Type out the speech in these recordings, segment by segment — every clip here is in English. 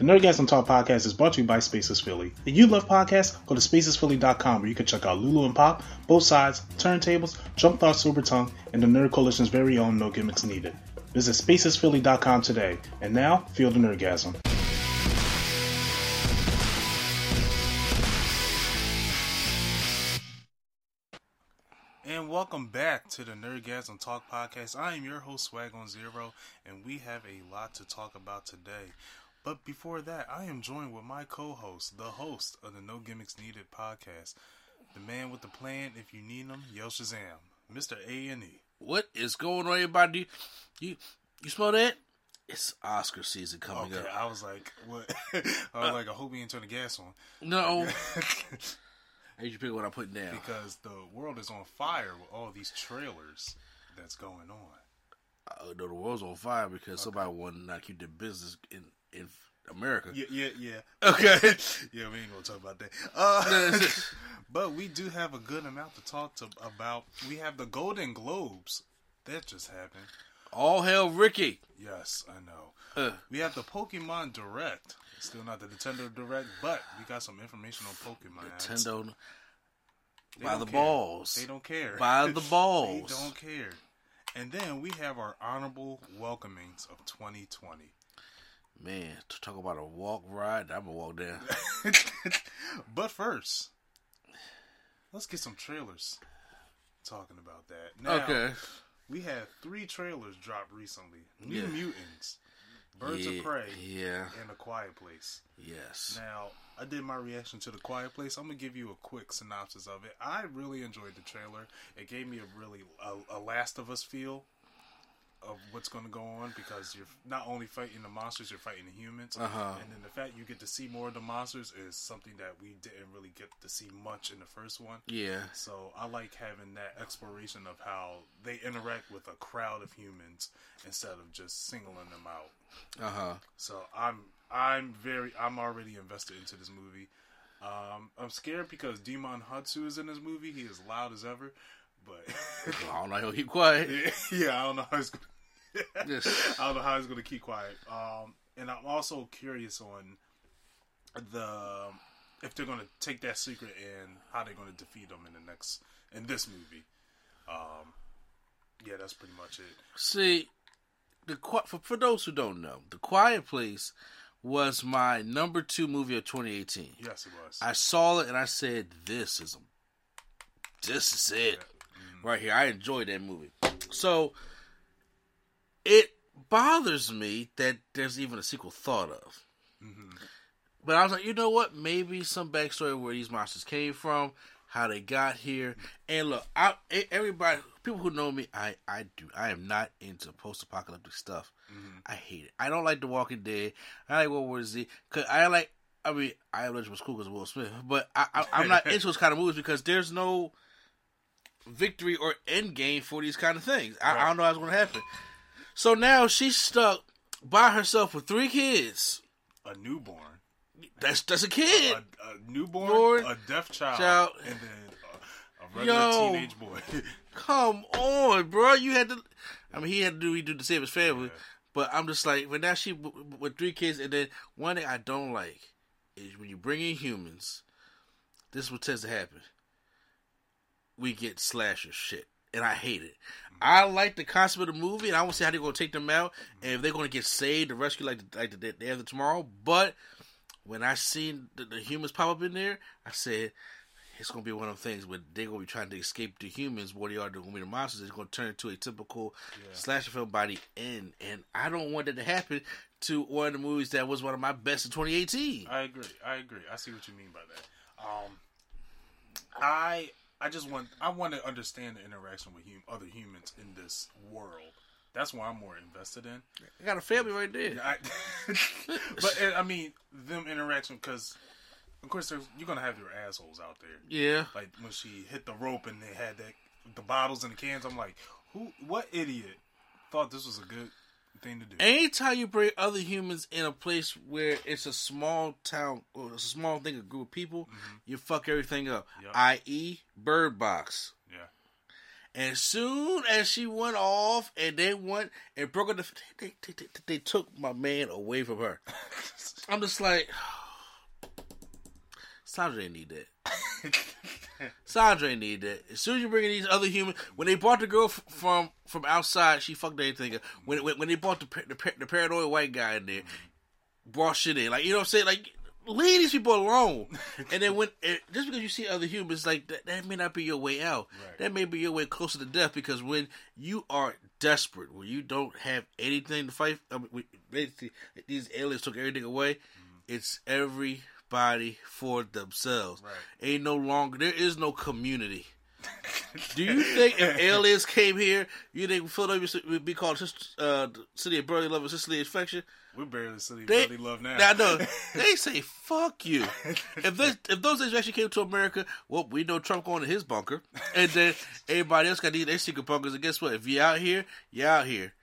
The Nerdgasm Talk podcast is brought to you by Spaces Philly. If you love podcasts, go to spacesphilly.com where you can check out Lulu and Pop, Both Sides, Turntables, Jump Thought Super Tongue, and the Nerd Coalition's very own No Gimmicks Needed. Visit spacesphilly.com today. And now, feel the Nerdgasm. And welcome back to the Nerdgasm Talk podcast. I am your host, Swag on Zero, and we have a lot to talk about today. But before that, I am joined with my co-host, the host of the No Gimmicks Needed podcast, the man with the plan. If you need him, yell Shazam, Mister A and E. What is going on, everybody? You you smell that? It's Oscar season coming Okay, up. I was like, what? I was like, I hope he didn't turn the gas on No, I need you pick what I'm putting down. because the world is on fire with all these trailers that's going on. Uh, no, the world's on fire because somebody wanted to not keep their business in in America. Yeah, yeah, yeah. Okay. yeah, we ain't gonna talk about that. Uh, but we do have a good amount to talk to about. We have the Golden Globes that just happened. All hell, Ricky. Yes, I know. Uh, We have the Pokemon Direct. Still not the Nintendo Direct, but we got some information on Pokemon. ads. Nintendo They by the care. balls. They don't care. By the balls. they don't care. And then we have our honorable welcomings of 2020. Man, to talk about a walk ride, I'm gonna walk down. but first, let's get some trailers talking about that. Now, okay. we had three trailers drop recently New Yeah. Mutants, Birds yeah, of Prey, Yeah. and A Quiet Place. Yes. Now, I did my reaction to The Quiet Place. I'm going to give you a quick synopsis of it. I really enjoyed the trailer. It gave me a really a, a Last of Us feel of what's going to go on because you're not only fighting the monsters, you're fighting the humans. Uh-huh. And then the fact you get to see more of the monsters is something that we didn't really get to see much in the first one. Yeah. So I like having that exploration of how they interact with a crowd of humans instead of just singling them out. Uh huh. So I'm I'm very I'm already invested into this movie. Um, I'm scared because Djimon Hounsou is in this movie. He is loud as ever, but I don't know. How he'll keep quiet. yeah, I don't know how he's gonna. Yes. I don't know how he's gonna keep quiet. Um, and I'm also curious on the if they're gonna take that secret and how they're gonna defeat them in the next in this movie. Um, yeah, that's pretty much it. See, the for, for those who don't know, The Quiet Place was my number two movie of 2018. Yes, it was. I saw it and I said, "This is a, this is it, right here." I enjoyed that movie. So it bothers me that there's even a sequel thought of. Mm-hmm. But I was like, you know what? Maybe some backstory where these monsters came from, how they got here, and look, I everybody, people who know me, I I do, I am not into post-apocalyptic stuff. Mm-hmm. I hate it. I don't like The Walking Dead. I like World War Z. Cause I like. I mean, I am was cool because of Will Smith, but I, I, I'm not into those kind of movies because there's no victory or end game for these kind of things. I, I don't know how it's going to happen. So now she's stuck by herself with three kids. a newborn. That's that's a kid. a, a newborn, Born, a deaf child, child. and then a, a regular Yo. teenage boy. Come on, bro. You had to. I mean, he had to do he do to save his family. Yeah. But I'm just like, but now she with three kids, and then one thing I don't like is when you bring in humans. This is what tends to happen. We get slasher shit, and I hate it. I like the concept of the movie, and I want to see how they're gonna take them out, and if they're gonna get saved, the rescue like the, like the day after tomorrow. But when I seen the, the humans pop up in there, I said it's gonna be one of them things where they're gonna be trying to escape the humans. What they are doing with the monsters is gonna turn into a typical slasher film by the end, and I don't want that to happen to one of the movies that was one of my best in 2018. I agree. I agree. I see what you mean by that. Um, I I just want I want to understand the interaction with hum, other humans in this world That's why I'm more invested in. I got a family right there. I, but I mean, them interaction because, of course, there's, you're gonna have your assholes out there. Yeah. Like when she hit the rope and they had that the bottles and the cans. I'm like, who? What idiot thought this was a good thing to do? Anytime you bring other humans in a place where it's a small town or a small thing, a group of people, mm-hmm. you fuck everything up. Yep. I.e., Bird Box. yeah. And as soon as she went off and they went and broke up the, they, they, they, they took my man away from her. I'm just like, Sandra ain't need that. Sandra ain't need that. As soon as you bring in these other humans, when they brought the girl f- from from outside, she fucked everything up. When when, when they brought the, the the paranoid white guy in there, brought shit in. Like you know what I'm saying? Like leave these people alone. and then when eh, just because you see other humans, like that, that may not be your way out. Right. That may be your way closer to death. Because when you are desperate, when you don't have anything to fight, I mean, we- basically these aliens took everything away. It's everybody for themselves. Right. Ain't no longer there is no community. Do you think if aliens came here, you think Philadelphia would be called uh, the city of brotherly love and sisterly affection? We're barely city They, brotherly love now. I know. They say fuck you. If this, if those things actually came to America, well, we know Trump going to his bunker, and then everybody else got these their secret bunkers. And guess what? If you out here, you out here.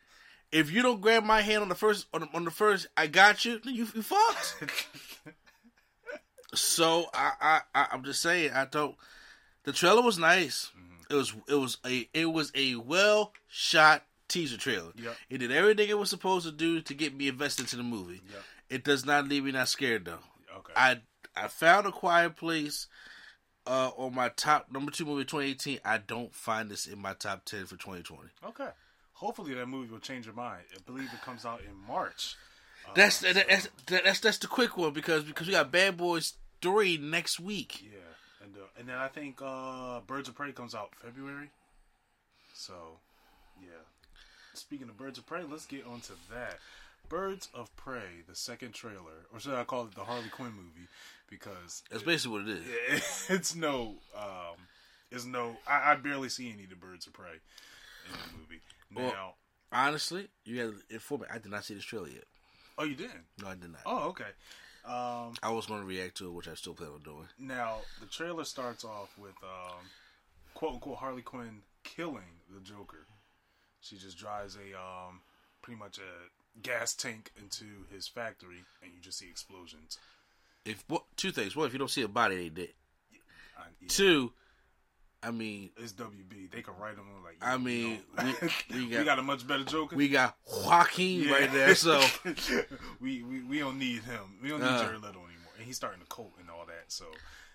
If you don't grab my hand on the first on the, on the first, I got you. You, you fucked. So I, I I I'm just saying I don't. The trailer was nice. It was it was a it was a well shot teaser trailer. Yep. It did everything it was supposed to do to get me invested into the movie. Yep. It does not leave me not scared though. Okay. I I found a quiet place uh, on my top number two movie 2018. I don't find this in my top ten for 2020. okay. Hopefully that movie will change your mind. I believe it comes out in March. That's that, that's that, that's that's the quick one because because we got Bad Boys three next week. Yeah, and uh, and then I think uh, Birds of Prey comes out February. So, yeah. Speaking of Birds of Prey, let's get on to that. Birds of Prey, the second trailer, or should I call it the Harley Quinn movie? Because That's basically what it is. it's no, um, it's no. I, I barely see any of the Birds of Prey in the movie. Now, Well- Honestly, you got to inform me. I did not see this trailer yet. Oh, you didn't? No, I did not. Oh, okay. Um, I was going to react to it, which I still plan on doing. Now, the trailer starts off with um, quote unquote Harley Quinn killing the Joker. She just drives a um, pretty much a gas tank into his factory, and you just see explosions. If what two things? One, if you don't see a body, they dead. I, yeah, Two, I mean, it's WB. They can write them like. I mean, we- we we got- got a much better Joker. we got Joaquin Yeah. right there. So we, we we don't need him. We don't need Uh. Jared Leto anymore, and he's starting to cult and all that. So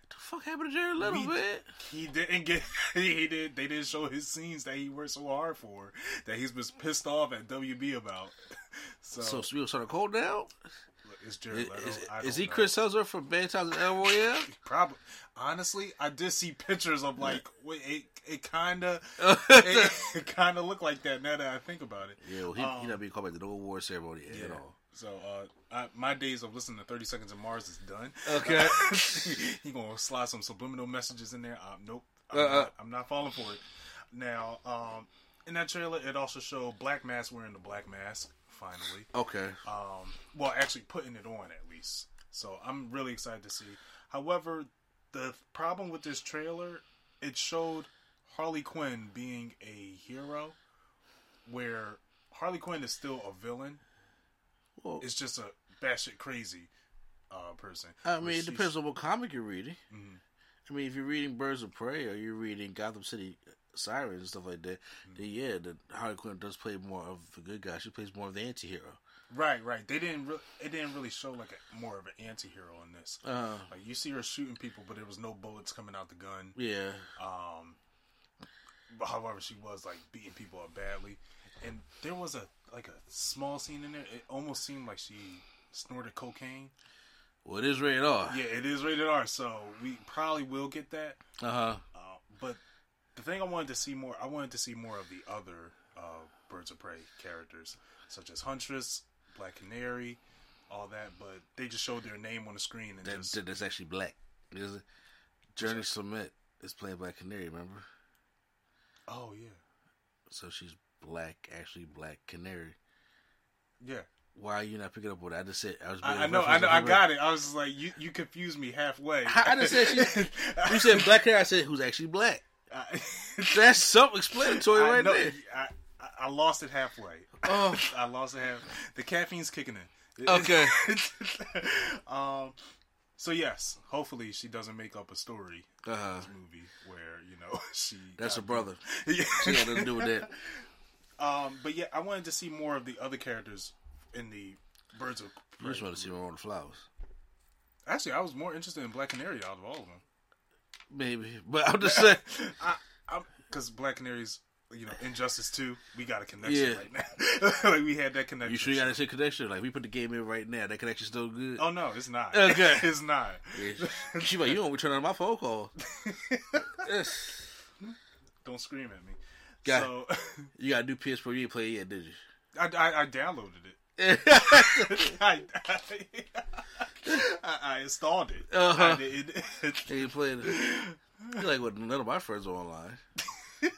the fuck happened to Jared Leto, We- man? he didn't get he did they didn't show his scenes that he worked so hard for that he's been pissed off at WB about. So, So, we gonna start a cold down? It's Jared Is, Leto. is, is he know. Chris Hemsworth from at El Royale? Probably. Honestly, I did see pictures of like wait, it. It kind of it, it kind of looked like that. Now that I think about it. Yeah, well, he, Um, he not being called back to no award ceremony at Yeah. all. So uh, I, my days of listening to Thirty Seconds of Mars is done. Okay. he gonna slide some subliminal messages in there. Uh, nope, I'm, Uh-uh. not, I'm not falling for it. Now, um, in that trailer, it also showed Black Mask wearing the black mask. Finally, Okay. um, well, actually putting it on at least. So I'm really excited to see. However, the problem with this trailer, it showed Harley Quinn being a hero, where Harley Quinn is still a villain. Well, It's just a batshit crazy uh, person. I mean, it depends on what comic you're reading. Mhm. I mean, if you're reading Birds of Prey or you're reading Gotham City Sirens and stuff like that, Mm-hmm. then yeah, the Harley Quinn does play more of the good guy. She plays more of the anti-hero. Right, right. They didn't. Re- it didn't really show like a, more of an anti-hero in this. Uh, Like you see her shooting people, but there was no bullets coming out the gun. yeah. Um, however, she was like beating people up badly, and there was a like a small scene in there. It almost seemed like she snorted cocaine. Well, it is rated R. Yeah, it is rated R, so we probably will get that. Uh huh. Uh, but the thing I wanted to see more, I wanted to see more of the other uh, Birds of Prey characters, such as Huntress, Black Canary, all that. But they just showed their name on the screen and That, just that- that's actually black. Is it? Jurnee Smollett is playing Black Canary. Remember? oh yeah, So she's Black, actually Black Canary. Yeah. Why are you not picking up what I just said? I was. I, I know, I know, I got it. I was just like, you, you confused me halfway. I just said she, you said Black Canary. I said who's actually black. I, That's self-explanatory I right know- there. I, I, lost it halfway. Oh. I lost it half. The caffeine's kicking in. Okay. um. So yes, hopefully she doesn't make up a story in Uh-huh. this movie where you know she. That's her brother. Yeah. She nothing to do with that. Um. But yeah, I wanted to see more of the other characters in the Birds of You just want to see her on the flowers, Actually, I was more interested in Black Canary out of all of them. Maybe. But I'm just saying. I, I'm because Black Canary's, you know, Injustice Two, we got a connection Yeah. right now. like we had that connection. You sure you got that connection? Like we put the game in right now. That connection still good. Oh no, it's not. Okay. it's not. Yeah. She like you don't return on my phone call. Yes. Don't scream at me. Got so You got a new PS4. You ain't play it yet, did you? I, I, I downloaded it. I, I, I installed it. Uh-huh. I it- You playing it. You like what? None of my friends are online.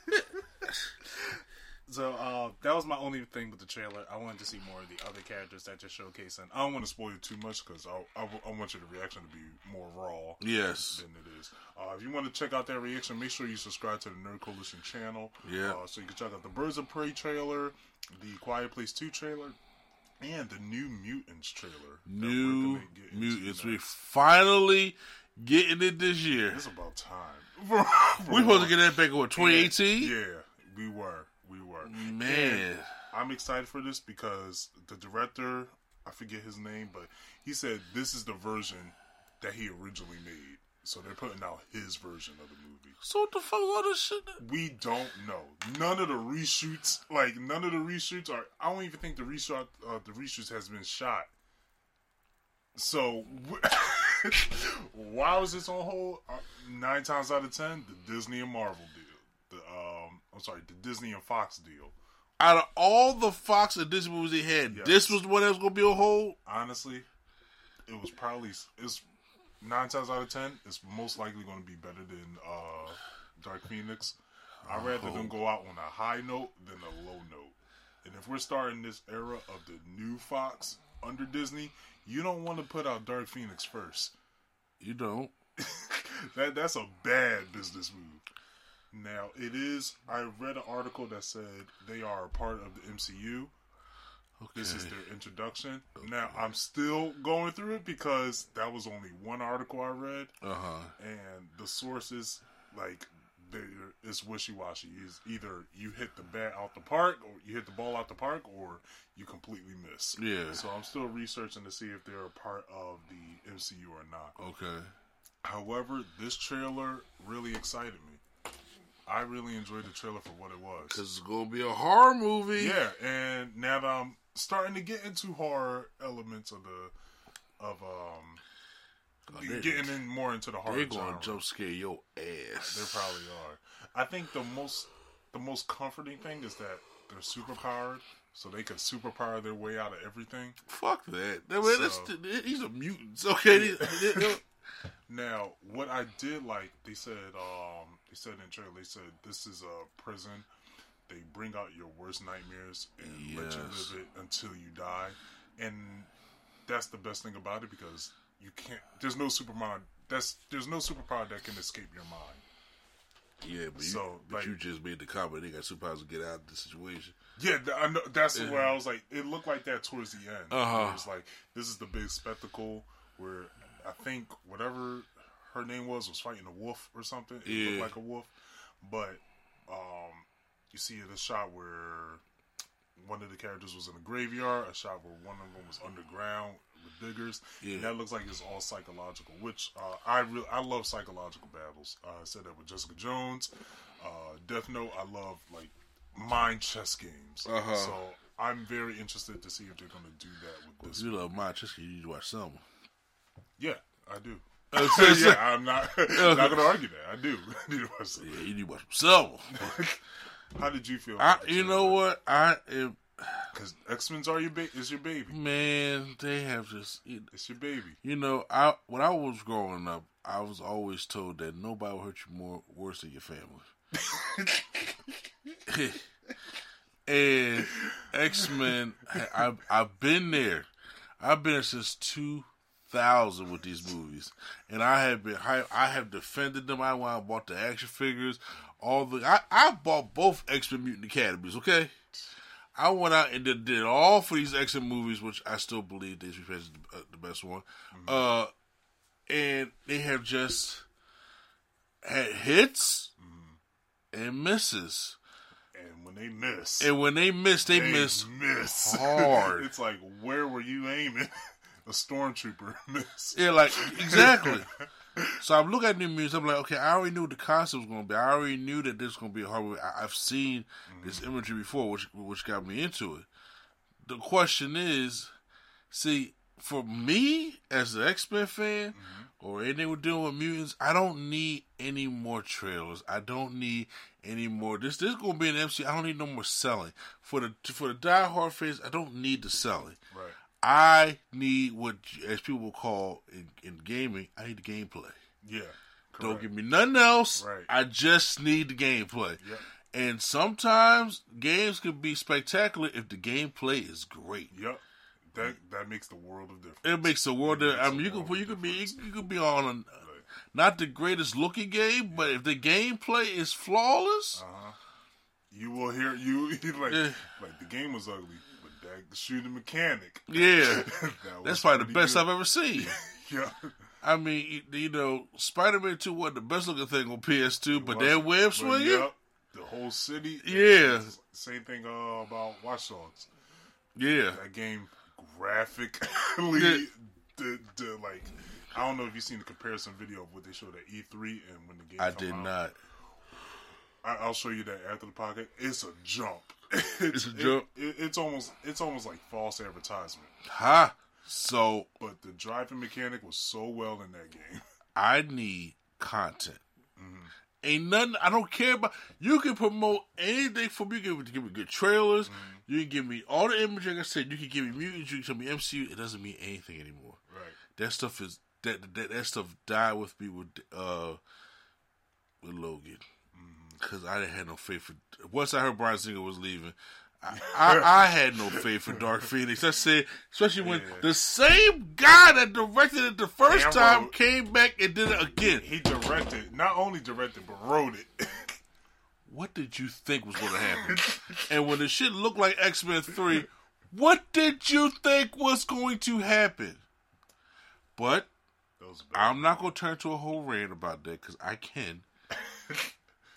so uh, that was my only thing with the trailer. I wanted to see more of the other characters that just showcased, and I don't want to spoil it too much because I, I, I want your reaction to be more raw. Yes. than it is. Uh, if you want to check out that reaction, make sure you subscribe to the Nerd Coalition channel. Yeah. Uh, so you can check out the Birds of Prey trailer, the Quiet Place 2 trailer, and the new Mutants trailer. New gonna get into mutants. We finally getting it this year. It's about time. We supposed to get that back in 2018? Yeah, we were. We were. Man. I'm excited for this because the director, I forget his name, but he said this is the version that he originally made. So they're putting out his version of the movie. So what the fuck all this shit? We don't know. None of the reshoots, like none of the reshoots are. I don't even think the reshoot, uh, the reshoots has been shot. So, why was this on hold? Uh, nine times out of ten, the Disney and Marvel deal. The um, I'm sorry, the Disney and Fox deal. Out of all the Fox and Disney movies they had, Yes. this was the one that was gonna be on hold. Honestly, it was probably it's nine times out of ten. It's most likely going to be better than uh, Dark Phoenix. I'd rather them go out on a high note than a low note. And if we're starting this era of the new Fox under Disney, you don't want to put out Dark Phoenix first. You don't. that that's a bad business move. Now it is. I read an article that said they are a part of the MCU. This is their introduction. Now I'm still going through it because that was only one article I read, Uh huh. and the sources like they're it's wishy washy. Is either you hit the bat out the park, or you hit the ball out the park, or you completely miss. Yeah. So I'm still researching to see if they're a part of the MCU or not. Okay. However, this trailer really excited me. I really enjoyed the trailer for what it was. Because it's gonna be a horror movie. Yeah, and now that I'm starting to get into horror elements of the of um they- getting in more into the horror They're gonna genre. jump scare your ass. They probably are. I think the most the most comforting thing is that they're super powered, so they could superpower their way out of everything. Fuck that. I mean, So- he's a mutant. Okay. Now, what I did like, they said, um, they said in the trailer, they said this is a prison. They bring out your worst nightmares and let you live it until you die, and that's the best thing about it because you can't. There's no superpower. That's there's no superpower that can escape your mind. yeah, but, you, So, but like- you just made the comment. They got superpowers to get out of the situation. Yeah, I know, that's where I was like, it looked like that towards the end. Uh-huh. It was like this is the big spectacle where I think whatever her name was was fighting a wolf or something. It Yeah. looked like a wolf, but um, you see a shot where one of the characters was in a graveyard, a shot where one of them was underground with diggers. Yeah. And that looks like it's all psychological, which uh, I really I love psychological battles. Uh, I said that with Jessica Jones, uh, Death Note. I love like mind chess games. Uh-huh. So I'm very interested to see if they're going to do that with this. you love my just you need to watch some. Yeah, I do. yeah, yeah, I'm not not going to argue that. I do. I need to watch some. you need to watch some. How did you feel? I, you know what? I am, Because X Men's are your ba- is your baby. man. They have just. You, It's your baby. you know, I when I was growing up, I was always told that nobody will hurt you more worse than your family. and X Men. I've I've been there. I've been there since two thousand with these movies, and I have been I, I have defended them. I went and bought the action figures, all the I I bought both X Men Mutant Academies. Okay, I went out and did, did all for these X Men movies, which I still believe Days of is the, uh, the best one. Uh, and they have just had hits and misses. And when they miss, And when they miss, they, they miss miss hard. it's like, where were you aiming? A stormtrooper miss. Yeah, like exactly. so I'm looking at new movies. I'm like, okay, I already knew what the concept was going to be. I already knew that this was going to be a horror movie. I, I've seen this mm-hmm. imagery before, which which got me into it. The question is, see, for me as an X Men fan, mm-hmm. or anything we're doing with mutants, I don't need any more trailers. I don't need any more. This this is going to be an MC. I don't need no more selling for the for the diehard fans. I don't need the selling. Right. I need what, as people will call in, in gaming, I need the gameplay. Yeah. Don't give me nothing else. Right. I just need the gameplay. Yep. And sometimes games can be spectacular if the gameplay is great. Yep. That that makes the world of difference. It makes the world. Of, I mean, you can you could be you, could be on a, not the greatest looking game, but if the gameplay is flawless, Uh-huh. You will hear you like Yeah. like the game was ugly, but the shooting mechanic. yeah, that was that's probably the best good. I've ever seen. Yeah. I mean, you, know, Spider Man Two wasn't the best looking thing on PS2, but Was- that web but swinging, yep, the whole city. Yeah. Same thing uh, about Watch Dogs. yeah. That game graphically, Yeah. the, the, like I don't know if you've seen the comparison video of what they showed at E3 and when the game. I did out. not. I, I'll show you that after the podcast. It's a jump. It's a it- it- it's almost it's almost like false advertisement. Ha! So But the driving mechanic was so well in that game. I need content. Mm-hmm. Ain't nothing. I don't care about. You can promote anything for me. You can give me good trailers. Mm-hmm. You can give me all the imagery. Like I said, you can give me mutants. You can tell me MCU. It doesn't mean anything anymore. Right. That stuff is that that, that stuff died with me with uh with Logan. Because I didn't have no faith for. Once I heard Bryan Singer was leaving. I, I, I had no faith for Dark Phoenix. I said, especially when Yeah. the same guy that directed it the first And time wrote. came back and did it again. He directed, not only directed, but wrote it. what did you think was going to happen? and when the shit looked like X Men 3, what did you think was going to happen? But I'm not going to turn to a whole rant about that because I can.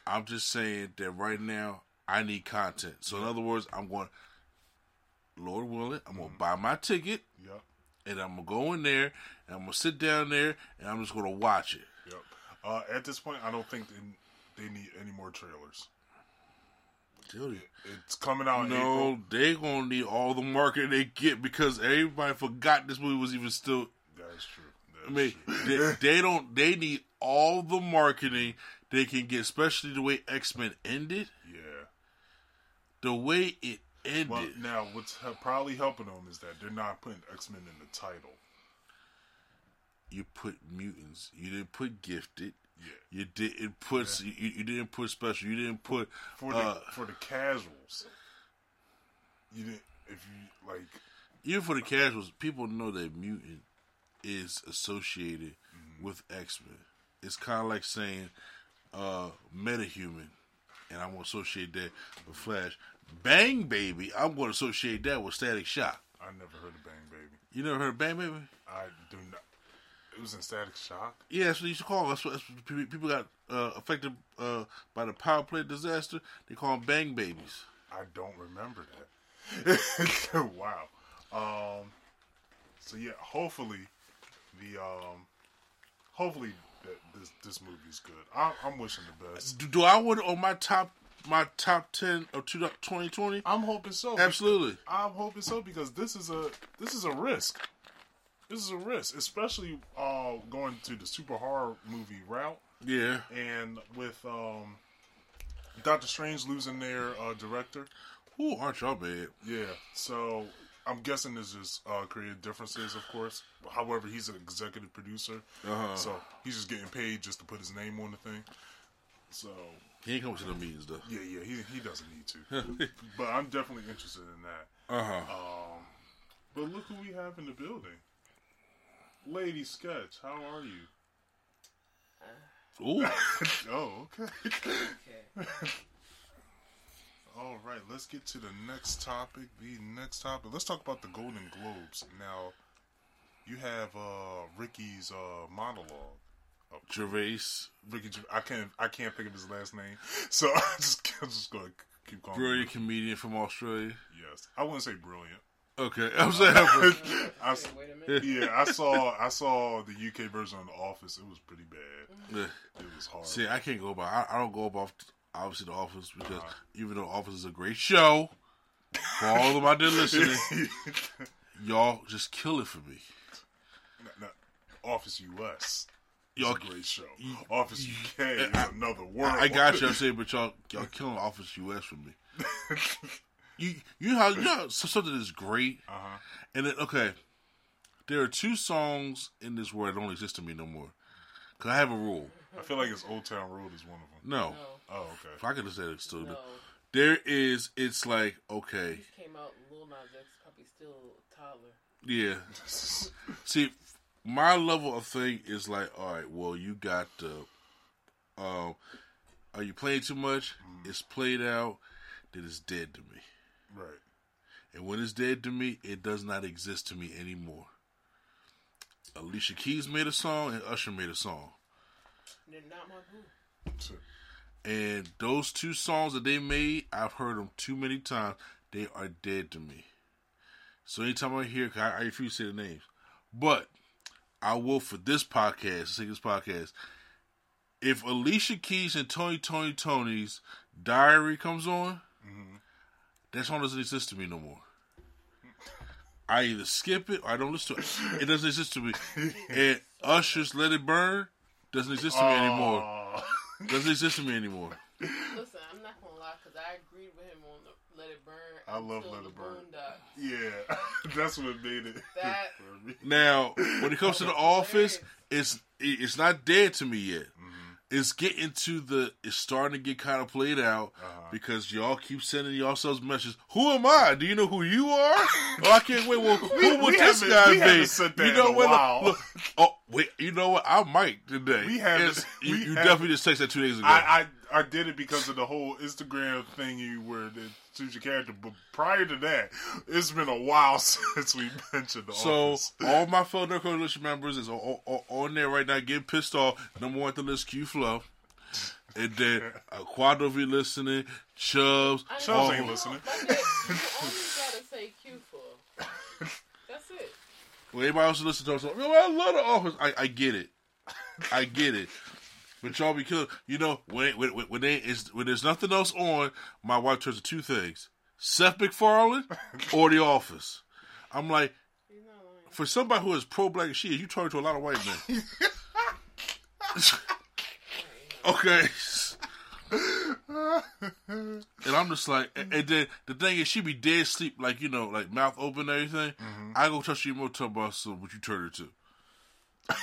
I'm just saying that right now, I need content. So, in other words, I'm going, Lord willing, I'm going to buy my ticket Yep. and I'm going to go in there and I'm going to sit down there and I'm just going to watch it. Yep. Uh, at this point, I don't think they, they need any more trailers. Dude, It's coming out. No, they gonna need all the marketing they get because everybody forgot this movie was even still. That is true. That I mean, they, they don't. They need all the marketing they can get, especially the way X Men ended. yeah. The way it ended. Well, now what's probably helping them is that they're not putting X Men in the title. you put mutants. You didn't put gifted. Yeah. You didn't put. You, you didn't put special. You didn't put. For the uh, for the casuals, you didn't. If you like, even for the casuals, people know that mutant is associated with X Men. It's kind of like saying uh, metahuman, and I'm going to associate that with Flash. Bang Baby, I'm going to associate that with Static Shock. I never heard of Bang Baby. You never heard of Bang Baby? I do not. It was in Static Shock. Yeah, that's what they used to call it. That's what, that's what people- got uh, affected uh, by the power plant disaster. They call them Bang Babies. I don't remember that. wow. Um. So yeah, hopefully the um, hopefully that this this movie's good. I'm, I'm wishing the best. Do, do I want on my top my top ten of 2020? I'm hoping so. Absolutely. I'm hoping so because this is a this is a risk. This is a risk, especially uh, going to the super horror movie route, Yeah. and with um, Doctor Strange losing their uh, director. Ooh, aren't y'all bad? Yeah, so I'm guessing there's just uh, creative differences, of course. However, he's an executive producer, Uh-huh. so he's just getting paid just to put his name on the thing. So He ain't coming to the meetings though. Yeah, yeah, he he doesn't need to. but I'm definitely interested in that. Uh huh. Um, but look who we have in the building. Lady Sketch, how are you? Ooh. Oh, okay. Okay. All right, let's get to the next topic. The next topic. Let's talk about the Golden Globes. Now, you have uh, Ricky's uh, monologue. Gervais. Ricky, Gerv- I can't, I can't think of his last name, so I'm just, I'm just gonna keep calling. Brilliant Ricky. comedian from Australia. Yes, I wouldn't say brilliant. Okay. I'm saying. I, s- Wait a minute. yeah, I saw, I saw the UK version of The Office. It was pretty bad. Yeah. It was hard. See, I can't go by. I, I don't go by obviously the Office because Uh-huh. even though Office is a great show, for all of them out there listening, y'all just kill it for me. No, no, Office US. Y'all, a great show. Office UK is another world. I, I got you. I'm saying, but y'all, y'all killing Office US for me. you, you know, how, you know how something is great, Uh-huh. and then okay, there are two songs in this world that don't exist to me no more. Cause I have a rule. I feel like it's Old Town Road is one of them. No, No, Oh, okay. if I could have said it, still. no. There is. It's like okay, Came out Lil Nas X probably still a toddler. Yeah. See, my level of thing is like, all right, well, you got the, um, are you playing too much? It's played out. Then it's dead to me. Right. And when it's dead to me, it does not exist to me anymore. Alicia Keys made a song and Usher made a song. They're not my boo. And those two songs that they made, I've heard them too many times. They are dead to me. So anytime I hear, I, I refuse to say the names, but I will for this podcast, say this podcast. If Alicia Keys and Tony Tony Tony's Diary comes on, mm-hmm. that song doesn't exist to me no more. I either skip it or I don't listen to it. It doesn't exist to me. And Usher's Let It Burn doesn't exist to me oh. anymore. Aw. Doesn't exist to me anymore. Listen, I'm not gonna lie, cause I agreed with him on the Let It Burn. I love Let It Burn. Boondocks. yeah, that's what made it. That- Now, when it comes to the office, it's it's not dead to me yet. Mm-hmm. It's getting to the. It's starting to get kind of played out Uh-huh. because y'all keep sending yourselves messages. Who am I? Do you know who you are? oh, I can't wait. Well, who would this guy be? haven't said that you know what? Look, oh wait, you know what? I might today. We haven't- You, you definitely just texted that two days ago. I, I I did it because of the whole Instagram thingy where it suits your character. But prior to that, it's been a while since we mentioned the So office. all my fellow Nerd Coalition members is on, on, on there right now, getting pissed off. Number one at the list, Q Flow, and then uh, Quadro V listening, Chubbs. I Chubbs all- ain't listening. My dad, you only gotta say Q for. That's it. Well, everybody else listen to us. Like, "Yo, I love the Office. I, I get it, I get it. But y'all be killing. You know when when when, they is when there's nothing else on, my wife turns to two things: Seth MacFarlane or The Office. I'm like, He's not lying. for somebody who is pro black as she is, you turn to a lot of white men. okay. and I'm just like, and and then the thing is, she be dead asleep, like you know, like mouth open and everything. Mm-hmm. I go touch you more, talk about so what you turn her to.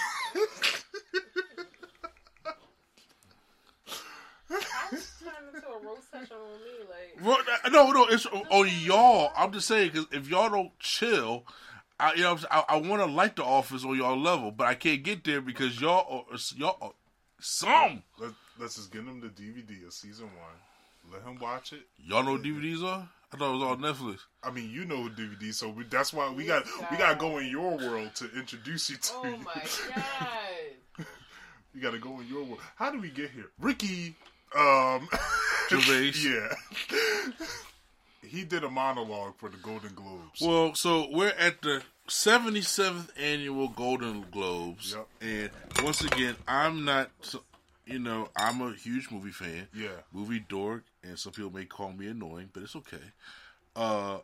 I was turning into a roast session on me, like. Well, no, no, it's on y'all. I'm just saying because if y'all don't chill, I you know what I'm I, I want to like the office on y'all level, but I can't get there because y'all are y'all are some Let, let's just get him the DVD of season one. Let him watch it. y'all know what DVDs are. I thought it was all Netflix. I mean, you know DVD, so we, that's why we got we got to go in your world to introduce you to. Oh you. Oh you. my god. We got to go in your world. How do we get here? Ricky, um, Gervais. yeah, he did a monologue for the Golden Globes. Well, so we're at the 77th annual Golden Globes, Yep. and once again, I'm not, you know, I'm a huge movie fan, Yeah. movie dork, and some people may call me annoying, but it's okay. Uh,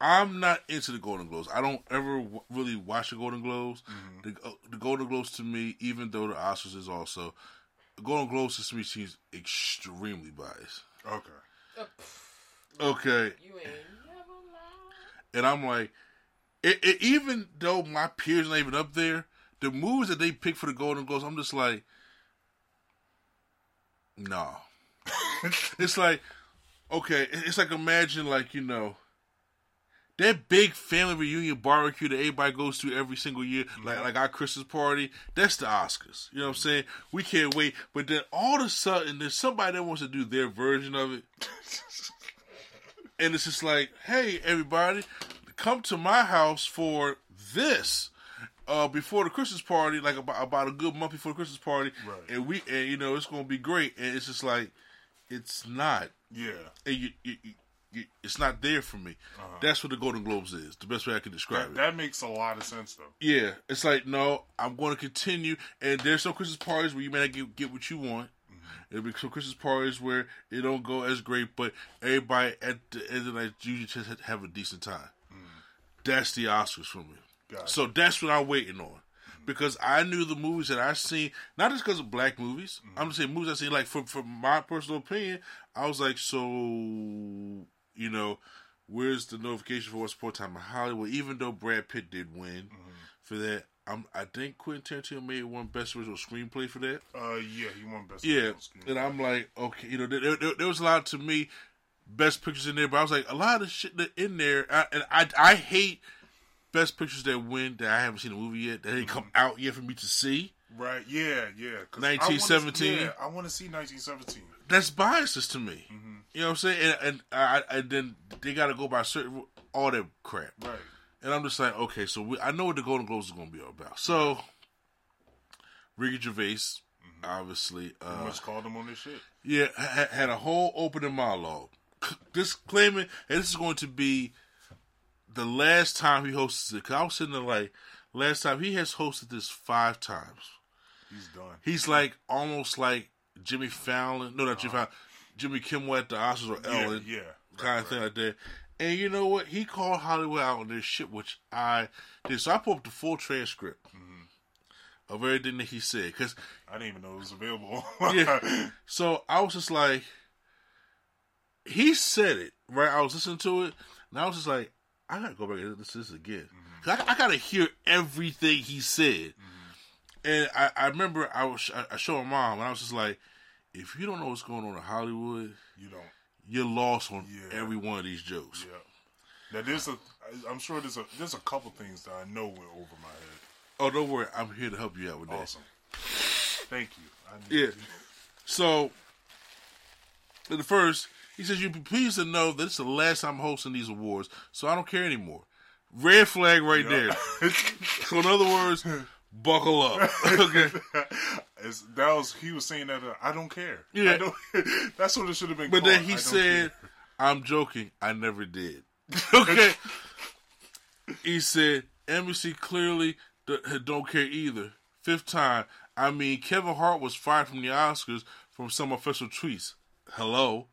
I'm not into the Golden Globes. I don't ever w- really watch the Golden Globes. Mm-hmm. The, uh, the Golden Globes to me, even though the Oscars is also, Golden Globes to me seems extremely biased. okay, Uh, Okay, you ain't never lied. and I'm like, it, it, even though my peers not even up there, the movies that they pick for the Golden Globes, I'm just like, nah. it's like okay, it's like imagine like you know that big family reunion barbecue that everybody goes to every single year, like like our Christmas party. That's the Oscars. You know what I'm saying? We can't wait, but then all of a sudden there's somebody that wants to do their version of it, and it's just like, hey, everybody, come to my house for this. Uh, before the Christmas party, like about about a good month before the Christmas party, Right. and we and you know it's gonna be great, and it's just like it's not Yeah. and you, you, it's not there for me. Uh-huh. That's what the Golden Globes is. The best way I can describe That, it. that makes a lot of sense though. yeah, it's like no, I'm going to continue. And there's some Christmas parties where you may not get, get what you want. Mm-hmm. There'll be some Christmas parties where it don't go as great, but everybody at the end of the night usually just have a decent time. Mm-hmm. That's the Oscars for me. Got So that's what I'm waiting on. Mm-hmm. Because I knew the movies that I seen, not just because of black movies. I'm just saying movies I seen. Like from from my personal opinion, I was like, so you know, where's the notification for Once Upon a Time in Hollywood? Even though Brad Pitt did win for that, I'm, I think Quentin Tarantino made one best original screenplay for that. Uh, yeah, he won best. Yeah, Original Screenplay. and I'm like, okay, you know, there, there, there was a lot to me, best pictures in there, but I was like, a lot of shit that in there, I, and I, I hate best pictures that win that I haven't seen the movie yet, that didn't come out yet for me to see. right. Yeah, yeah. 'cause I wanna- 1917. Yeah, I want to see 1917. That's biases to me. You know what I'm saying? And, and I, and then they got to go by certain all that crap. Right. And I'm just like, okay, so we, I know what the Golden Globes is going to be all about. So, Ricky Gervais, obviously, uh, Much called him on this shit. Yeah, ha- had a whole opening monologue, disclaiming that this is going to be the last time he hosts it. Cause I was sitting there like, last time he has hosted this five times. He's done. He's like almost like Jimmy Fallon, no, not Jimmy uh-huh. Fallon, Jimmy Kimmel at the Oscars or Yeah, Ellen, yeah. kind of thing like that. And you know what? He called Hollywood out on this shit, which I did. So I pulled up the full transcript mm-hmm. of everything that he said, because I didn't even know it was available. yeah. So I was just like, he said it right. I was listening to it, and I was just like, I gotta go back and listen to this again. Mm-hmm. 'Cause I, I gotta hear everything he said. Mm-hmm. And I, I remember I was I, showed my mom, and I was just like, if you don't know what's going on in Hollywood, you don't. you're lost on Yeah. every one of these jokes. Yeah. Now there's a. I'm sure there's a. There's a couple things that I know went over my head. Oh, don't worry, I'm here to help you out with that. Awesome. Thank you. I Yeah. you. So, the first, he says, You'd be pleased to know that it's the last time I'm hosting these awards, so I don't care anymore. Red flag right there. so, in other words, buckle up. okay. It's, that was he was saying that uh, I don't care. Yeah. I don't, that's what it should have been. But called. then he said, care. I'm joking. I never did. okay. he said, NBC clearly don't care either. Fifth time. I mean, Kevin Hart was fired from the Oscars from some official tweets. Hello.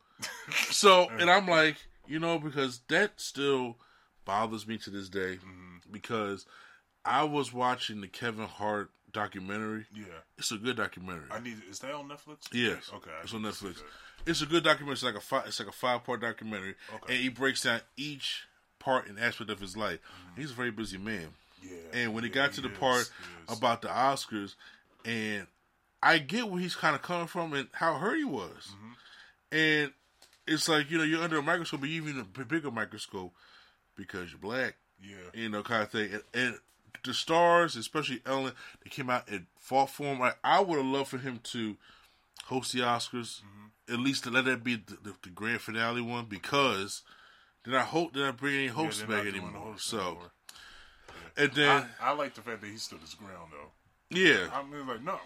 so, and I'm like, you know, because that still bothers me to this day because I was watching the Kevin Hart documentary. Yeah. It's a good documentary. I need. Is that on Netflix? Yes. Okay. I It's on need to see Netflix. It's a good documentary. It's like a five, it's like a five part documentary, Okay. and he breaks down each part and aspect of his life. He's a very busy man, Yeah. and when he yeah, got to the is, part about the Oscars, and I get where he's kind of coming from and how hurt he was, Mm-hmm. and it's like you know you're under a microscope, but even a bigger microscope because you're black yeah, you know, kind of thing. And, and the stars, especially Ellen, they came out and fought for him. Like, I would have loved for him to host the Oscars, Mm-hmm. at least to let that be the, the, the grand finale one, because then I hope that I bring any hosts they're back anymore. hosts So, anymore. and then I, I like the fact that he stood his ground though. yeah, I mean, like no,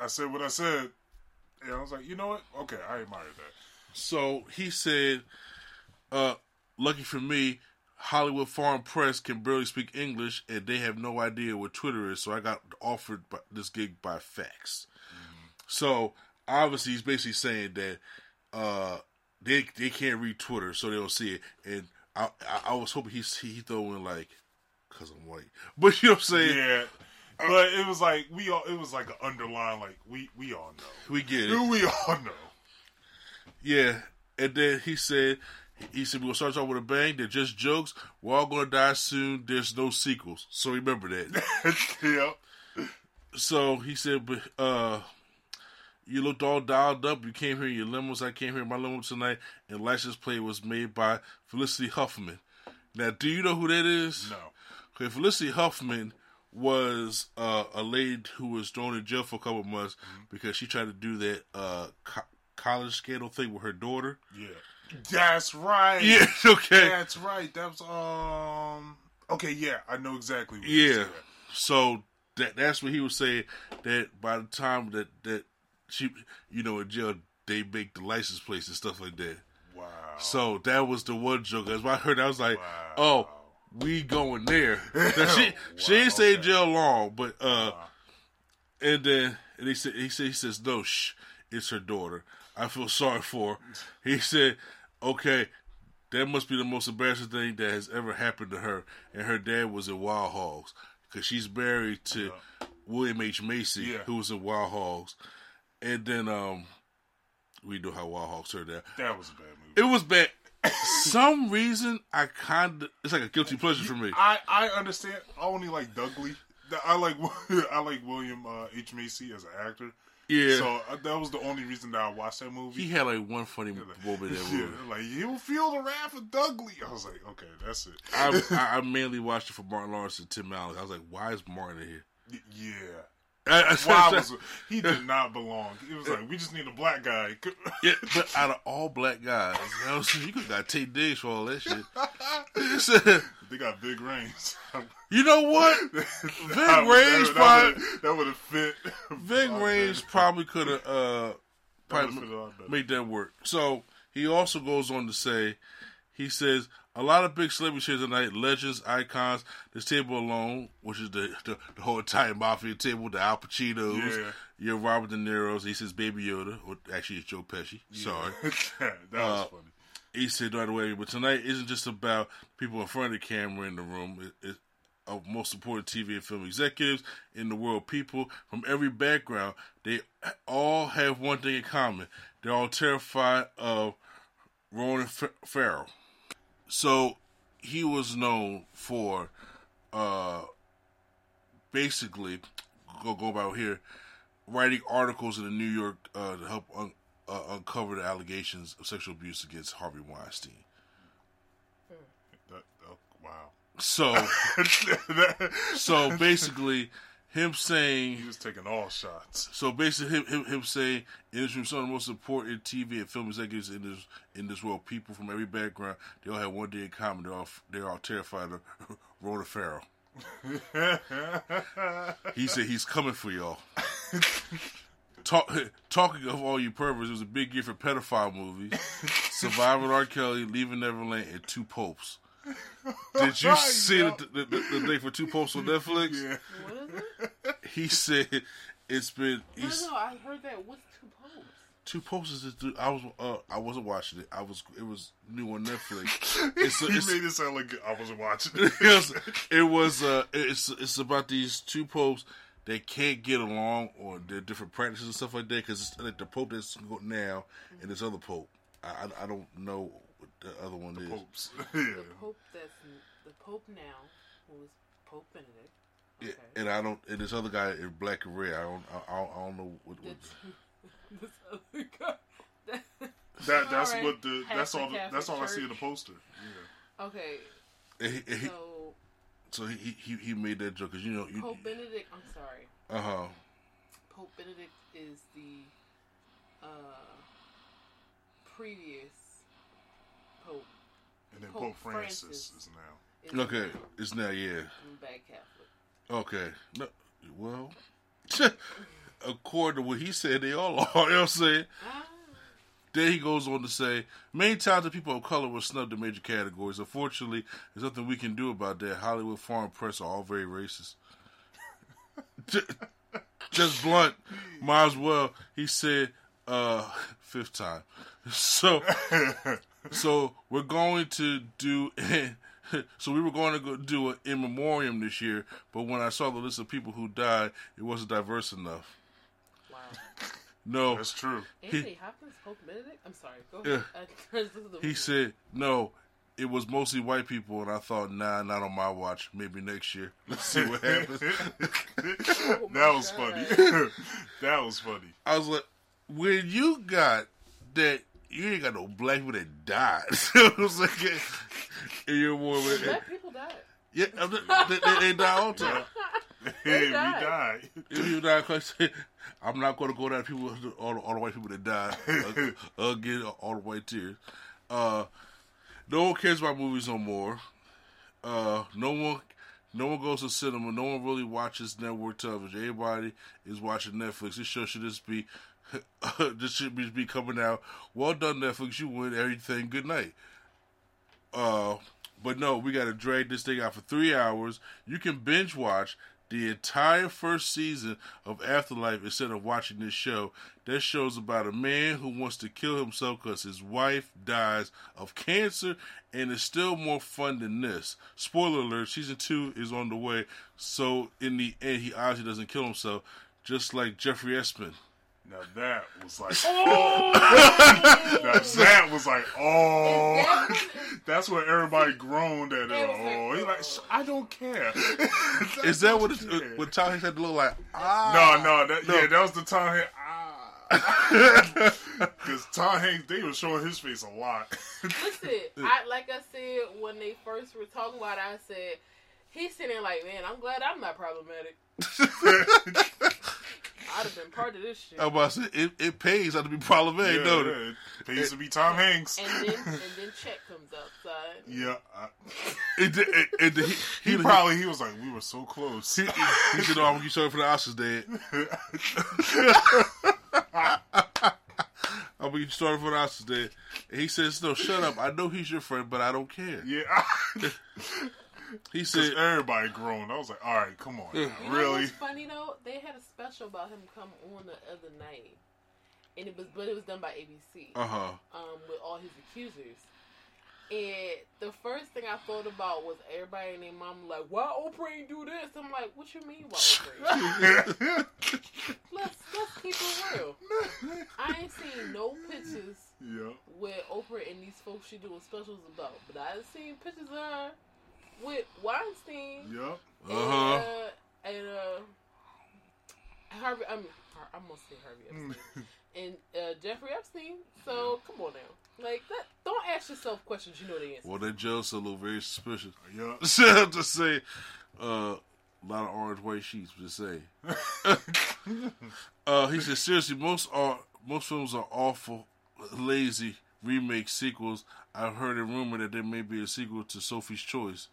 I said what I said, and I was like, you know what? Okay, I admire that. so he said, uh, "Lucky for me." Hollywood Foreign Press can barely speak English, and they have no idea what Twitter is. So I got offered this gig by fax. So obviously, he's basically saying that uh, they they can't read Twitter, so they don't see it. And I I, I was hoping he he throw in like, cause I'm white, but you know what I'm saying? Yeah, but it was like we all. It was like an underline. Like we we all know. We get it. We all know. Yeah, and then he said. He said, We'll start off with a bang. They're just jokes. We're all going to die soon. There's no sequels. So remember that. yeah. so he said, but, uh, You looked all dialed up. You came here in your limos. I came here in my limo tonight, and license plate was made by Felicity Huffman. Now, do you know who that is? No. Okay, Felicity Huffman was uh, a lady who was thrown in jail for a couple of months because she tried to do that uh, co- college scandal thing with her daughter. Yeah. That's right. Yeah, okay. That's right. That was um. Okay, yeah, I know exactly. What Yeah. So that that's what he was saying. That by the time that that she, you know, in jail, they make the license plates and stuff like that. Wow. So that was the one joke. As I heard, I was like, Wow. "Oh, we going there." Now, she she didn't in okay. jail long, but uh, and then and he said he said he says no, shh, it's her daughter. I feel sorry for. He said, "Okay, that must be the most embarrassing thing that has ever happened to her." And her dad was in Wild Hogs because she's married to William H Macy, Yeah. who was in Wild Hogs, and then um, we know how Wild Hogs turned out. that was a bad movie. It was bad. Some reason I kind of it's like a guilty pleasure for me. I I understand. I only like Dudley. I like I like William uh, H Macy as an actor. Yeah, So uh, that was the only reason that I watched that movie. he had like one funny moment in that yeah, like you'll feel the wrath of Dudley. I was like, okay, that's it. I, I, I mainly watched it for Martin Lawrence and Tim Allen. I was like, why is Martin in here? Yeah. I, I, Why was he did not belong? It was like we just need a black guy. yeah, but out of all black guys, you, know, you could got Taye Diggs for all that shit. they got big range. you know what? Big That Range that, probably would- that would have fit. Big Range probably could have uh, probably would've fit a lot better. made that work. So he also goes on to say, he says a lot of big celebrities here tonight, legends, icons. This table alone, which is the the, the whole Italian mafia table, the Al Pacinos, Yeah. your Robert De Niro's. He says Baby Yoda, or actually it's Joe Pesci. Sorry. that was Uh, funny. he said right away, but tonight isn't just about people in front of the camera in the room. It, it, of most important TV and film executives in the world, people from every background, they all have one thing in common. They're all terrified of Ronan Fa- Farrow. So he was known for uh, basically, go go about here, writing articles in the New York uh, to help un- uh, uncover the allegations of sexual abuse against Harvey Weinstein. That, oh, wow. So, so basically, him saying, he was taking all shots. so basically, him, him, him saying, industry some of the most important TV and film executives in this in this world, people from every background, they all have one thing in common. They're all they're all terrified of Rhoda Farrow. he said he's coming for y'all. Talk, talking of all you perverts, it was a big year for pedophile movies. Surviving R. Kelly, Leaving Neverland, and Two Popes. Did you see Yup. the, the, the, the thing for Two Popes on Netflix? Yeah. What is it? He said it's been No, he's, no, I heard that. What's two popes? Two Popes is this. I was uh, I wasn't watching it. I was it was new on Netflix. It's, he it's, made it sound like I wasn't watching it. it was, uh, it's it's about these two popes they can't get along or their different practices and stuff like that because it's like the pope that's now and this other pope. I, I, I don't know what the other one is. Popes. yeah. Pope that's the Pope now, who was Pope Benedict. Yeah, and I don't. And this other guy in black and red. I don't. I, I don't, know what. what That's this other guy. That that's Alright. what the that's Pastor all the, that's all I see in the poster. Yeah. Okay, and he, and he, so so he, he he made that joke because you know you. Pope Benedict. I'm sorry. Uh huh. Pope Benedict is the uh, previous Pope. And then Pope Pope Francis, Francis. is now. is Okay, now. it's now yeah. I'm a bad Catholic. Okay. No, well, according to what he said, they all are. You know what I'm saying? Ah, Then he goes on to say, many times the people of color were snubbed in major categories. Unfortunately, there's nothing we can do about that. Hollywood, foreign press are all very racist. Just blunt, might as well. He said, uh, fifth time. So, so we're going to do. so we were going to go do an in memoriam this year, but when I saw the list of people who died, it wasn't diverse enough. wow. No, That's true. Anthony Hopkins, Pope Benedict. I'm sorry. Go ahead. I, this is the He movie. said, no, it was mostly white people, and I thought, nah, not on my watch. Maybe next year. Let's see what happens. Oh that was funny. that was funny. I was like, when you got that, you ain't got no black people that died. it was like in your Black people died. yeah, they, they, they die all the time. Hey, we died. died. If you die, 'cause I'm not going to go down to people, all, all the white people that died again, all the white tears. Uh, no one cares about movies no more. Uh, no one, no one goes to cinema. No one really watches network television. Everybody is watching Netflix. This show should just be, this should be, be coming out. Well done, Netflix. You win everything. Good night. Uh, but no, we got to drag this thing out for three hours. You can binge watch the entire first season of Afterlife instead of watching this show. That show's about a man who wants to kill himself because his wife dies of cancer, and it's still more fun than this. Spoiler alert: season two is on the way. So in the end, he obviously doesn't kill himself, just like Jeffrey Epstein. Now that was like, oh. now that was like, oh. Is that what- everybody groaned at. It was Oh, he's like, I don't care. Is that what it it's, what Tom Hanks had to look like? Ah, No, no, that, yeah, that was the Tom Hanks. Ah, because Tom Hanks, they were showing his face a lot. Listen, I like I said when they first were talking about it, I said he's sitting there like, man, I'm glad I'm not problematic. I'd have been part of this shit. I'm about to say it, it pays not to be problematic, yeah, don't it? yeah, it pays to be Tom Hanks. And then and then check comes outside. Yeah, I, It, did- it, it, did- he, he he, probably he was like, we were so close. he, he said, "Oh, I'm gonna sorry for the Oscars, Dad. I'm gonna get you started for the Oscars, Dad." And he says, "No, shut up. I know he's your friend, but I don't care." yeah, He because said, everybody groaned. I was like, all right, come on, now, You know really? what's funny though? They had a special about him come on the other night, and it was but it was done by ABC. "Uh huh." um, with all his accusers. And the first thing I thought about was everybody and their mom like, why Oprah ain't do this? I'm like, what you mean why Oprah? ain't do this? let's let's keep it real. I ain't seen no pictures yeah, with Oprah and these folks she doing specials about, but I seen pictures of her with Weinstein yeah. and Uh-huh. uh, and uh, Harvey. I mean, I'm gonna say Harvey Epstein and uh, Jeffrey Epstein. So come on now, like that. Don't ask yourself questions you know the answer. Well, that judge still look very suspicious. Yeah. have to say, uh, a lot of orange white sheets. Just say. uh, he said, seriously, most are most films are awful, lazy remake sequels. I've heard a rumor that there may be a sequel to Sophie's Choice.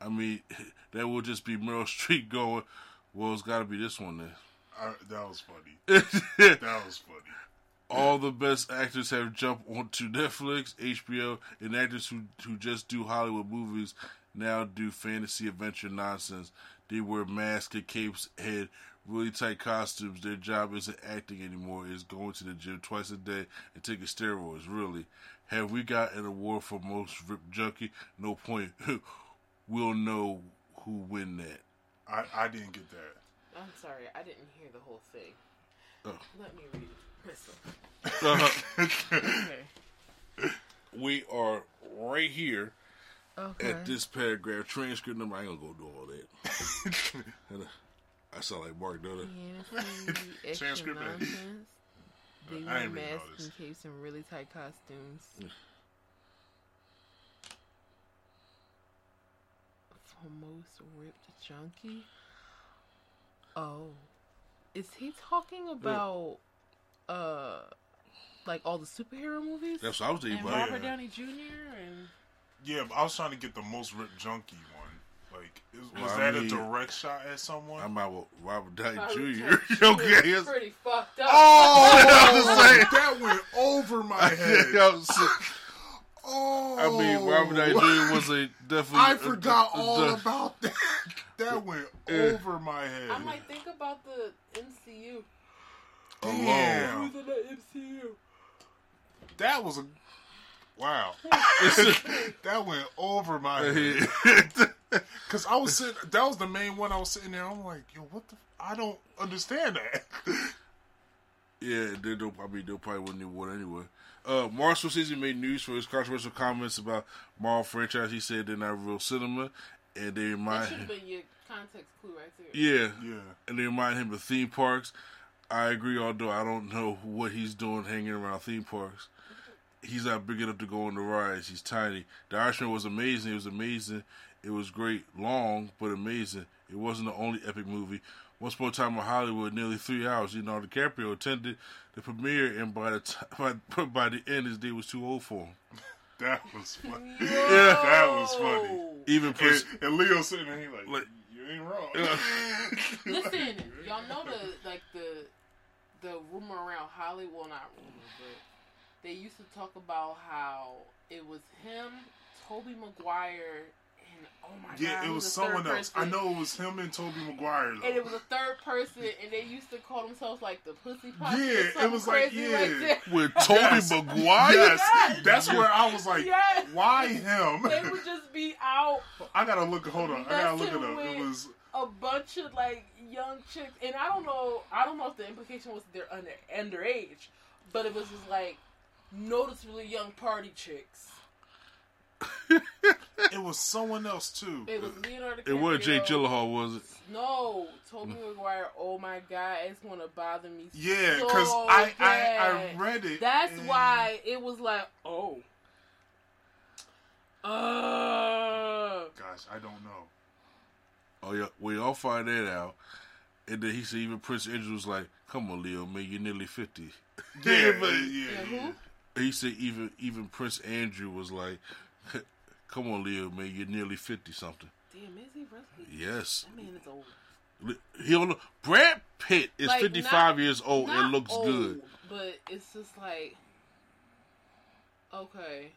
I mean, that will just be Meryl Streep going. Well, it's got to be this one then. I, that was funny. That was funny. All the best actors have jumped onto Netflix, HBO, and actors who who just do Hollywood movies now do fantasy adventure nonsense. They wear masks and capes, had really tight costumes. Their job isn't acting anymore; it's going to the gym twice a day and taking steroids. Really, have we got an award for most ripped junkie? No point. we'll know who win that. I, I didn't get that. I'm sorry, I didn't hear the whole thing. Oh. Let me read it. Listen. Uh-huh. Okay. we are right here Okay. at this paragraph transcript number. I ain't gonna go do all that. And, I sound like Mark, don't I? Fantasy, Transcript nonsense. They I wear ain't reading all masks and capes and really tight costumes. For most ripped junkie. Oh, is he talking about uh, like all the superhero movies? That's what I was thinking and about. Robert Downey Jr. and Yeah, I was trying to get the most ripped junkie one. Like, is, was Well, I that a direct shot at someone? I'm out with Robert Downey Robert Jr. Downey Jr. okay, is yes. pretty fucked up. Oh, oh, saying. that went over my head. I was- Oh, I mean, oh. Robert Downey Jr. was a definitely. I forgot a- a- all a- about that. That went Yeah. over my head. I might think about the MCU. Damn. Who's in the MCU? That was a wow. that went over my head. Cause I was sitting. That was the main one. I was sitting there. I'm like, yo, what the? I don't understand that. Yeah, they don't. I mean, they probably wouldn't even won anyway. Uh, Marshall says he made news for his controversial comments about Marvel franchise. He said they're not real cinema, and they remind should him. have been your context clue right there. Yeah, yeah. and they remind him of theme parks. I agree. Although I don't know what he's doing hanging around theme parks. He's not big enough to go on the rides. He's tiny. The Irishman was amazing. It was amazing. It was great, long but amazing. It wasn't the only epic movie. Once Upon a Time in Hollywood, nearly three hours. You Leonardo DiCaprio attended the premiere, and by the time, by, by the end, his day was too old for him. That was funny. Yeah. That was funny. Even Prince, And, and Leo sitting there, he like, Like- you ain't wrong. Listen, y'all know the like the the rumor around Hollywood, well not rumor, but they used to talk about how it was him, Tobey Maguire, and oh my god, yeah, it who's was someone third else. I know it was him and Tobey Maguire. Though. And it was a third person, and they used to call themselves like the Pussy Posse. Yeah, or it something was like, crazy yeah. that. with Tobey Yes. Maguire. Yes, Yes. that's where I was like, Yes. why him? They would just be out I gotta look. Hold on, I gotta look it up. It was a bunch of like young chicks, and I don't know. I don't know if the implication was they're under underage, but it was just like noticeably young party chicks. it was someone else too. It was Leonardo. It wasn't Jake Gyllenhaal, was it? No, Tobey Maguire. Oh my god, it's gonna bother me. Yeah, so because I, I I read it. That's and- why it was like, oh, uh, Gosh, I don't know. Oh yeah, we all find that out. And then he said even Prince Andrew was like, "Come on, Leo, man, you're nearly 50. Yeah, yeah, but- yeah. yeah. He said even even Prince Andrew was like, "Come on, Leo, man, you're nearly fifty something." Damn, is he really? Yes, That man is old. he don't look. Brad Pitt is Like, 55 not- years old Not and looks old, good. But it's just like, okay.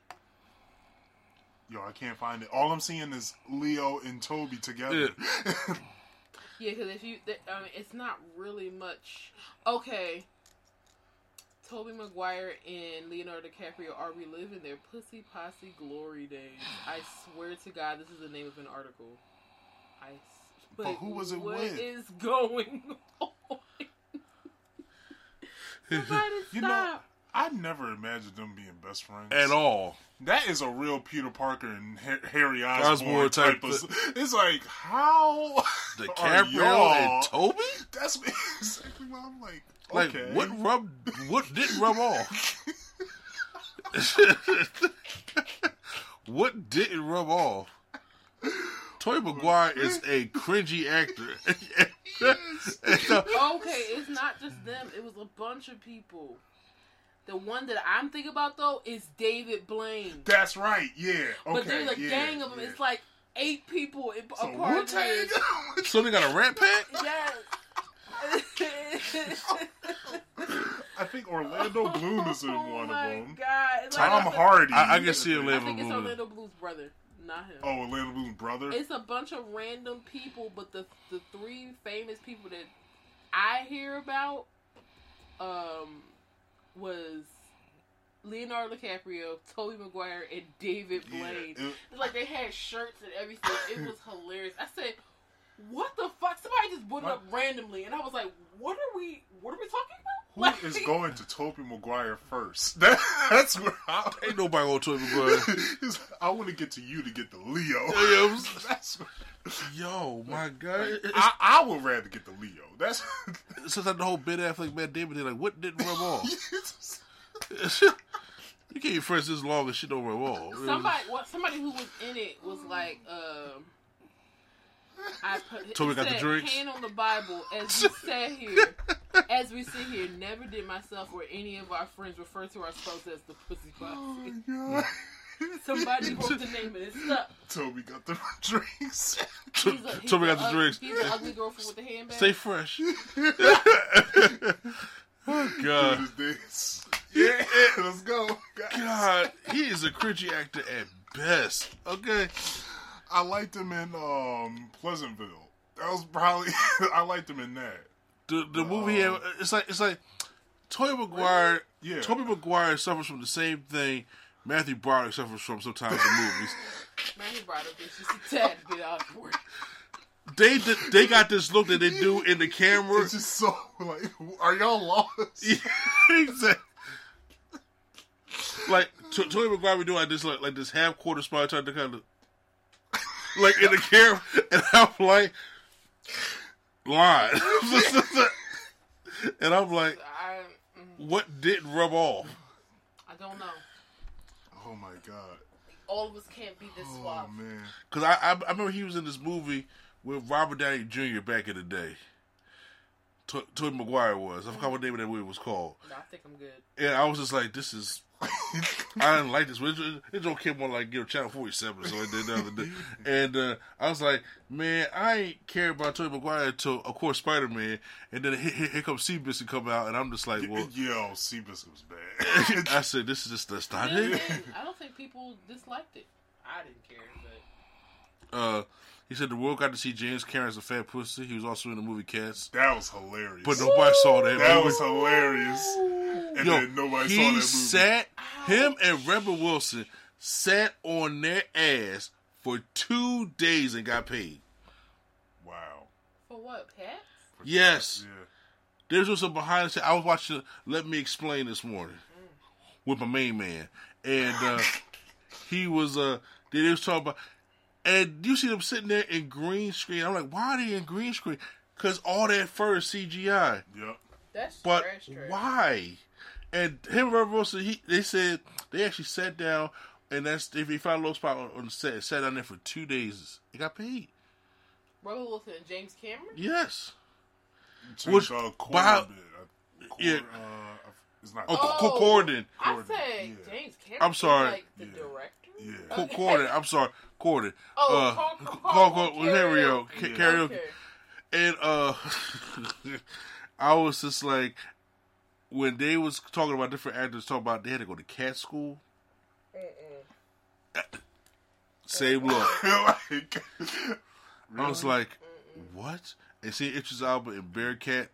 Yo, I can't find it. All I'm seeing is Leo and Tobey together. Yeah, because if you, th- I mean, it's not really much. Okay. Tobey Maguire and Leonardo DiCaprio are reliving their pussy posse glory days. I swear to God, this is the name of an article. I. s- But who was it what with? is going on? Somebody You know, stop. I never imagined them being best friends At all. That is a real Peter Parker and Harry Osborn, Osborn type, type of. It's like how are DiCaprio y'all- and Tobey? That's exactly what I'm like. Like okay. what rub? What didn't rub off? what didn't rub off? Tobey Maguire is a cringy actor. Uh, okay, it's not just them. It was a bunch of people. The one that I'm thinking about though is David Blaine. That's right. Yeah. Okay. but there's a yeah, gang of them. yeah. It's like eight people in, so a part of Wu-Tang? so they got a rat pack? Yes. I think Orlando Bloom is in oh one my of them. God. It's Tom like Hardy. I, I can see Orlando Bloom. I Orlando think it's Orlando Bloom's brother, not him. Oh, Orlando Bloom's brother. It's a bunch of random people, but the the three famous people that I hear about um was Leonardo DiCaprio, Tobey Maguire, and David Yeah, Blaine. it- It's like they had shirts and everything. It was hilarious. I said, "What the fuck?" Somebody just put it up randomly, and I was like, "What are we? What are we talking about?" Who Like- is going to Tobey Maguire first? That, that's where I, Ain't nobody gonna Tobey Maguire. I want to get to you to get the Leo. Yeah, That's what- Yo, my God. I, I would rather get the Leo. That's it's just like the whole Ben Affleck, Matt Damon thing. Like, what didn't rub off? you can't even friends this long and shit don't rub off. It was- Somebody, what? Somebody who was in it was like, um, I put. Tobey it got the said, drinks? Hand on the Bible as we sat here, as we sit here. Never did myself or any of our friends refer to ourselves as the pussy posse. God. Somebody wrote the name of it. Stuck. Tobey got the drinks. He's a, he's Tobey got the ug- drinks. He's an ugly girlfriend with a handbag. Stay fresh. oh God, This- yeah, let's go. God, he is a cringy actor at best. Okay, I liked him in um, Pleasantville. That was probably I liked him in that. the the movie had, it's like it's like Tobey Maguire. Yeah. Tobey Maguire suffers from the same thing Matthew Broderick suffers from sometimes in movies. Man, he brought up it's just a tad bit awkward. They did- they got this look that they do in the camera. It's just so like, are y'all lost? yeah, exactly. Like T- Tony Maguire be doing like this, like, like this half quarter smile, trying to kind of like in the camera, and I'm like, line. and I'm like, I, mm, what didn't rub off? I don't know. Oh my god. All of us can't be this Oh suave. man. Because I, I I remember he was in this movie with Robert Downey Jr. back in the day. To- Tobey Maguire was. I forgot what name of that movie was called. No, I think I'm good. And I was just like, this is. I didn't like this. It, it, it don't came on like you know Channel Forty Seven, so I did the other day. And uh, I was like, man, I ain't care about Tobey Maguire until of course Spider Man, and then here, here comes Seabiscuit come out, and I'm just like, well, Yo, Seabiscuit was bad. I said this is just that's not Then it. again, I don't think people disliked it. I didn't care, but Uh, he said the world got to see James Cameron as a fat pussy. He was also in the movie Cats, that was hilarious. but nobody saw that. that movie. was hilarious. And Yo, then nobody he saw that movie. sat him and Rebel Wilson sat on their ass for two days and got paid. wow. for what? Pets? Yes, Yeah. there's also behind the scenes. I was watching Let Me Explain this morning with my main man, and uh, he was uh, they was talking about, and you see them sitting there in green screen. I'm like, why are they in green screen? Because all that fur is CGI. Yep. That's But trash, trash. why? And him and Robert Wilson, he they said they actually sat down and that's if he found a low spot on, on the set, sat down there for two days. He got paid. Robert Wilson and James Cameron? Yes. Changed, Which- uh, but how- Corbin. Yeah. Uh, it's not. Oh, Cor- Co- Corden. I Corden, said yeah. James Cameron. I'm sorry. Like the Yeah. director? Yeah. Co- Corden. I'm sorry, Corden. Oh, uh, Carl- Carl- Carl- Carl- karaoke. karaoke. Karaoke. Okay. And uh, I was just like, when they was talking about different actors, talking about they had to go to cat school. Same look. like, I was like, what? And see Idris Elba and Bearcat.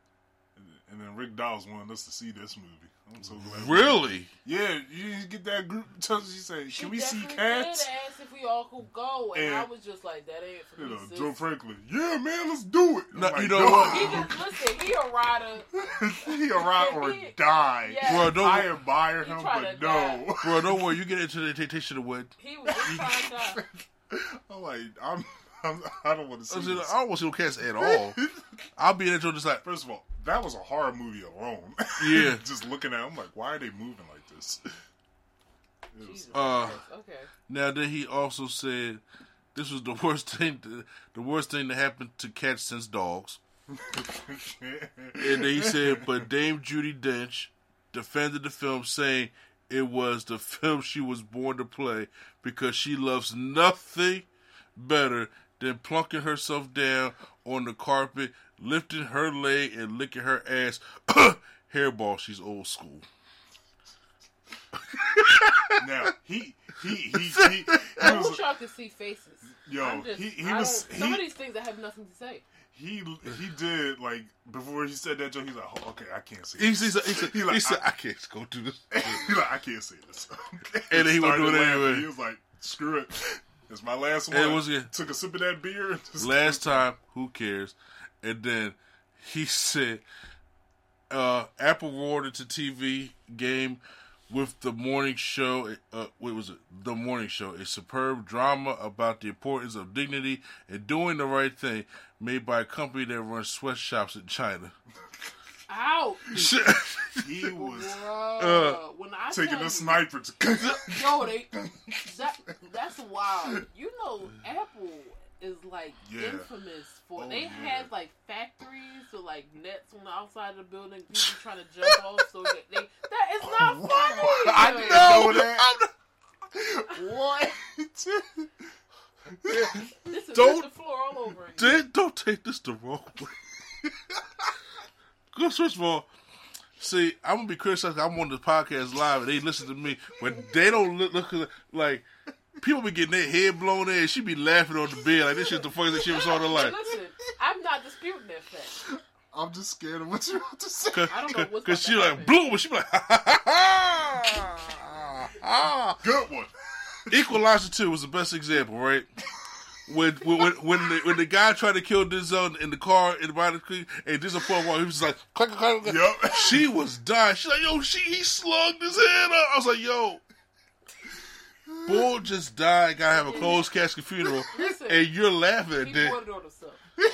And then Rick Dawes wanted us to see this movie. I'm so glad. Really? Yeah, you get that group. She said, She "Can we see definitely cats?" Did ask if we all could go, and, And- I was just like, "That ain't for You me." know, sis. Joe Franklin. Yeah, man, let's do it. No, like, you know no. what? He just listen. He a rider. he a ride or He- die. Yeah. Bro, don't, I admire him, but to no. bro, don't worry. You get into the temptation of what? He was just trying to. I'm like, I'm, I'm I don't want to see I, said, this. I don't want to see no cats at all. I'll be in there just like, First of all, that was a horror movie alone. Yeah. just looking at, it, I'm like, why are they moving like this? Was- Jesus Uh, Okay. now then he also said this was the worst thing, the worst thing that happened to cats since dogs. And then he said, but Dame Judi Dench defended the film, saying it was the film she was born to play because she loves nothing better than plunking herself down on the carpet, lifting her leg, and licking her ass. Hairball, she's old school. now he he he he, he I was wish y'all could see faces. Yo, just, he- he I was- don't- Some of these things I have nothing to say. he he did like before he said that joke. He's like, oh, okay, I can't say. He this. said, he said, like, he said I- I can't go do this. He's like, I can't say this. And then he would do Started it anyway. He was like, screw it. It's my last one. And it was- yeah. Took a sip of that beer. Last time, who cares? And then he said, uh, Apple roared to TV game with the morning show. Uh, what was it? The morning show, a superb drama about the importance of dignity and doing the right thing, made by a company that runs sweatshops in China. Ouch! he was Bruh. when I taking tell a you- sniper to. Yo, they that that's wild. You know, Apple is like Yeah. infamous for. Oh, they yeah. had like factories with like nets on the outside of the building. People trying to jump off. So that they that is not oh, funny. I know that. what? This is Don't- the floor all over again. Don't take this the wrong way. Because first of all, see, I'm gonna be criticized. I'm on the podcast live, and they listen to me, but they don't look, look like people be getting their head blown in. She be laughing on the bed like this shit the funniest thing she ever saw in her life. Listen, I'm not disputing that fact. I'm just scared of what you're about to say. Cause, I don't know what's cause she to like happen. bloom, and she be like, ha, ha, ha, ha, ha. Good one. Equalizer Two was the best example, right? When when when when the, when the guy tried to kill Denzel in the car in the body creek, and Denzel pulled one, he was just like, clack, clack, clack. Yup. She was dying. She's like, yo, she he slugged his head up. I was like, yo, Bull just died. Gotta have a closed casket funeral, Listen, and you're laughing at he that. on himself.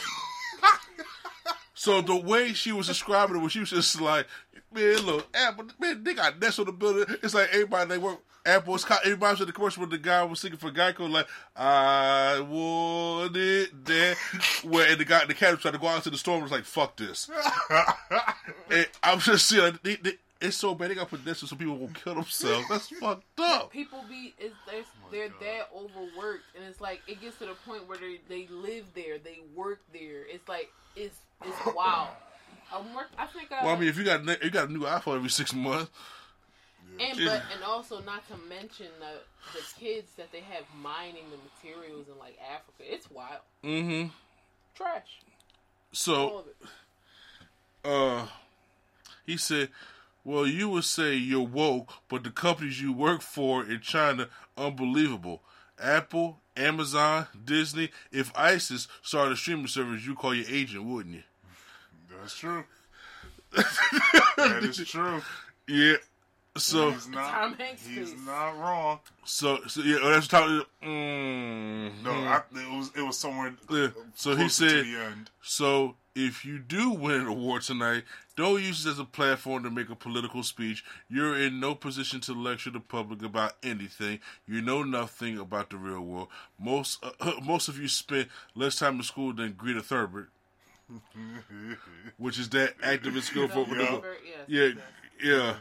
So the way she was describing it, was she was just like, man, look, Apple, man, they got Nest on the building. It's like everybody they work. Apple's everybody was in the commercial when the guy was singing for Geico, like I want it there. Where and the guy, the cat tried to go out to the storm. Was like, fuck this. and I'm just saying, like, they, they, it's so bad they got to put this so people won't kill themselves. That's fucked up. People be is they're, they're that overworked, and it's like it gets to the point where they they live there, they work there. It's like it's it's wild. I'm work, I think. Uh, Well, I mean, if you got you got a new iPhone every six months, and but and also not to mention the the kids that they have mining the materials in like Africa. It's wild. mm-hmm. Trash. All So, of it. uh, he said, "Well, you would say you're woke, but the companies you work for in China, unbelievable. Apple, Amazon, Disney. If ISIS started a streaming service, you call your agent, wouldn't you? That's true. that is true. Yeah. So, he's not. Tom Hanks he's not wrong. so, so yeah. oh, That's talking. Mm, No, I, it was it was somewhere. Yeah, so he said- to the end. So, if you do win an award tonight, don't use it as a platform to make a political speech. You're in no position to lecture the public about anything. You know nothing about the real world. Most uh, most of you spent less time in school than Greta Thunberg, which is that activist girl for Yeah. yeah, yeah.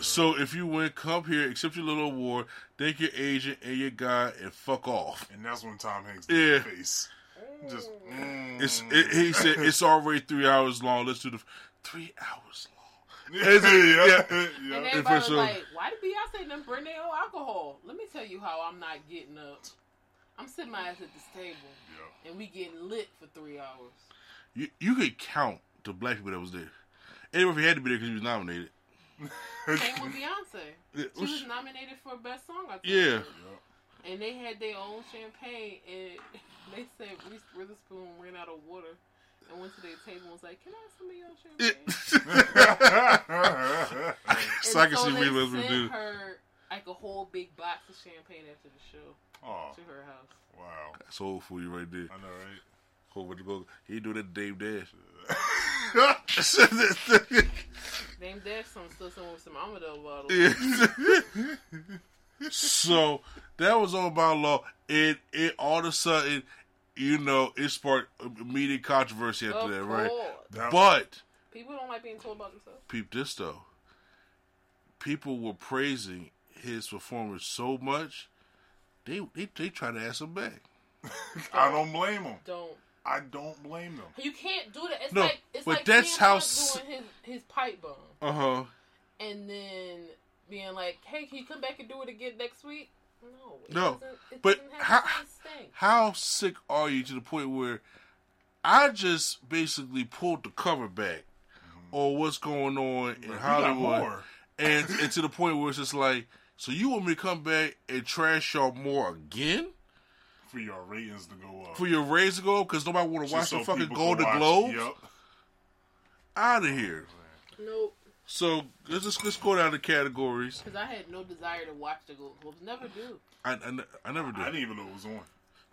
So if you win, come here, accept your little award, thank your agent and your guy, and fuck off. And that's when Tom Hanks Yeah. did the face. Just mm. It's it, he said it's already three hours long. Let's do the three hours long. yeah, Is it? yeah, And yeah. everybody for was sure. like, "Why did Beyonce them bring their own alcohol?" Let me tell you how I'm not getting up. I'm sitting my ass at this table, and we getting lit for three hours. You you could count the black people that was there. Anyway, if he had to be there because he was nominated. Same with Beyonce. She was nominated for best song. I think. Yeah. And they had their own champagne, and they said Reese Witherspoon ran out of water and went to their table and was like, "Can I have some of your champagne?" so I can And see they Reese Witherspoon sent do. her like a whole big box of champagne after the show oh, to her house. wow. Soul you right there. I know, right? Hold with the go. He do that Dave Dash. Dame Dash some still some with some Amador bottles. So that was all about law. It it all of a sudden, you know, it sparked immediate controversy after Of that, right? That- But People don't like being told about themselves. peep this though. People were praising his performance so much, they they they try to ask him back. I don't blame him. Don't. I don't blame them. You can't do that. It's No, like it's but like that's Cam how Rock s- doing his his pipe bomb, Uh huh. and then being like, "Hey, can you come back and do it again next week?" No, No, but how the same sting. how sick are you to the point where I just basically pulled the cover back mm-hmm. on what's going on in Hollywood, more. and and to the point where it's just like, so you want me to come back and trash y'all more again for your ratings to go up. for your raise to go up because nobody want to watch Just so the fucking people can Golden watch- Globes? Yep. Out of here. Nope, So let's just let's go down the categories. because I had no desire to watch the Golden Globes. Never do. I, I, I never did. I didn't even know it was on.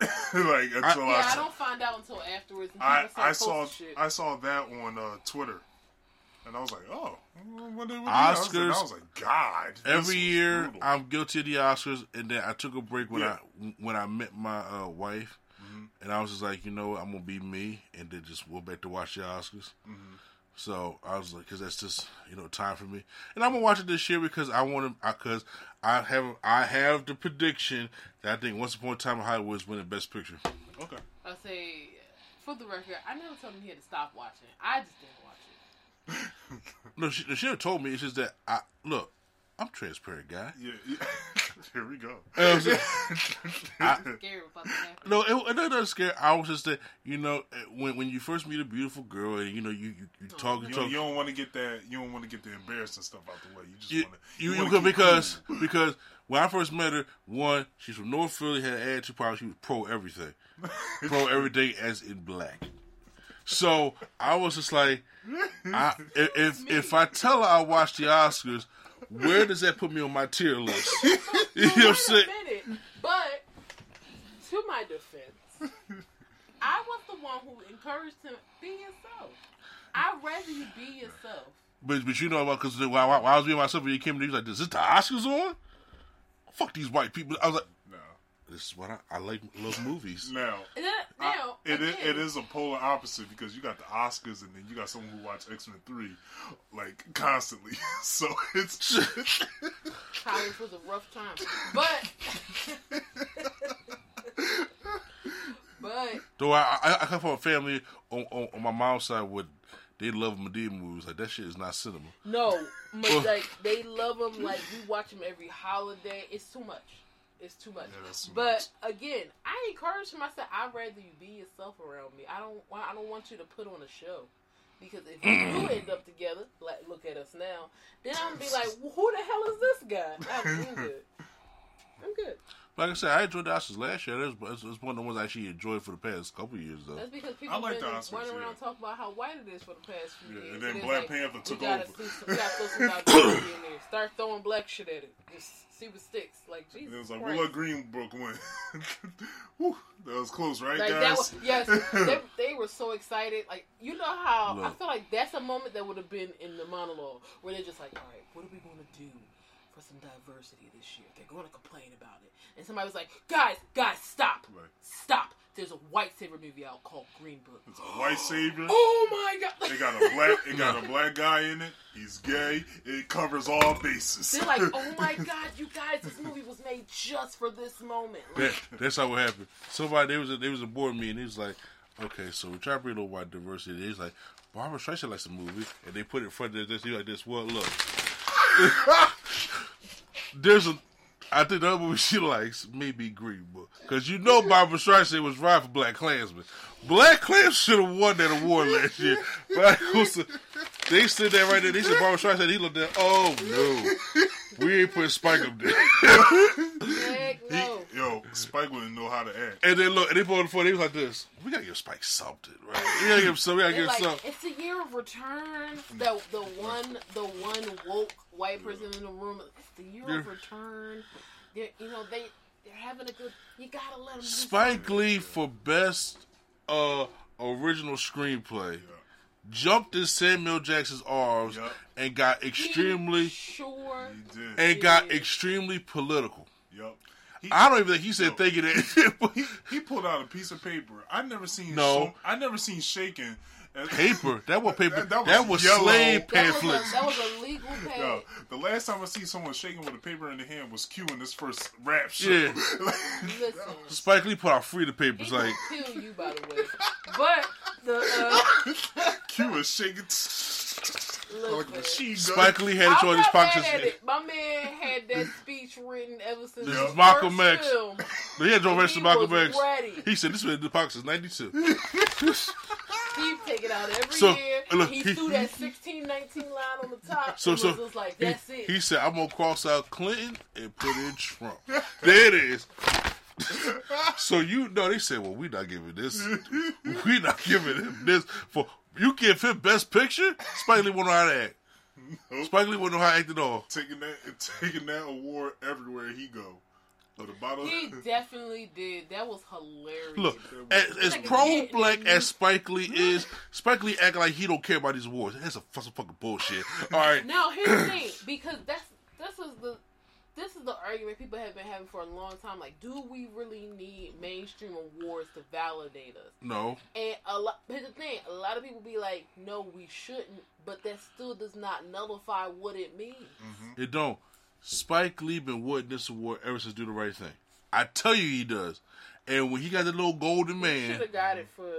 like until I, Yeah, I saw, don't find out until afterwards. And I, people I saw shit. I saw that on uh, Twitter, and I was like, oh, what did, what did I was like- Oscars. I was like, God, Every year, brutal. I'm guilty of the Oscars, and then I took a break when Yeah. I when I met my uh, wife, Mm-hmm. and I was just like, you know, what, I'm gonna be me, and then just went back to watch the Oscars. Mm-hmm. So I was like, because that's just you know time for me, and I'm gonna watch it this year because I want to, because I have I have the prediction that I think Once Upon a Time in Hollywood is winning Best Picture. okay. I say, for the record, I never told him he had to stop watching. I just didn't watch it. No, she, she never told me. It's just that I look, I'm transparent guy. Yeah, yeah. here we go. You know what I'm saying? Scared about to happen. No, it, it doesn't scare. I was just that you know eh, when when you first meet a beautiful girl and you know you you, you talk You, you don't- talk you don't want to get that. You don't want to get the embarrassing stuff out the way. You just you want to. you, you could- because because when I first met her, one she's from North Philly, had an attitude problem. She was pro everything, pro everything as in black. So I was just like, I, if if- if I tell her I watched the Oscars, where does that put me on my tier list? you know what I'm saying? Admit. But to my defense, I was the one who encouraged him be yourself. I'd rather you be yourself. But but you know about because while, while I was being myself, when you came to, he was like, "Is this the Oscars on? Fuck these white people." I was like, No. "This is what I, I like. Love movies." Now, And then, I- now it, is, it is a polar opposite because you got the Oscars and then you got someone who watch X Men Three like constantly. so it's college was a rough time, but but Though I, I, I come from a family on, on, on my mom's side where they love Madea movies. Like that shit is not cinema. no, but like they love them. Like we watch them every holiday. It's too much. It's too much. Yeah, too but again, I encourage him. I said I'd rather you be yourself around me. I don't. want- I don't want you to put on a show. Because if you do end up together, like look at us now, then I'm gonna be like, well, who the hell is this guy? I'm good. I'm good. Like I said, I enjoyed the Oscars last year. It was, it's one of the ones I actually enjoyed for the past couple years though. That's because people I like been the Oscars, running yeah. around talking about how white it is for the past few Yeah, years. and then it's Black Panther took we over. See some, we gotta throw some diversity in there. Start throwing black shit at it. Just see what sticks. Like Jesus. it was like Christ. we'll let Green Book win. Whew, that was close, right, Like guys? that was yes, they, they were so excited. Like you know how I feel like that's a moment that would have been in the monologue where they're just like, all right, what are we going to do for some diversity this year? They're going to complain about it, and somebody was like, guys, guys, stop, Right. stop. There's a white savior movie out called Green Book. It's a white savior. Oh my god! It got a black. It got a black guy in it. He's gay. It covers all bases. They're like, oh my god, you guys, this movie was made just for this moment. That, that's how it happened. Somebody they was a, they was a board meeting. He was like, "Okay, so we try to bring a little white diversity." He's like, "Barbra Streisand likes the movie," and they put it in front of this. He like this. Well, look, there's a. I think the other movie she likes maybe Green Book because you know Barbra Streisand was right for Black Klansman. Black Klansman should have won that award last year. Klansman- they stood there right there. They said Barbra Streisand. He looked there. Oh no, we ain't putting Spike up there. Heck He, yo, Spike wouldn't know how to act. And then look, and they put on the phone. They was like this. We gotta give Spike something, right? We gotta give him something. We gotta give him like, something. it's a year of return. The the one the one woke white person in the room. It's the year of return. They're, you know they they're having a good. You gotta let them. Spike Lee for best uh original screenplay jumped in Samuel Jackson's arms Yup. and got something. extremely sure. He did. and got Yeah. extremely political. Yup. He, I don't even think he said thinking that. but he, he pulled out a piece of paper. I never seen. No. so- I never seen shaking. And- paper. That was paper. That- that That was was, yellow. slave That was, pamphlets. a, that was a legal pay. Yo, the last time I see someone shaking with a paper in the hand was Q in this first rap show. Yeah. Listen, Spike Lee put out free the papers gonna like kill you by the way. But the uh, Q is shaking like a listen. machine. Spike Lee had it I'm on his not mad pockets. at it. My man had that speech written ever since This his is Malcolm first X. film. He had Joe Rest He Malcolm was X. ready. He said this was in the pockets since '92. He take it out every So, year. look, he, he- threw that sixteen nineteen line on the top. So, and so was just like, he, that's it. he said, "I'm gonna cross out Clinton and put in Trump." there it is. so you know they said, "Well, we not giving this. We not giving him this for you give him Best Picture." Spike Lee won't know how to act. Spike Lee won't know how to act at all. taking that taking that award everywhere he go. With a bottle. He definitely did. That was hilarious. Look, as, as like pro black as mm-hmm. Spike Lee is, Spike Lee act like he don't care about these awards. That's a that's some fucking bullshit. All right, Now here's the thing, because that's this is the this is the argument people have been having for a long time. Like, do we really need mainstream awards to validate us? no, And a lot. Here's the thing: a lot of people be like, "No, we shouldn't," but that still does not nullify what it means. Mm-hmm. It don't. Spike Lee been wanting this award ever since Do the Right Thing. I tell you he does. And when he got the little golden man, Should have got it for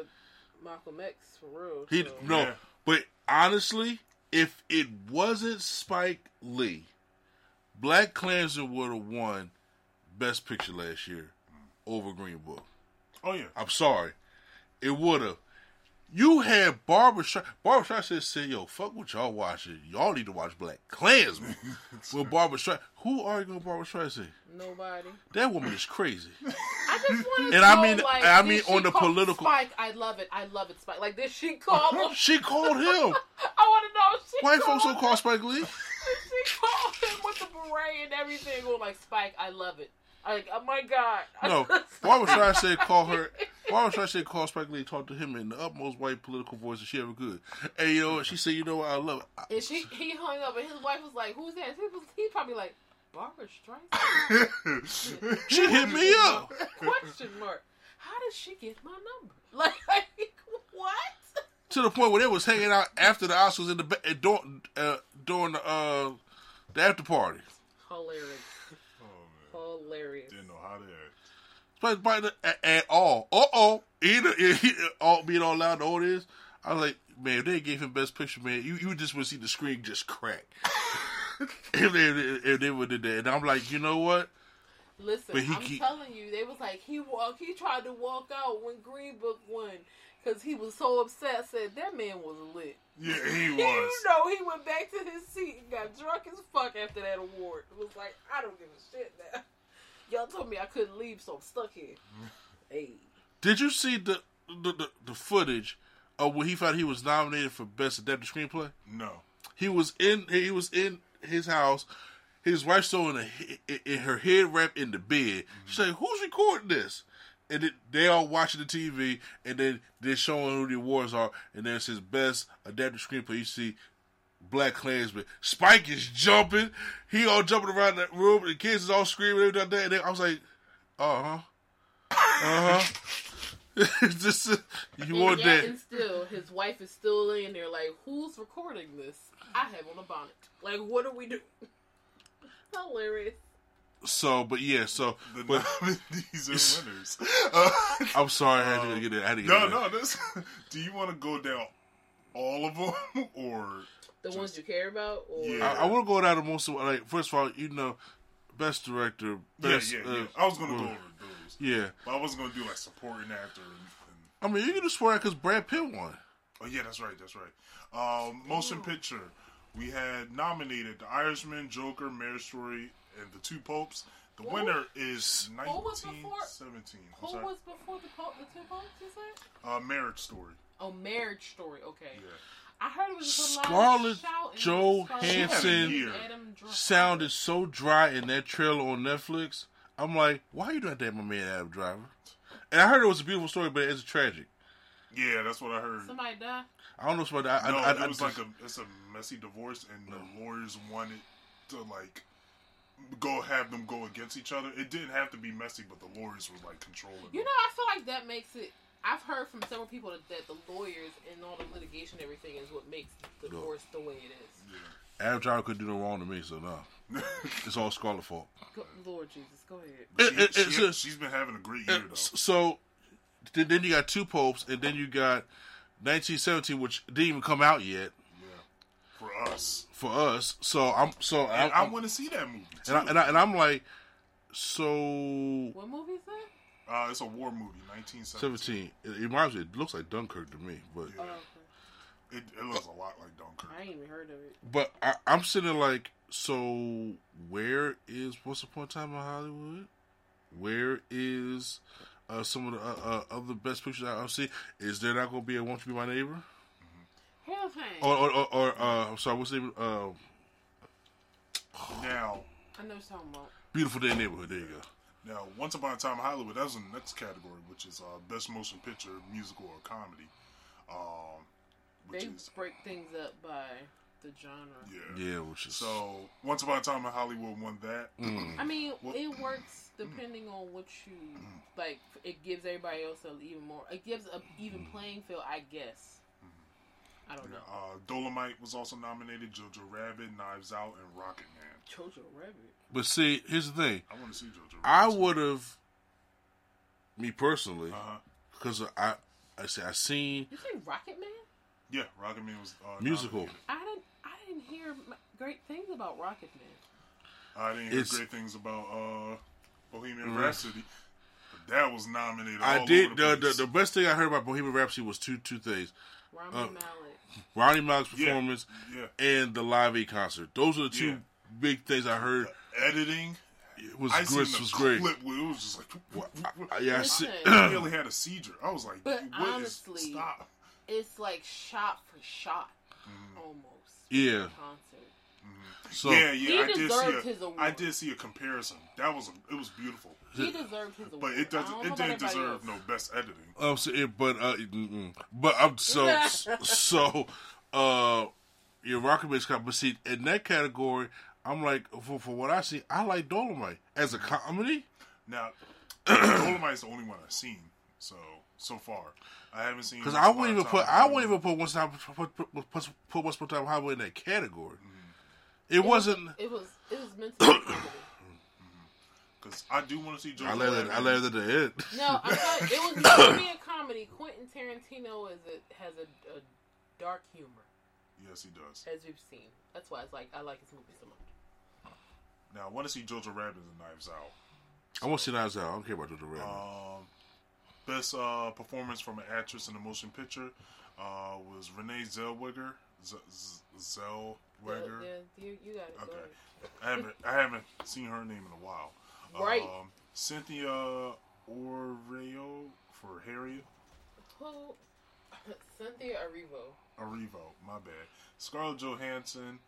Malcolm X for real. he so. no. Yeah. But honestly, if it wasn't Spike Lee, Black Klansman would have won Best Picture last year over Green Book. Oh yeah. I'm sorry, it would have. You had Barbra Streisand. Barbra Streisand said, "Yo, fuck what y'all watching. Y'all need to watch Black Klansman." with Barbra Streisand, who arguing with Barbra Streisand? Nobody. That woman is crazy. I just want to And know, I mean- like, I mean on the political- Spike. I love it. I love it. Spike. Like, did she call him? She called him. I want to know. If she White called folks don't call Spike Lee. Did him with the beret and everything. Going like, Spike. I love it. Like, oh my god. No, Barbra Streisand call her Barbra Streisand call Spike Lee, talk to him in the utmost white political voice that she ever could. And you know? She said, "You know what? I love it." And she he hung up, and his wife was like, "Who's that?" He was he probably like Barbra Streisand. She hit me up. Question mark. How did she get my number? Like, what? to the point where they was hanging out after the Oscars in the uh, during uh, during the uh, the after party. Hilarious. Oh, man. Hilarious. Didn't know how to act. But by the, at, at all, uh oh, either all being all loud, all this. I was like, man, if they gave him best picture, man, you you just would see the screen just crack. if they if they would have did that, and I'm like, you know what? Listen, But he I'm keep- telling you, they was like he walk. He tried to walk out when Green Book won because he was so upset. Said that man was lit. Yeah, he was. You know, he went back to his seat and got drunk as fuck after that award. It was like I don't give a shit now. Y'all told me I couldn't leave, so I'm stuck here. hey, Did you see the the, the the footage of when he found he was nominated for best adapted screenplay? No. He was in he was in his house. His wife's throwing a, in- in her head wrap in the bed. She's mm-hmm. like, "Who's recording this?" And it, they all watching the TV, and then they're showing who the awards are. And then it says best adapted screenplay. You see Black Klansman. Spike is jumping. He all jumping around that room. The kids is all screaming everything like that. And then I was like, "Uh huh, uh huh." Just you want yet that? and still, his wife is still laying there like, who's recording this? I have on a bonnet. Like, what are we doing? Hilarious. So, but yeah, so The but nominees and winners. Uh, I'm sorry, I had to get it. I had to get no, it. no. This. Do you want to go down all of them or? The ones you care about, or Yeah. I, I want to go down to most of like. First of all, you know, best director, best. yeah, yeah, uh, yeah. I was gonna go over those, Yeah, but I wasn't gonna do like supporting actor. And, and, I mean, you can just swear because Brad Pitt won. oh yeah, that's right, that's right. Um, motion picture. We had nominated The Irishman, Joker, Marriage Story, and The Two Popes. The Who? winner is Who was before- 1917. I'm who sorry. was before the po- the two popes, You said? Uh, Marriage Story. Oh, Marriage Story. Okay. Yeah. I heard it was just a lot Scarlett. Johansson year. Adam Dri- Sounded so dry in that trailer on Netflix. I'm like, why are you doing that, my man Adam Driver? And I heard it was a beautiful story, but it's tragic. Yeah, that's what I heard. Somebody died. I don't know what I, no, I, I, it was just- like a it's a messy divorce, and the lawyers wanted to like go have them go against each other. It didn't have to be messy, but the lawyers were like controlling. You them. know, I feel like that makes it. I've heard from several people that, that the lawyers and all the litigation, and everything, is what makes the No. divorce the way it is. Adam Driver could do no wrong to me, so no, it's all Scarlett's fault. Go, Lord Jesus, go ahead. She, It- it- she, it's a- she's been having a great year though. So then, then you got two popes, and then you got 1917, which didn't even come out yet Yeah, for us, for us. So I'm so and I'm, I want to see that movie too. and, I, and, I, and I'm like, so What movie is that? uh, it's a war movie, 1917. 17. It, it reminds me. It looks like Dunkirk to me, but Oh, okay. It, it looks a lot like Dunkirk. I ain't even heard of it. but I, I'm sitting like, so where is Once Upon a Time in Hollywood? Where is uh, some of the uh, uh, other best pictures I've seen? Is there not going to be a Won't You Be My Neighbor? Hell thing. Or, or, or, or uh, sorry, what's the name? Uh, Now, I know what you're talking about. Beautiful Day Neighborhood. There you go. now, Once Upon a Time in Hollywood. that's in the next category, which is uh, best motion picture, musical or comedy. Um, which They is break things up by the genre. yeah. Yeah, which is So Once Upon a Time in Hollywood won that. Mm. I mean, Well- it works depending on what you like. It gives everybody else a even more. It gives a even playing field, I guess. I don't know. Uh, Dolomite was also nominated. Jojo Rabbit, Knives Out, and Rocket Man. Jojo Rabbit. But see, here's the thing. I want to see Jojo. I would have, me personally, Uh-huh. because I, I say I seen You say Rocket Man? Yeah, Rocket Man was uh, musical. nominated. I didn't. I didn't hear great things about Rocket Man. I didn't hear It's- great things about uh, Bohemian Mhm. Rhapsody. But that was nominated. I all did Over the, the, the the best thing I heard about Bohemian Rhapsody was two two things: Rami Uh, Malek. Rami Malek's Yeah. performance yeah. and the Live Aid concert. Those are the two Yeah. big things I heard. editing. It was I great. seen the was great. clip it was just like. I- yeah, I see- Listen. I nearly had a seizure. I was like, But what is- honestly- stop. It's like shot for shot, Mm-hmm. almost. Yeah. Concert. So yeah, yeah, He I did see deserved a, his award. I did see a comparison. That was a, it was beautiful, He deserved his award. but it doesn't. It didn't deserve else. no best editing. Um, so it, but uh, mm-mm. but I'm so so uh, your rocket based comedy. But see, in that category, I'm like for for what I see, I like Dolomite as a comedy. Now, Dolomite's the only one I've seen. So so far, I haven't seen. Because I Upon wouldn't even put I in wouldn't even put once time put put, put, put once upon a time Hollywood in that category. Mm-hmm. It wasn't. It was. It was meant to be comedy. Because I do want to see Jojo I let it. I let it at the end. No, I'm sorry. It was meant to be a comedy. Quentin Tarantino is a, has a, a dark humor, Yes, he does. as we've seen. That's why it's like I like his movies so much. Now I want to see Jojo Rabbit and Knives Out. I want to see Knives Out. I don't care about Jojo Rabbit. Um, best uh, performance from an actress in a motion picture uh, was Renee Zellweger. Z- Z- Zellweger. Yeah, you, you got it. Okay. I haven't I haven't seen her name in a while. Right. Um, Cynthia Oreo for Harriet Who? Cynthia Erivo. Arrivo. My bad. Scarlett Johansson.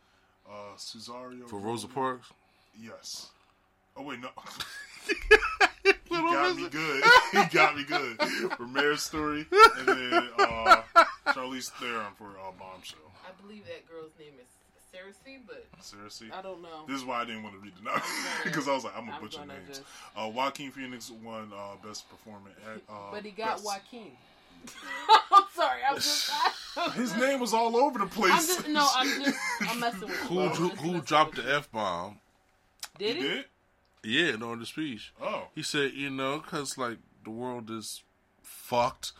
Uh, Cesario. for Rosa Parks. Yes. Oh wait, no. he got me good. he got me good for Marriage Story, and then uh, Charlize Theron for uh, Bombshell. I believe that girl's name is Cersei, but Seriously, I don't know. this is why I didn't want to read the novel because I was like, I'm gonna I'm butcher names. just- Uh, Joaquin Phoenix won uh, Best Performing. Act, uh, but he got best- Joaquin. I'm sorry. I'm just. His name was all over the place. I'm just no. I'm just. I'm messing with Who you. Who, who dropped the f bomb? Did He he? did? Yeah, no, in the speech. Oh, He said, you know, because like the world is fucked.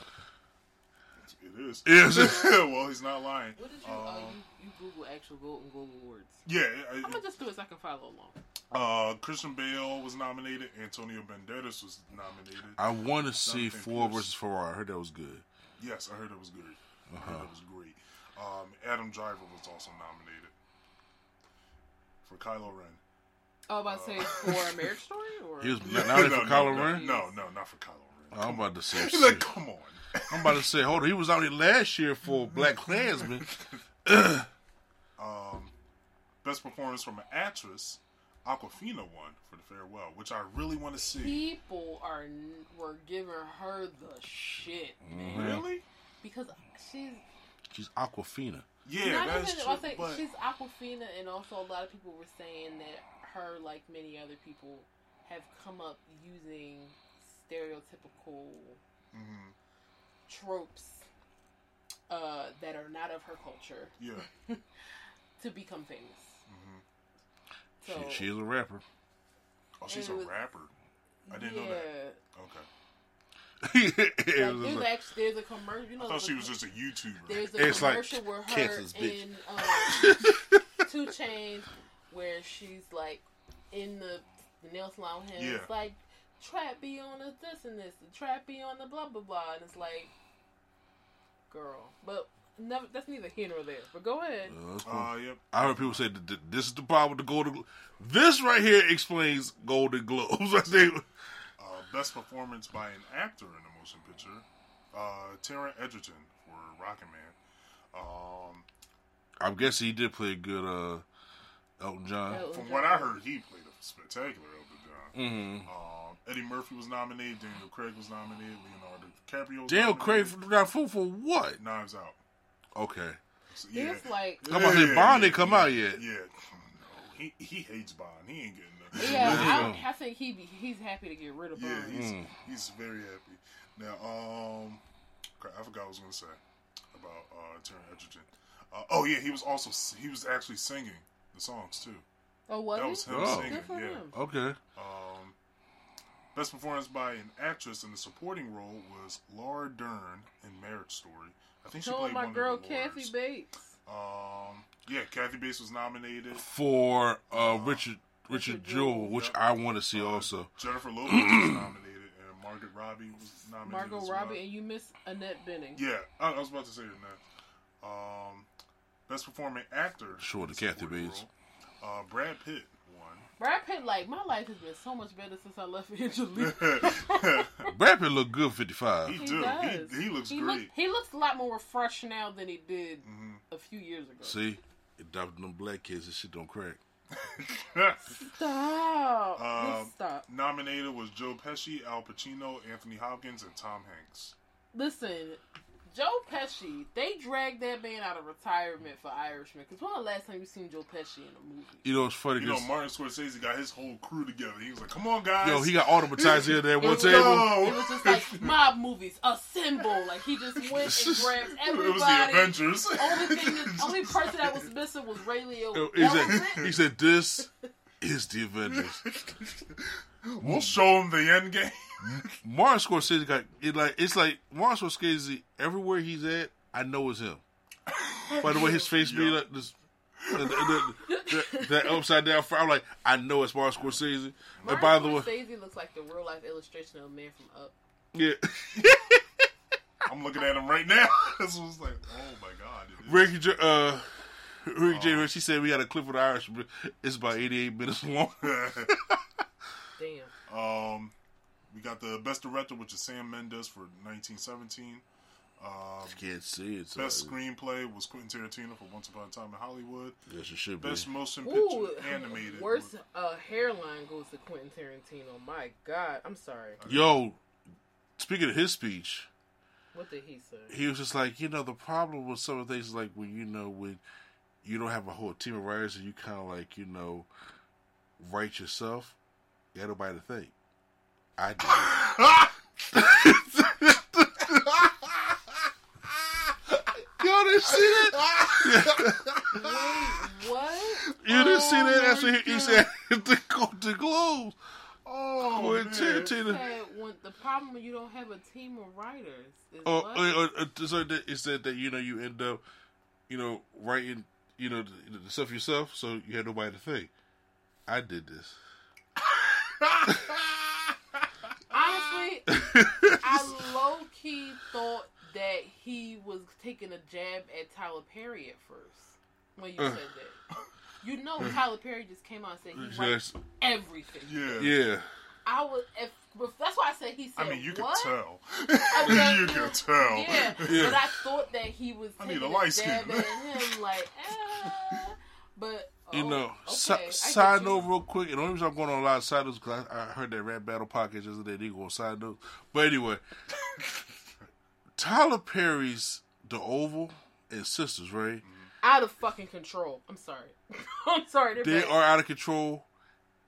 it is. Yes. well, he's not lying. What did you? uh, Um, you, you Google actual Golden Globe awards. Yeah, I'm gonna just do it so I can follow along. uh, Christian Bale was nominated. Antonio Banderas was nominated. I want to see Jonathan Ford Pierce. versus Ferrari. I heard that was good. Yes, I heard it was good. I Uh-huh. heard it was great. Um, Adam Driver was also nominated for Kylo Ren. Oh, about to say for a marriage story or He was nominated for no, Kylo no, Ren. No, no, not for Kylo Ren. I'm about to say. He's like, come on. I'm about to say. Hold on. He was out here last year for Black Klansman. Best performance from an actress, Awkwafina won for the farewell, which I really want to see. people are were giving her the shit, man, Really? because she's She's Awkwafina. Yeah, not that's even. true. I think but she's Awkwafina, and also a lot of people were saying that her, like many other people, have come up using stereotypical Mhm. tropes uh, that are not of her culture yeah, to become famous. So She, she is a rapper. oh, she's a was- rapper. I didn't yeah, know that. Okay, like, there's like- actually there's a commercial. You know, I thought she was just a YouTuber. There's a It's like commercial where her bitch. in um, Two Chains where she's like in the, the nail salon and Yeah. it's like trap be on the this and this, the trap be on the blah blah blah, and it's like, girl, but never. That's neither here nor there. But go ahead. Uh, cool. Uh, yep. I heard people say that this is the problem with the Golden. Glo- This right here explains Golden Globes. I think. Uh, best performance by an actor in a motion picture, uh, Taron Egerton for Rocket Man. Um, I'm guessing he did play a good uh, Elton John. Elton from John. what I heard, he played a spectacular Elton John. Mm-hmm. Um, Eddie Murphy was nominated. Daniel Craig was nominated. Leonardo DiCaprio. Was Daniel Craig nominated. got food for what? Knives Out. Okay. So, He was like, I'm about to say Bond didn't come yeah, out yet. Yeah, no, he he hates Bond. He ain't getting nothing. yeah, I, I think he be, he's happy to get rid of Bond. Yeah, he's Mm. he's very happy. Now, um, crap, I forgot what I was gonna say about uh Taron Egerton. Uh, oh yeah, he was also he was actually singing the songs too. Oh, was that he? was him Oh. singing. Good for Yeah. him. Okay. Um, best performance by an actress in the supporting role was Laura Dern in Marriage Story. I think she So played my one girl of the Kathy Laura's. Bates. Um, yeah, Kathy Bates was nominated. For uh, Richard Richard Richard Jewell, Jewell, which yep. I want to see also. Jennifer Lopez was nominated, and Margaret Robbie was nominated. Margot as well. Robbie, and you miss Annette Bening. Yeah, I, I was about to say that. Um, best performing actor. Sure, in the Kathy Bates. Uh, Brad Pitt Brad Pitt, like my life has been so much better since I left Angelina. Brad Pitt looked good 55. he He do. does. He, he looks he great. Look, he looks a lot more refreshed now than he did Mhm. a few years ago. See? Adopting them black kids, this shit don't crack. Stop. Just stop. Nominated was Joe Pesci, Al Pacino, Anthony Hopkins, and Tom Hanks. Listen, Joe Pesci, they dragged that man out of retirement for Irishman. Because when the last time you seen Joe Pesci in a movie? You know, it's funny You know, Martin Scorsese got his whole crew together. He was like, "Come on, guys!" yo, he got all the advertising in there at one table. No. It was just like mob movies, assemble. Like he just went and grabbed everybody. It was the everybody. Avengers. Only thing, that, only person that was missing was Ray Liotta. Yo, He said, he said, "This is the Avengers." we'll show him the end game. Martin Scorsese got it like it's like Martin Scorsese everywhere he's at. I know it's him. By the way, his face be like this. the- the- the- that upside down frown, I'm like, I know it's Martin Scorsese. And Martin by the way, Scorsese looks like the real life illustration of a man from Up. yeah, I'm looking at him right now. this was like, oh my god. it is. Ricky, J- uh, Ricky J. She said we had a clip of the Irish. It's about 88 minutes long. Damn. um, we got the best director, which is Sam Mendes for 1917. Can't see it. So Best screenplay was Quentin Tarantino for Once Upon a Time in Hollywood. Yes, it should be. Best motion picture Ooh, animated. worst was- uh, hairline goes to Quentin Tarantino. My God, I'm sorry. Yo, speaking of his speech, What did he say? he was just like, you know, the problem with some of the things is like when you know when you don't have a whole team of writers and you kind of like you know write yourself. You got nobody to think. I did. Y'all didn't see that? What? You didn't see that? That's my what he, he said. the Golden Globes. oh, Quentin man. Tarantino. Said when the problem when you don't have a team of writers is Oh, what? uh, uh, so that it said that you know you end up, you know, writing, you know, the, the stuff yourself, so you had nobody to think. I did this. I low key thought that he was taking a jab at Tyler Perry at first when you Uh. said that. You know, Tyler Perry just came out and said he Yes. everything. Yeah. Yeah, I was, if, that's why I said he said. I mean, you can what? tell. Okay, you can tell. Yeah, Yeah. but I thought that he was I need a light skin. at him, like, eh. but you oh, know. okay, si- I get side you. note, real quick, and the only reason I'm going on a lot of side notes because I, I heard that Rap Battle podcast yesterday. They go on side notes, but anyway, Tyler Perry's The Oval and Sistas, right? Mm-hmm. out of fucking control. I'm sorry. I'm sorry. They're bad. are out of control,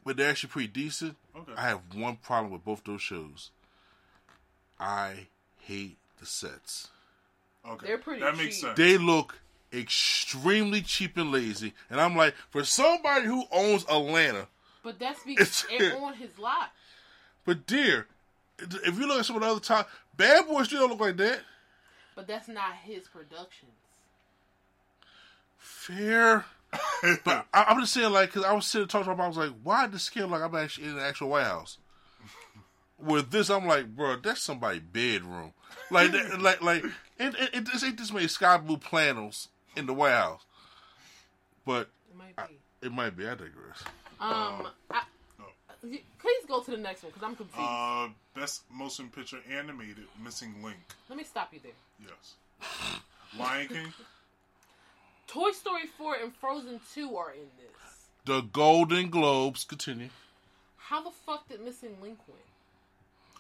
but they're actually pretty decent. Okay. I have one problem with both those shows. I hate the sets. Okay. They're pretty That makes cheap. sense. They look extremely cheap and lazy. And I'm like, for somebody who owns Atlanta, But that's because It's- it on his lot. but dear, if you look at some of the other top Bad Boys, still don't look like that. But that's not his productions. Fair. but I, I'm just saying, like, because I was sitting talking to my mom, I was like, why the scale like I'm actually in the actual White House? With this, I'm like, bro, that's somebody's bedroom. Like, that, like, like, it, it, it this ain't this many sky blue flannels in the White House. But It might be. it might be. I digress. Um, I, please go to the next one because I'm confused. Uh, best motion picture animated, Missing Link. Let me stop you there. Yes. Lion King. Toy Story 4 and Frozen 2 are in this. The Golden Globes continue. How the fuck did Missing Link win?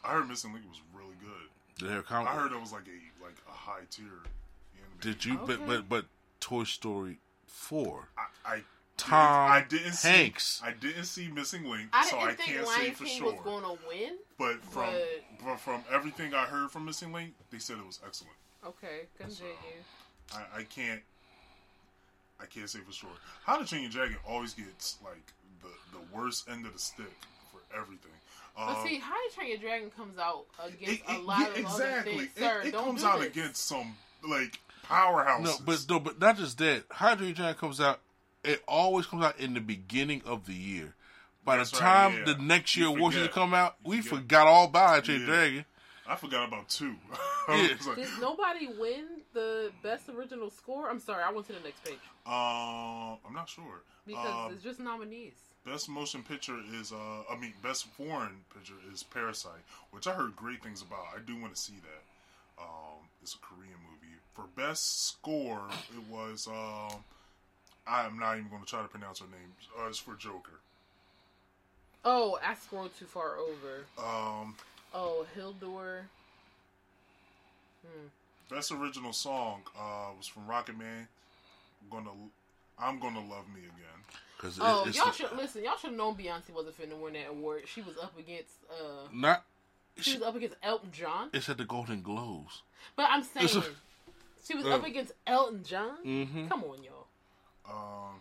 I heard Missing Link was really good. Did they have I heard it was like a like a high tier. animated. Did you? Okay. But but but Toy Story four. I, I Tom I didn't see, Hanks. I didn't see Missing Link, I so I can't Lion say for King sure. was going to win. but from but- but from everything I heard from Missing Link, they said it was excellent. Okay, continue. I, I can't I can't say for sure. How to Train Your Dragon always gets like the the worst end of the stick for everything. But Um, see, How to Train Your Dragon comes out against it- a lot yeah, of exactly. other things. It- Sir, it, don't comes do out this. against some like powerhouses. No, but no, but not just that. Hydra Giant comes out. It always comes out in the beginning of the year. By That's the right, time yeah. the next year You awards to come out, we forget. forgot all about Hydra Yeah. Dragon. I forgot about two. Yeah. Like, Did nobody win the best original score? I'm sorry, I went to the next page um, I'm not sure. because Um, it's just nominees. Best motion picture is, uh, I mean, best foreign picture is Parasite, which I heard great things about. I do want to see that. Um, it's a Korean movie. For best score, it was, um, I'm not even going to try to pronounce her name. Uh, it's for Joker. Oh, I scrolled too far over. Um, Oh, Hildur. best original song uh, was from Rocket Man. Gonna, I'm gonna love me again. Because Oh, it's y'all the- should listen. Y'all should have known Beyonce wasn't finna win that award. She was up against. uh not. She was up against Elton John. It's at the Golden Globes. But I'm saying It's a- she was Uh, up against Elton John. Mm-hmm. Come on, y'all. Um,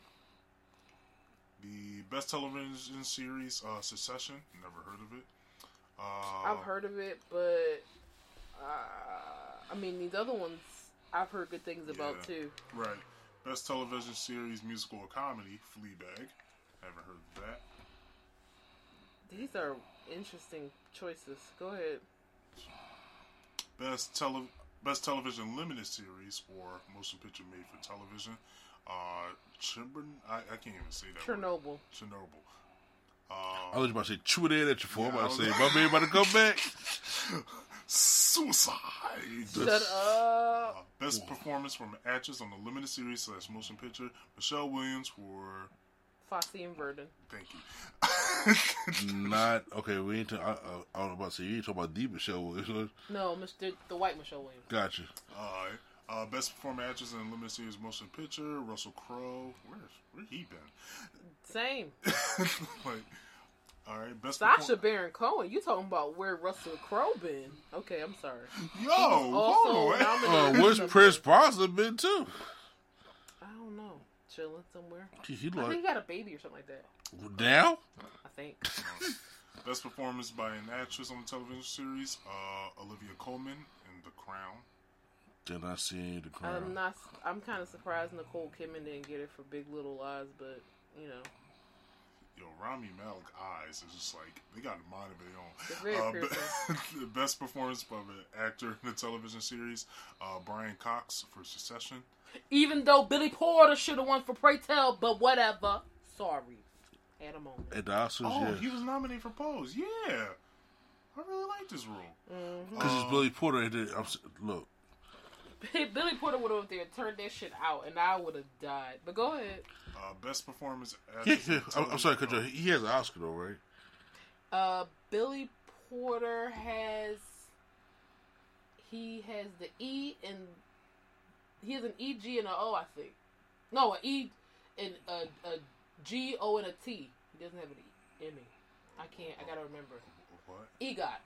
the best television series, uh, Succession. Never heard of it. Uh, I've heard of it, but uh, I mean these other ones I've heard good things about Yeah. too. Right. Best television series, musical or comedy, Fleabag. Haven't heard of that. These are interesting choices. Go ahead. Best tele best television limited series or motion picture made for television. Uh, Chibern, I, I can't even say that. word. Chernobyl. Chernobyl. I Uh, was about to say, chew it in at your phone. Yeah, I'm I about to was- say, my man about to come back. Suicide. Shut up. Uh, best performance from an actress on the limited series slash motion picture, Michelle Williams for. Fosse and Verdon. Thank you. Not okay. We ain't. T- I, I, I was about to say you ain't talking about deep Michelle Williams. No, Mr. the white Michelle Williams. Gotcha. Alright. Uh, best performing actress in a limited series motion picture, Russell Crowe. Where's where he been? Same. like, all right, best Sasha perform- Baron Cohen. You talking about where Russell Crowe been? Okay, I'm sorry. Yo, also hold on. Uh, where's Pierce Brosnan been too? I don't know. Chilling somewhere. He, he I think he got a baby or something like that. now. I think. Best performance by an actress on the television series, uh, Olivia Colman in The Crown. Did I see the crown. I'm not. I'm kind of surprised Nicole Kidman didn't get it for Big Little Lies, but you know, Yo, Rami Malek eyes is just like they got a mind of They're their own. Uh, be- the best performance by an actor in a television series, uh, Brian Cox for Succession. even though Billy Porter should have won for Pray Tell, but whatever. Sorry, had a moment. At the Oscars, Oh, yeah. he was nominated for Pose. Yeah, I really like this role. Because it's Billy Porter. and then- I'm, look, Billy Porter would have there turned that shit out, and I would have died. But go ahead. Uh, best performance. he, actress he, in I'm, I'm sorry, cut television- He has an Oscar though, right? Uh, Billy Porter has he has the E and he has an E G and a O, I think. No, an E and a, a G O and a T. He doesn't have an E Emmy. I can't. I gotta remember. What? EGOT.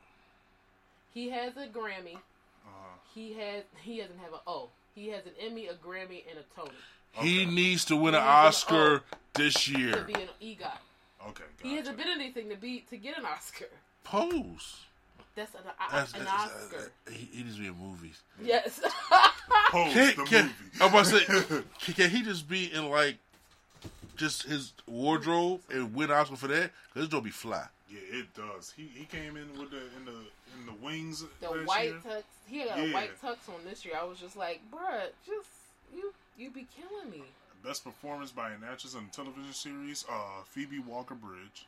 He has a Grammy. Uh, He has. He doesn't have an O. He has an Emmy, a Grammy, and a Tony He needs to win He an needs an Oscar O. this to year. be an EGOT. okay, He gotcha. hasn't been anything to be to get an Oscar. Pose. That's an, uh, That's, an that's- Oscar. Uh, uh, he, he needs to be in movies. Yes. Pose Can, the can, movie. I'm about to say, can, can he just be in like just his wardrobe and win Oscar for that? Because it'll be fly. Yeah, it does. He he came in with the in the in the wings. the last white year. tux. He had a Yeah. white tux on this year. I was just like, bruh, just you you be killing me. Best performance by an actress in a television series, uh, Phoebe Walker Bridge.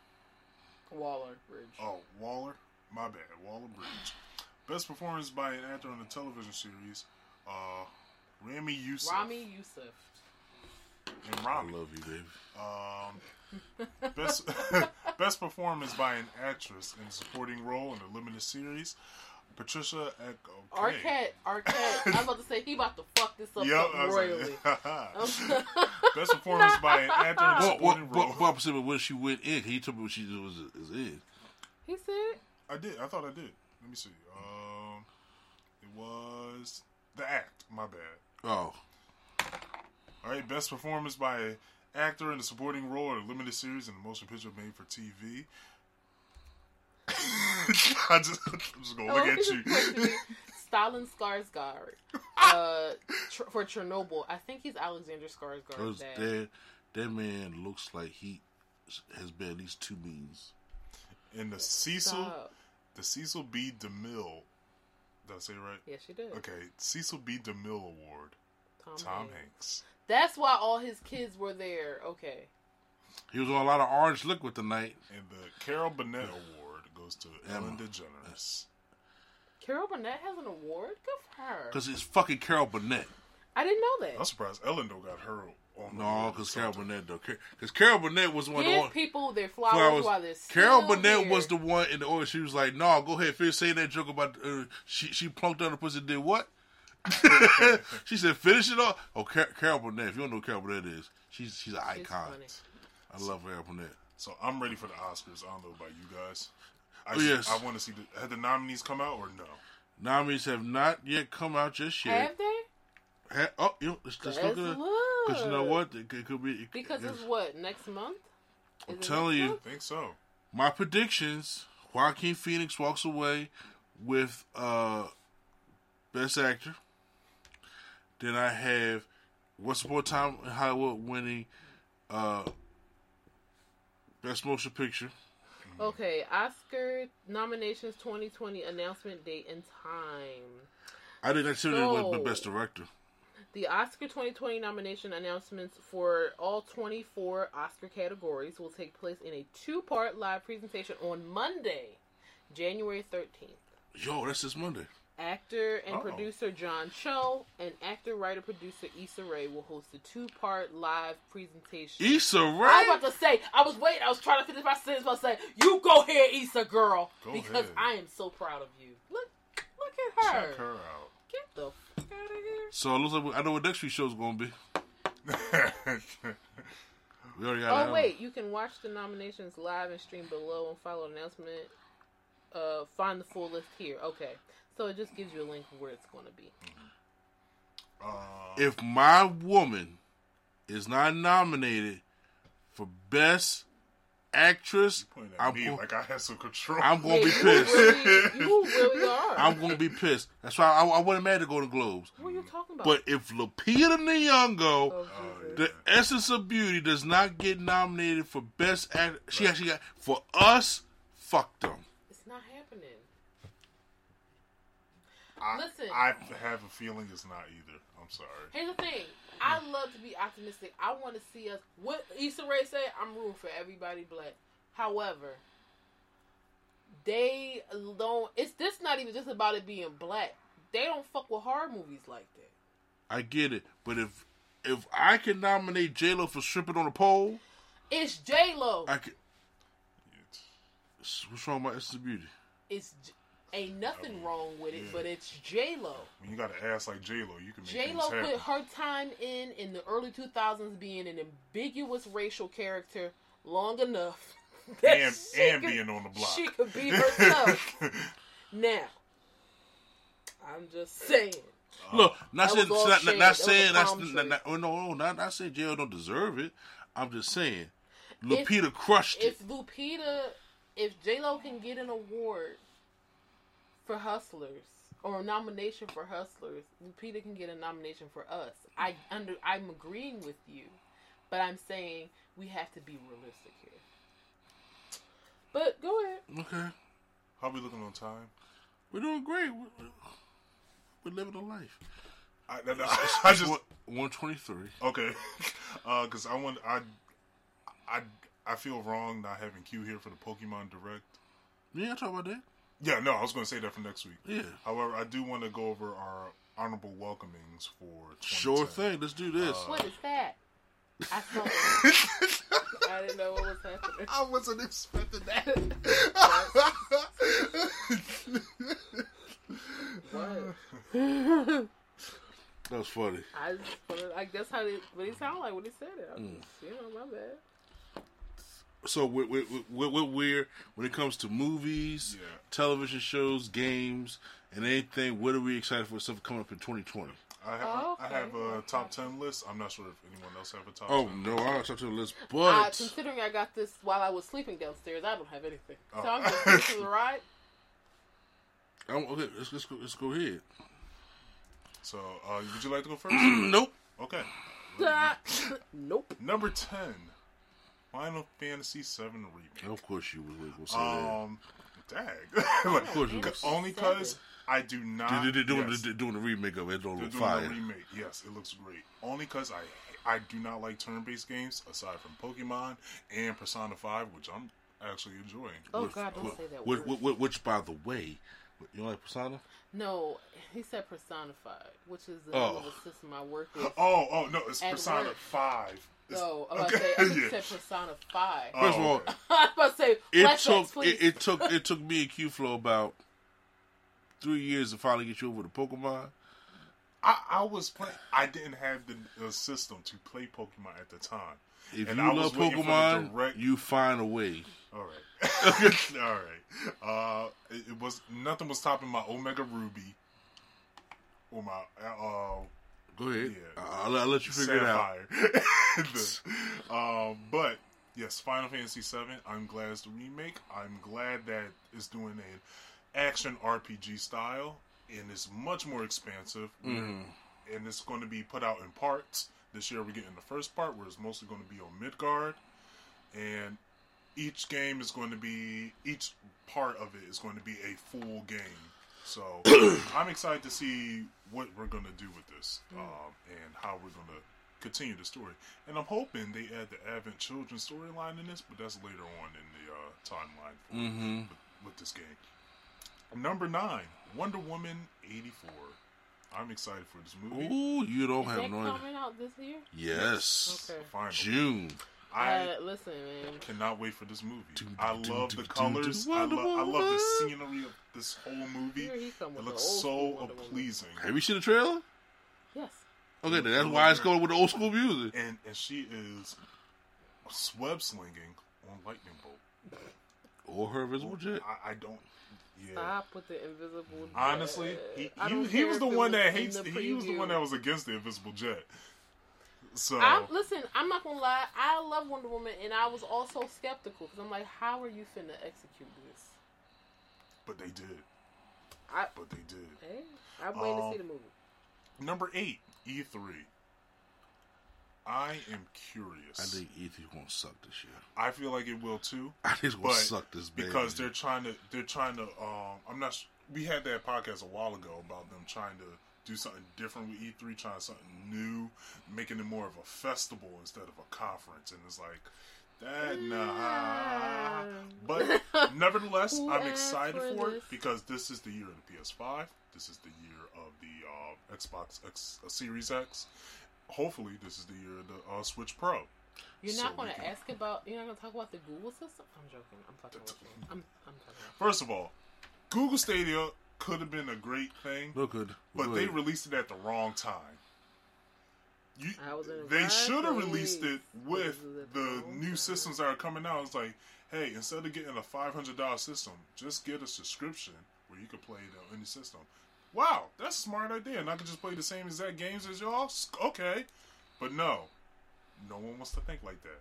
Waller Bridge. Oh, Waller. My bad, Waller Bridge. Best performance by an actor in a television series, uh, Ramy Youssef. Ramy Youssef. And I love you, baby. Um, best best performance by an actress in a supporting role in a limited series, Patricia Arquette. Arquette, Arquette. I was about to say he about to fuck this up Yep, something I was royally. like, best performance by an actor in a What, what, supporting role. what, what percent when she went in? Can you tell me what she was is in? he said, I did. I thought I did. Let me see. Um, it was the act. My bad. Oh, All right, best performance by an actor in a supporting role in a limited series in a motion picture made for TV. I just, I'm just gonna look at you. supposed to be Stellan Skarsgård uh, tr- for Chernobyl. I think he's Alexander Skarsgård. Cause dad. that that man looks like he has been at least two meetings. And the Cecil, Stop. the Cecil B. DeMille. Did I say it right? Yes, you did. Okay, Cecil B. DeMille Award. Tom, Tom Hanks. Hanks. That's why all his kids were there. Okay. He was on a lot of orange liquid tonight. And the Carol Burnett Award goes to Emma. Ellen DeGeneres. Carol Burnett has an award. Good for her. Because it's fucking Carol Burnett. I didn't know that. I'm surprised Ellen though got her on No, because Carol. Burnett though, because Carol Burnett was one of the one. people their flowers, flowers. while they're Carol Burnett here. was the one in the order. She was like, "No, go ahead, finish saying that joke about uh, she she plunked on the pussy. Did what?" she said, "Finish it off." Oh, Car- Carol Burnett. If you don't know who Carol Burnett is, she's she's an She's icon. funny. I love Carol Burnett. So I'm ready for the Oscars. I don't know about you guys. I Oh, yes. I want to see the had the nominees come out or no? Nominees have not yet come out just yet. Have they? Ha- oh, you know, let's, let's Let's look at Because you know what? It, could- it could be. It, Because it's- it's what next month. I'm Is it telling next you. month? I think so. my predictions: Joaquin Phoenix walks away with uh best actor. Then I have Once Upon a Time in Hollywood winning uh best motion picture. Okay, Oscar nominations 2020 announcement date and time. I didn't consider it with So- best director. The Oscar 2020 nomination announcements for all 24 Oscar categories will take place in a two-part live presentation on Monday, January 13th. Yo, that's this Monday. Actor and Oh. producer John Cho and actor, writer, producer Issa Rae will host a two-part live presentation. Issa Rae? I was about to say, I was waiting, I was trying to finish my sentence by saying, "You go here, Issa girl," Go because ahead. I am so proud of you. Look, look at her. Check her out. Get the fuck out of here. So it looks like I know what next week's show's gonna be. We already got Oh wait, you can watch the nominations live and stream below and follow announcement. Uh, find the full list here. Okay, so it just gives you a link where it's going to be. Uh, if my woman is not nominated for best actress, I'm, me go- like I had some control. I'm gonna be Yeah, you pissed. Really, you really are. I'm gonna be pissed. That's why I, I wasn't mad to go to Globes. what are you talking about? But if Lupita Nyong'o, oh, the essence of beauty, does not get nominated for best actress, she actually got for us. Fuck them. it's not happening. I, Listen. I have a feeling it's not either. I'm sorry. Here's the thing. I love to be optimistic. I want to see us. What Issa Rae say? I'm rooting for everybody black. However, they don't. It's this not even just about it being black. They don't fuck with horror movies like that. I get it, but if if I can nominate J Lo for stripping on a pole, It's J Lo. I can. What's wrong with Essence of Beauty? It's ain't nothing oh, wrong with it, but it's J Lo. When you got an ass like J Lo, you can make J Lo put her time in in the early 2000s being an ambiguous racial character long enough. that and she and could- being on the block. She could be herself. now, I'm just saying. Uh, Look, not saying, was not, shade. not, That not saying that's palm not, not, oh, no, no, not, not saying J.L. don't deserve it. I'm just saying, Lupita crushed it. If Lupita, if J Lo can get an award for Hustlers or a nomination for Hustlers, Lupita can get a nomination for us. I under I'm agreeing with you, but I'm saying we have to be realistic here. But go ahead. Okay, How we looking on time? we're doing great. We're, we're living a life. I, I, I just one twenty three. okay, uh, because I want I I I feel wrong not having Q here for the Pokemon Direct. Yeah, I talk about that. Yeah, no, I was going to say that for next week. Yeah, However, I do want to go over our honorable welcomings for sure thing. Let's do this. Uh, what is that? I saw. I didn't know what was happening. I wasn't expecting that. What? that was funny. I just, wanted- I guess how they, what he sound like when he said it. I was mm. just, you know, my bad. So we're, we're, we're, we're weird when it comes to movies, Yeah. television shows, games, and anything. What are we excited for? Stuff coming up in 2020. I have, Oh, I have a top 10 list. I'm not sure if anyone else have a top Oh 10. no, I don't talk to the list, Uh, but considering I got this while I was sleeping downstairs, I don't have anything. So Oh. I'm just going through the ride. I'm, okay, let's, let's go. Let's go ahead. So, uh, would you like to go first? nope. okay. Nope. Number 10, Final Fantasy VII Remake. Of course you was gonna say that. Um, dag. Like, Of course you was. only because I do not. They- they- They're doing, yes, they're doing the remake of it. It's they're on doing fire. a remake. Yes, it looks great. Only because I I do not like turn-based games aside from Pokemon and Persona 5, which I'm actually enjoying. Oh, God, don't say that Which, word. which, which, by the way, You like Persona? No, he said personified, which is the Oh. name of a system I work with. Oh, oh no, it's Persona work. Five. It's- So I'm about okay, to say, I think yeah. he said personified. Oh, First of all. I'm about to say, it flashbacks, took please. it, it took it took me and Q Flow about three years to finally get you over to Pokemon. I, I was playing. I didn't have the, the system to play Pokemon at the time. If And you I love was waiting for the Pokemon, direct- you find a way. All right, all right. Uh, it, it was nothing was topping my Omega Ruby or my uh, Go ahead. Yeah. I'll, I'll let you figure it out. Um, but yes, Final Fantasy VII. I'm glad it's the remake. I'm glad that it's doing an action RPG style and it's much more expansive. Mm-hmm. And it's going to be put out in parts. This year we're getting the first part where it's mostly going to be on Midgar, and each game is going to be each part of it is going to be a full game. So I'm excited to see what we're going to do with this um, and how we're going to continue the story. And I'm hoping they add the Advent Children storyline in this, but that's later on in the uh, timeline for, Mm-hmm. with, with this game. Number nine, Wonder Woman '84. I'm excited for this movie. Ooh, you don't Is have no idea. coming out this year? Yes. Okay. Finally, June. I uh, listen, man. cannot wait for this movie. Do, I love do, the do, colors. do, I, Wonder lo- I love the scenery of this whole movie. Here he It looks so school Wonder Woman. pleasing. Have you seen the trailer? Yes. Okay, then that's why it's going with the old school music. And and she is web slinging on lightning bolt. Or her invisible jet. I, I don't. Yeah. Stop with the invisible. Jet. Honestly, he he, he was the one that hates. the He was the one that was against the invisible jet. So I'm, listen, I'm not gonna lie. I love Wonder Woman, and I was also skeptical because I'm like, how are you finna execute this? but they did. I, But they did. hey, I'm waiting Um, to see the movie. Number eight, E3. I am curious. I think E3 won't suck this year. I feel like it will too. I think it's but gonna suck this baby. because they're trying to they're trying to um I'm not s- we had that podcast a while ago about them trying to do something different with E3 trying something new making it more of a festival instead of a conference and it's like that nah but nevertheless I'm excited for this? it because this is the year of the PS5 this is the year of the uh, Xbox X uh, Series X hopefully this is the year of the uh, Switch Pro You're so not we gonna can- ask about. You're not gonna talk about the Google system. I'm joking. I'm talking about. you. I'm. I'm talking. First of all, Google Stadia could have been a great thing, Look good. but Look they good. released it at the wrong time. You, I was in they should have released it with This is at the new time. systems that are coming out. It's like, hey, instead of getting a five hundred dollar system, just get a subscription where you can play it on any system. Wow, that's a smart idea, and I can just play the same exact games as y'all. Okay, but no, no one wants to think like that.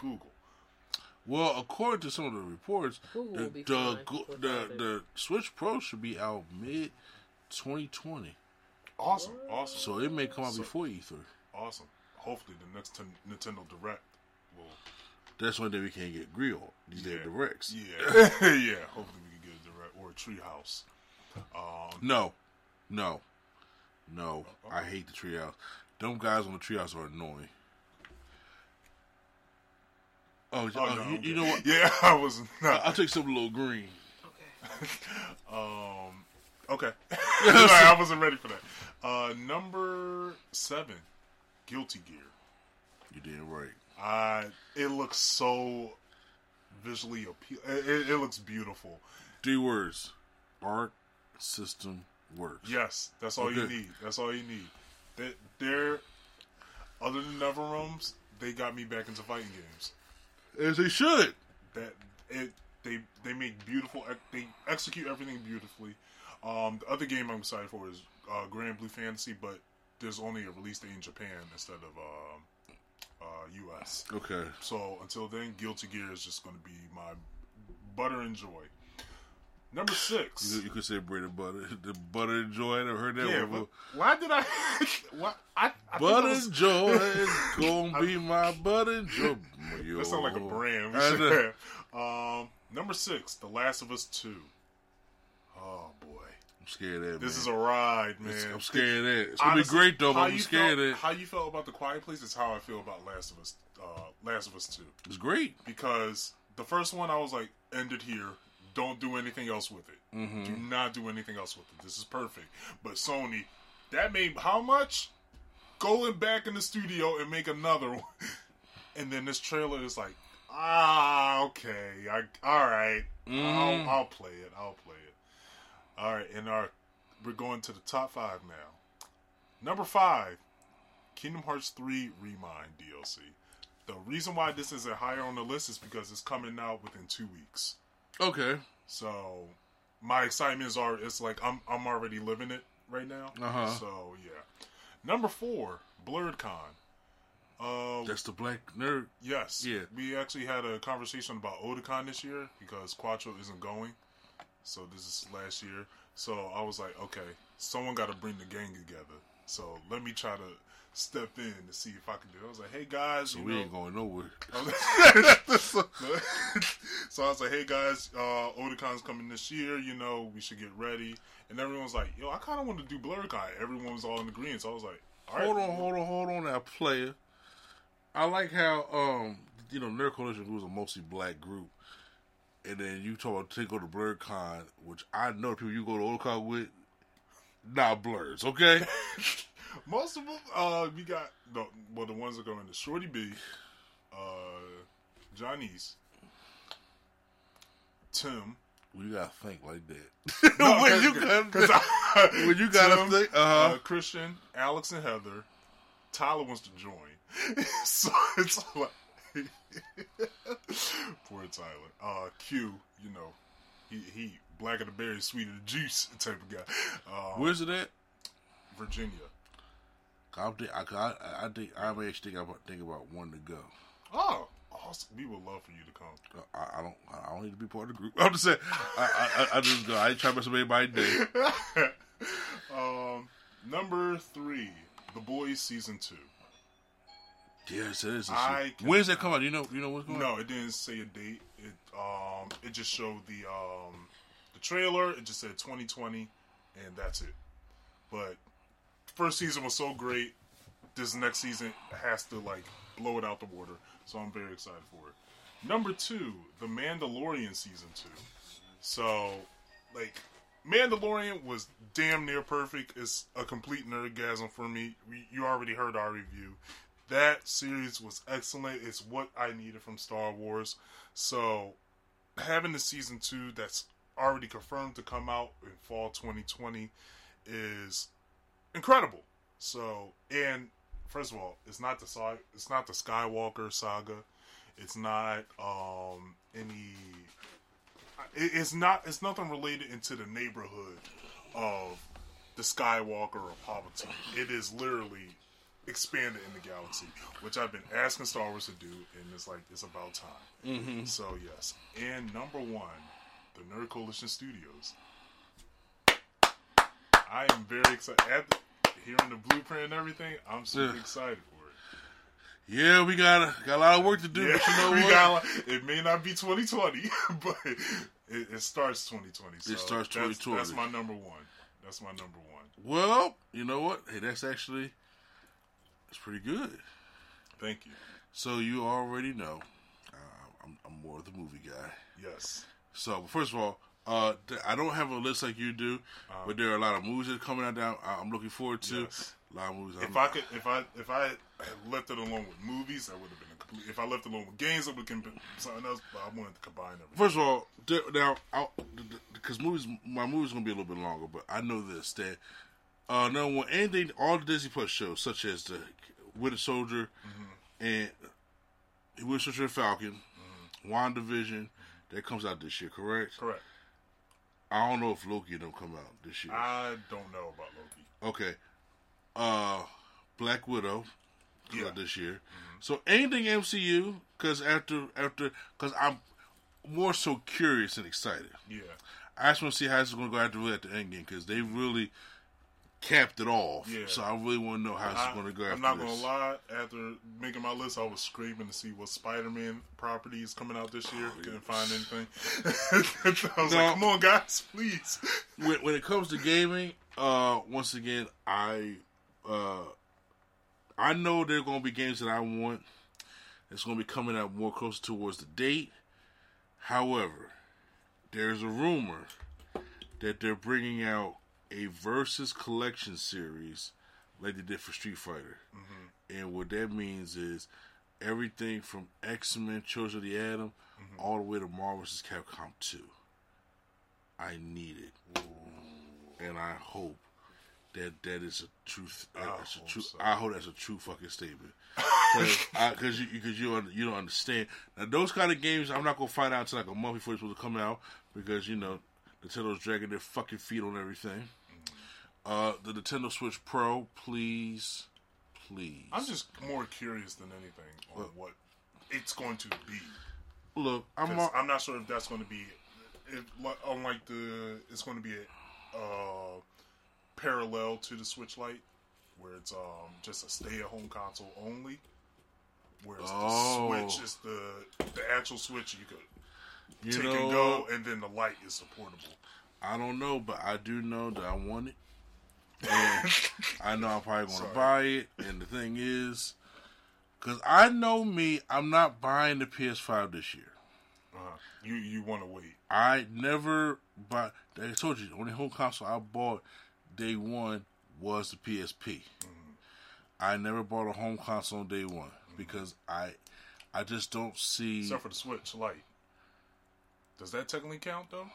Google. Well, according to some of the reports, Google the the, go- the, the Switch Pro should be out mid 2020, Awesome, awesome. so it may come out So- before E3. Awesome. Hopefully, the next ten- Nintendo Direct will. That's one day we can't get grilled. These damn directs. Yeah, yeah. Hopefully, we can get a Direct or a Treehouse. Um, No, no, no. I hate the treehouse. Them guys on the treehouse are annoying. Oh, oh, oh, no, you, you know what? Yeah, I was not. I'll take something a little green. Okay. Um, okay. Sorry, I wasn't ready for that. Uh, number seven, Guilty Gear. You did right. Uh, it looks so visually appealing. It, it, it looks beautiful. Three words: art, system works. Yes, that's all you need. That's all you need. They, they're other than NetherRealms, they got me back into fighting games. As they should. That it they they make beautiful. They execute everything beautifully. Um, the other game I'm excited for is uh, Granblue Fantasy, but there's only a release date in Japan instead of um, uh, U.S. Okay. So until then, Guilty Gear is just going to be my butter and joy. Number six. You, you could say bread and butter. The butter and joy. I never heard that yeah, one. why did I? why, I, I Butter was- and joy is gonna be my butter and joy. That sounds like a brand. We I should know. have. Um, number six, The Last of Us Two. Oh boy, I'm scared of that. this man. is a ride, man. It's- I'm scared of that. It's gonna Honestly, be great though, I'm scared felt, of it. How you felt about The Quiet Place is how I feel about Last of Us. Uh, Last of Us Two, It's great. because the first one I was like ended here, don't do anything else with it. Do not do anything else with it. This is perfect. But Sony, that made how much? Going back in the studio and make another one. And then this trailer is like, ah, okay, I, all right, I'll, I'll play it. I'll play it. All right, and our we're going to the top five now. Number five, Kingdom Hearts 3 Re Mind DLC. The reason why this isn't higher on the list is because it's coming out within two weeks. Okay. So my excitement is already it's like I'm I'm already living it right now. Uh-huh. So yeah. Number four, BlerdCon. Uh, That's the black nerd. yes. Yeah. We actually had a conversation about Otakon this year because Quattro isn't going. So this is last year. So I was like, okay, someone got to bring the gang together. So let me try to step in to see if I can do it. I was like, hey guys, So you we know, ain't going nowhere. so I was like, "Hey guys, uh, Otakon's coming this year. You know, we should get ready." And everyone was like, "Yo, I kind of want to do BlerdCon." Everyone was all in agreement. So I was like, "All right, Hold on, hold on, hold on, that player. I like how um you know Nerd Coalition was a mostly black group, and then you talk about to go to BlerdCon, which I know the people you go to Otakon with, not blerds, okay? Most of them, uh, we got the well, the ones that go into Shorty B, uh, Johnny's, Tim. Well, you gotta think like that. when you gotta, Cause I, when you gotta Tim, think, uh-huh. uh, Christian, Alex, and Heather. Tyler wants to join, so it's like poor Tyler. Uh, Q, you know, he he black of the berry, sweet of the juice type of guy. Uh, where's it at? Virginia. I think I, I, I think I actually think about think about one to go. Oh, awesome! We would love for you to come. I, I don't I don't need to be part of the group. I'm just saying I I, I just go. I ain't trying to mess up anybody's day. Um, number three, The Boys season two. Yes, it is. I can- When's that come out? You know you know what's going on? No, it didn't say a date. It um, it just showed the um, the trailer. It just said 2020, and that's it. But first season was so great. This next season has to like blow it out the water. So I'm very excited for it. Number two, The Mandalorian season two. So, like, Mandalorian was damn near perfect. It's a complete nerdgasm for me. We, you already heard our review. That series was excellent. It's what I needed from Star Wars. So, having the season two that's already confirmed to come out in fall 2020 is incredible. So, and first of all, it's not the saga, it's not the Skywalker saga. It's not um any it- it's not it's nothing related into the neighborhood of the Skywalker or Palpatine. It is literally expanded in the galaxy, which I've been asking Star Wars to do, and it's like it's about time. Mm-hmm. So yes, and number one, the Nerd Coalition Studios. I am very excited. Hearing the blueprint and everything, I'm super Yeah. excited for it. Yeah, we got got a lot of work to do. Yeah, you know we what? got. It may not be 2020, but it, it starts 2020. So starts that's- 2020. That's, my number one. That's my number one. well, you know what? Hey, that's actually it's pretty good. Thank you. So you already know, uh, I'm, I'm more of the movie guy. Yes. So first of all, uh, th- I don't have a list like you do, but there are a lot of movies that are coming out. That I'm looking forward to. Yes. A lot of movies. If I'm- I could, if I, if I had left it alone with movies, I would have been a complete. If I left it alone with games, I would have been something else. But I wanted to combine everything. First of all, now because movies, my movie's gonna be a little bit longer, but I know this that uh, no one anything, all the Disney Plus shows, such as the Winter Soldier and Winter Soldier Falcon, WandaVision, that comes out this year, correct? Correct. I don't know if Loki don't come out this year. I don't know about Loki. Okay, uh, Black Widow Yeah. this year. So anything MCU, because after after because I'm more so curious and excited. Yeah. I just want to see how it's going to go after at the end game because they really capped it off. Yeah. So I really want to know how it's going to go after I'm not gonna lie. After making my list, I was scraping to see what Spider-Man property is coming out this year. Couldn't find anything. I was No. like, "Come on, guys, please." When, when it comes to gaming, uh, once again, I uh, I know there are going to be games that I want. It's going to be coming out more closer towards the date. However, there's a rumor that they're bringing out a versus collection series like they did for Street Fighter. And what that means is everything from X Men Children of the Atom all the way to Marvel vs. Capcom 2. I need it. And I hope that that is a truth. Uh, that's a true. so. I hope that's a true fucking statement. Because you because you you don't understand now those kind of games. I'm not gonna find out until like a month before it's supposed to come out because you know Nintendo's dragging their fucking feet on everything. Uh, the Nintendo Switch Pro, please, please. I'm just more curious than anything on what it's going to be. look. I'm all, I'm not sure if that's going to be, it, unlike the, it's going to be a, uh, parallel to the Switch Lite, where it's um just a stay-at-home console only. Whereas Oh. the Switch is the the actual Switch you could you take know, and go, and then the Lite is supportable. I don't know, but I do know that I want it. And I know I'm probably going to buy it. And the thing is, because I know me, I'm not buying the PS5 this year. Uh, you you want to wait? I never buy. I told you, the only home console I bought day one was the PSP. I never bought a home console on day one because I, I just don't see. Except for the Switch Lite. Does that technically count though?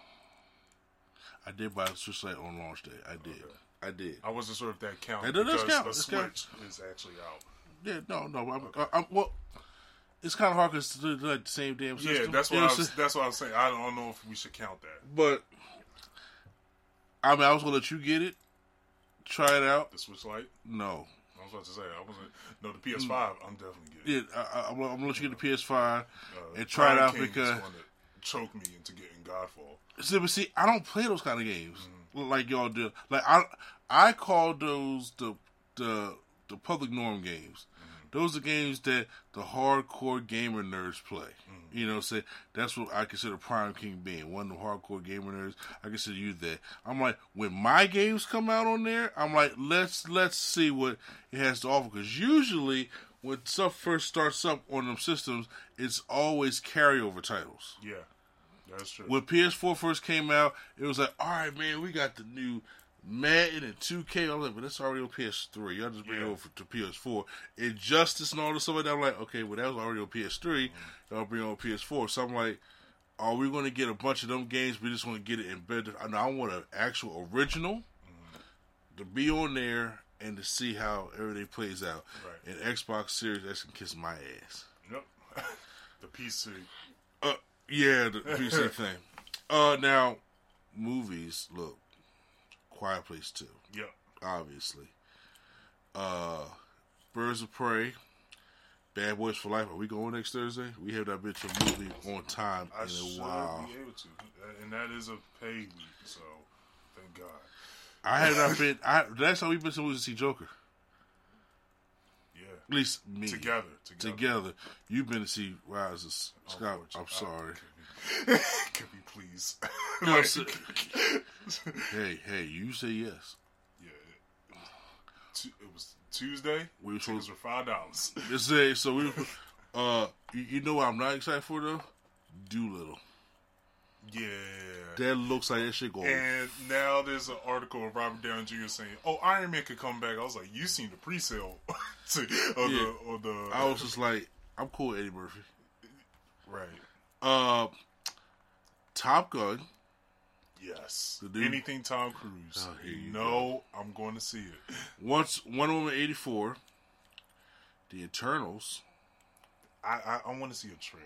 I did buy the Switch Lite on launch day. I did. I did. I wasn't sure if that counted It does because count. the It Switch counts. is actually out. Yeah, no, no. I'm, I, I'm, well, it's kind of hard because it's like the same damn system. Yeah, that's You what I was. saying? That's what I was saying. I don't know if we should count that. But I mean, I was gonna let you get it, try it out. The Switch Lite. No, I was about to say I wasn't. No, the PS5. I'm definitely getting. It. Yeah, I, I'm gonna let you get the PS5 Uh, and try it out because gonna choke me into getting Godfall. see, but see, I don't play those kind of games Mm. Like y'all do. Like I, I call those the the the public norm games. Mm. Those are games that the hardcore gamer nerds play. Mm. You know, say that's what I consider Prime King being one of the hardcore gamer nerds. I consider you that. I'm like, when my games come out on there, I'm like, let's let's see what it has to offer. Because usually when stuff first starts up on them systems, it's always carryover titles Yeah, that's true. when PS4 first came out, it was like, all right, man, we got the new Madden and 2K. I was like, but that's already on PS3. Y'all just bring it over to PS4. Injustice and all this stuff like that. I'm like, okay, well, that was already on PS3. Y'all bring it on PS4. So I'm like, are we going to get a bunch of them games? We just want to get it embedded. I, know, I want an actual original to be on there and to see how everything plays out. Right. And Xbox Series X can kiss my ass. Yep. the PC. Uh, yeah, the PC thing. Uh, now, movies. Look, Quiet Place Two, Yep. obviously. Uh, Birds of Prey, Bad Boys for Life. Are we going next Thursday? We have that bitch a movie on time I in a while. be able to, and that is a paid week. So, thank God. I had not been. I last time we been to movies to see Joker. At least me. Together. Together. Together. You've been to see Rise of Scott. I'm sorry. Could we, we please? No, Like, so- hey, hey, you say yes. yeah. It, Tu- it was Tuesday. We were supposed- were five dollars. This day, so. We, uh, you, you know what I'm not excited for though. Dolittle. Yeah. That looks like that shit go. And now there's an article of Robert Downey Jr. saying, "Oh, Iron Man could come back." I was like, "You seen the pre-sale to, Yeah. the the I was just like, I'm cool with Eddie Murphy. right." Uh, Top Gun. Yes, anything Tom Cruise. Oh, no, I'm going to see it. Once Wonder Woman eighty four. The Eternals. I I, I want to see a trailer.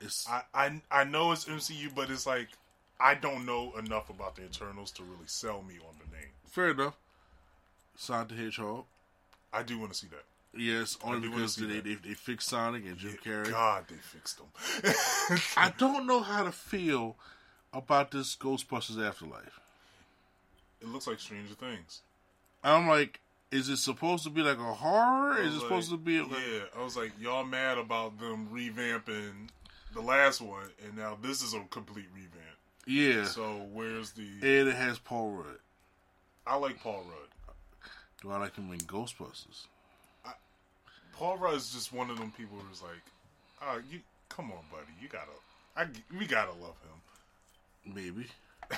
It's I, I I know it's MCU, but it's like I don't know enough about the Eternals to really sell me on the name. fair enough. Sonic the Hedgehog. I do want to see that. Yes, only because they, they they fixed Sonic and Jim Carrey. God, they fixed them. I don't know how to feel about this Ghostbusters Afterlife. it looks like Stranger Things. I'm like, is it supposed to be like a horror? Is it like, supposed to be like, yeah, I was like, y'all mad about them revamping the last one, and now this is a complete revamp. yeah? So where's the? and it has Paul Rudd. I like Paul Rudd. Do I like him in Ghostbusters? Paul Rudd is just one of them people who's like, oh, you come on, buddy, you gotta, I, we gotta love him. Maybe.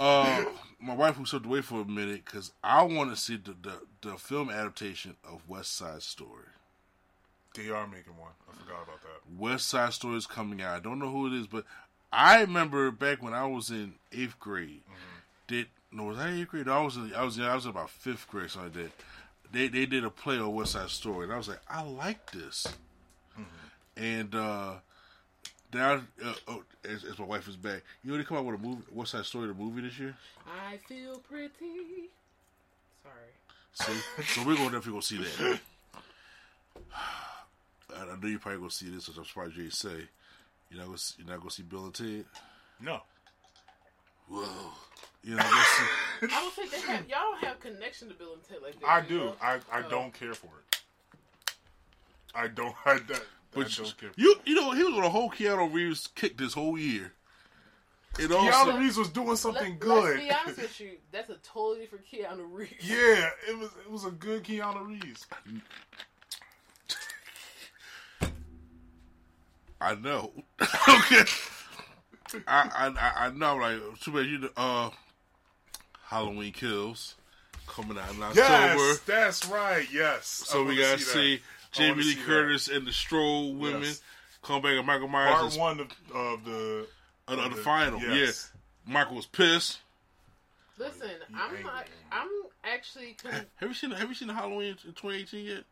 uh, my wife who stepped away for a minute because I want to see the, the the film adaptation of West Side Story. They are making one. I forgot about that. West Side Story is coming out. I don't know who it is, but I remember back when I was in eighth grade. Did no was I eighth grade? No, I was in, I was in, I was in about fifth grade. So I did. They they did a play on West Side Story, and I was like, I like this. And uh now, uh, oh, as, as my wife is back, you know they come out with a movie, West Side Story, the movie this year. I feel pretty. Sorry. See, so we're going to definitely go see that. I, I know you're probably gonna see this, which I'm surprised you didn't say. You're not gonna see, you're not gonna see Bill and Ted. No. Whoa. You know. I don't think they have. Y'all don't have connection to Bill and Ted like that. I you do. know? I, I Oh. don't care for it. I don't. I, that, I But don't care. you, you know, he was on a whole Keanu Reeves kick this whole year. It also, Keanu Reeves was doing Let, something Let's good. be honest with you. That's a totally different Keanu Reeves. Yeah, it was. It was a good Keanu Reeves. I know. okay. I, I I know. Like too bad you. Uh, Halloween Kills coming out in October. Yes, that's right. Yes. I So we gotta that. see, Jamie Lee see that. Curtis and the Strode women Yes. come back, and Michael Myers Part is one of, of the of, of of the final. yes. Yeah, Michael was pissed. Listen, I'm not. going. I'm actually. Con- Have you seen Have you seen Halloween in 2018 yet?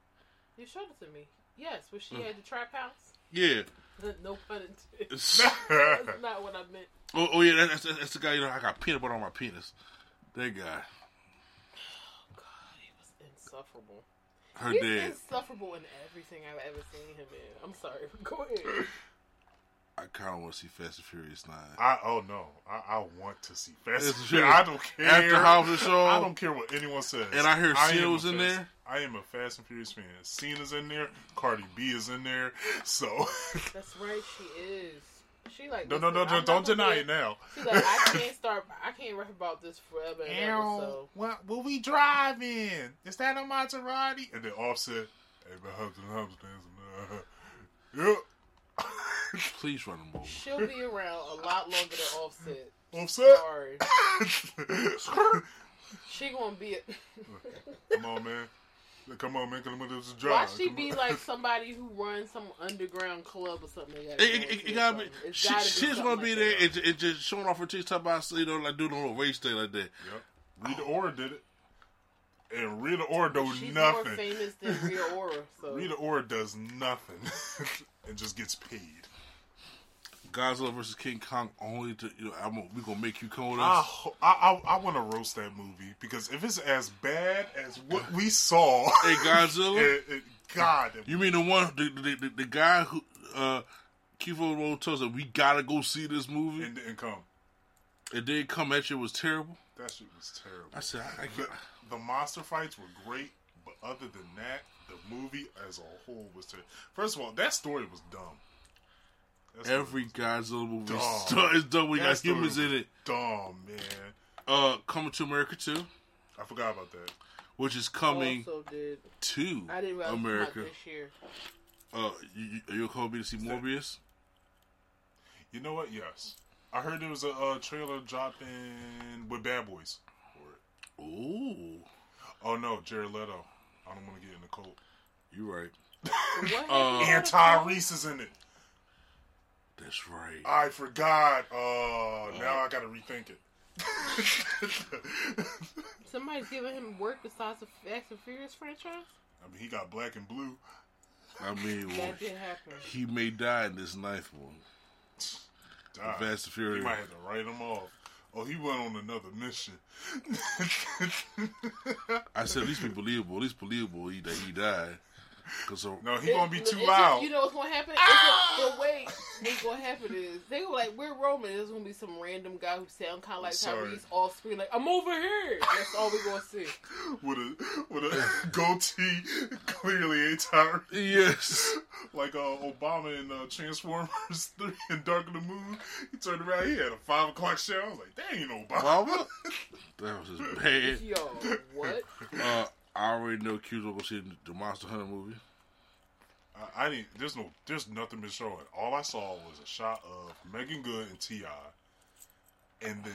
you showed it to me. Yes, where she had the trap house. Yeah. no pun intended. That's not what I meant. oh, oh yeah, that's, that's, that's the guy. You know, I got peanut butter on my penis. That guy, Oh God, he was insufferable. her He's dad. insufferable in everything I've ever seen him in. I'm sorry. Go ahead. I kind of want to see Fast and Furious Nine. I oh no, I, I want to see Fast. And true. Furious. I don't care. After Hobbs and Shaw. I don't care what anyone says. And I hear am Cena a was in Fast- there? I am a Fast and Furious fan. Cena's in there. Cardi B is in there. So That's right. She is. She like. no, no, no, listen, no don't not gonna deny it now. She's like, I can't start. I can't rap about this forever and ever. So what will we drive in? Is that a Maserati? And then Offset. Hey, but Hudson Hudson. Yep. Please run them over. she'll be around a lot longer than Offset. Offset. Sorry, she gonna be. A, Come on, man. Come on, man. Come on, this is a job. why she Come be on. like somebody who runs some underground club or something? They It, gotta it, it, it gotta be. something. It's She, gotta be she's gonna be like there and, and just showing off her titties, talking about you know, like doing a little race thing like that. Yep. Rita Ora did it. And Rita Ora do She's nothing. more famous than Rita Ora. So Rita Ora does nothing and just gets paid. Godzilla versus King Kong only to you know. I'm gonna, we gonna make you come with I, us. I, I, I want to roast that movie because if it's as bad as what we saw, Hey Godzilla, it, it, God, you mean the one the the, the, the guy who uh Kiefer Rowe tells us we gotta go see this movie it didn't come. and then come at you was terrible. That shit was terrible. I said I, I the, the monster fights were great, but other than that, the movie as a whole was terrible. First of all, that story was dumb. That story Every was Godzilla movie Dumb. is done- is done. We That got humans in it. dumb, man. Uh, coming to America too, I forgot about that. which is coming also did. to I didn't realize America. America this year. Uh, you, you, are you coming to see Morbius? You know what? Yes. I heard there was a, uh trailer dropping with Bad Boys for it. Ooh, Oh no, Jared Leto. I don't want to get in the cold. You're right. What Uh, happened? And Tyrese is in it. That's right. I forgot. Oh, oh, now I gotta rethink it. Somebody's giving him work besides the Fast and Furious franchise. I mean, he got black and blue. I mean, well, That did happen. he may die in this ninth one. Die. Fast and Furious. He Furious. might have to write him off. Oh, he went on another mission. I said at least be believable. At least believable he, that he died. Cause so, no, he gonna be too loud. Just, you know what's gonna happen? It's a, the way what's gonna happen is they were like, "We're Roman." There's gonna be some random guy who sound kind of like Sorry. Tyrese off screen, like, "I'm over here." That's all we're gonna see. with a with a goatee, clearly a Tyrese. yes. like uh, Obama in uh, Transformers 3 and Dark of the Moon. He turned around, he had a 5 o'clock show. I was like, that ain't Obama. Obama? That was just bad. Yo, what? Uh, I already know Q's gonna go see the Monster Hunter movie. I, I didn't, there's no, there's nothing been showing. All I saw was a shot of Meagan Good and T.I. and then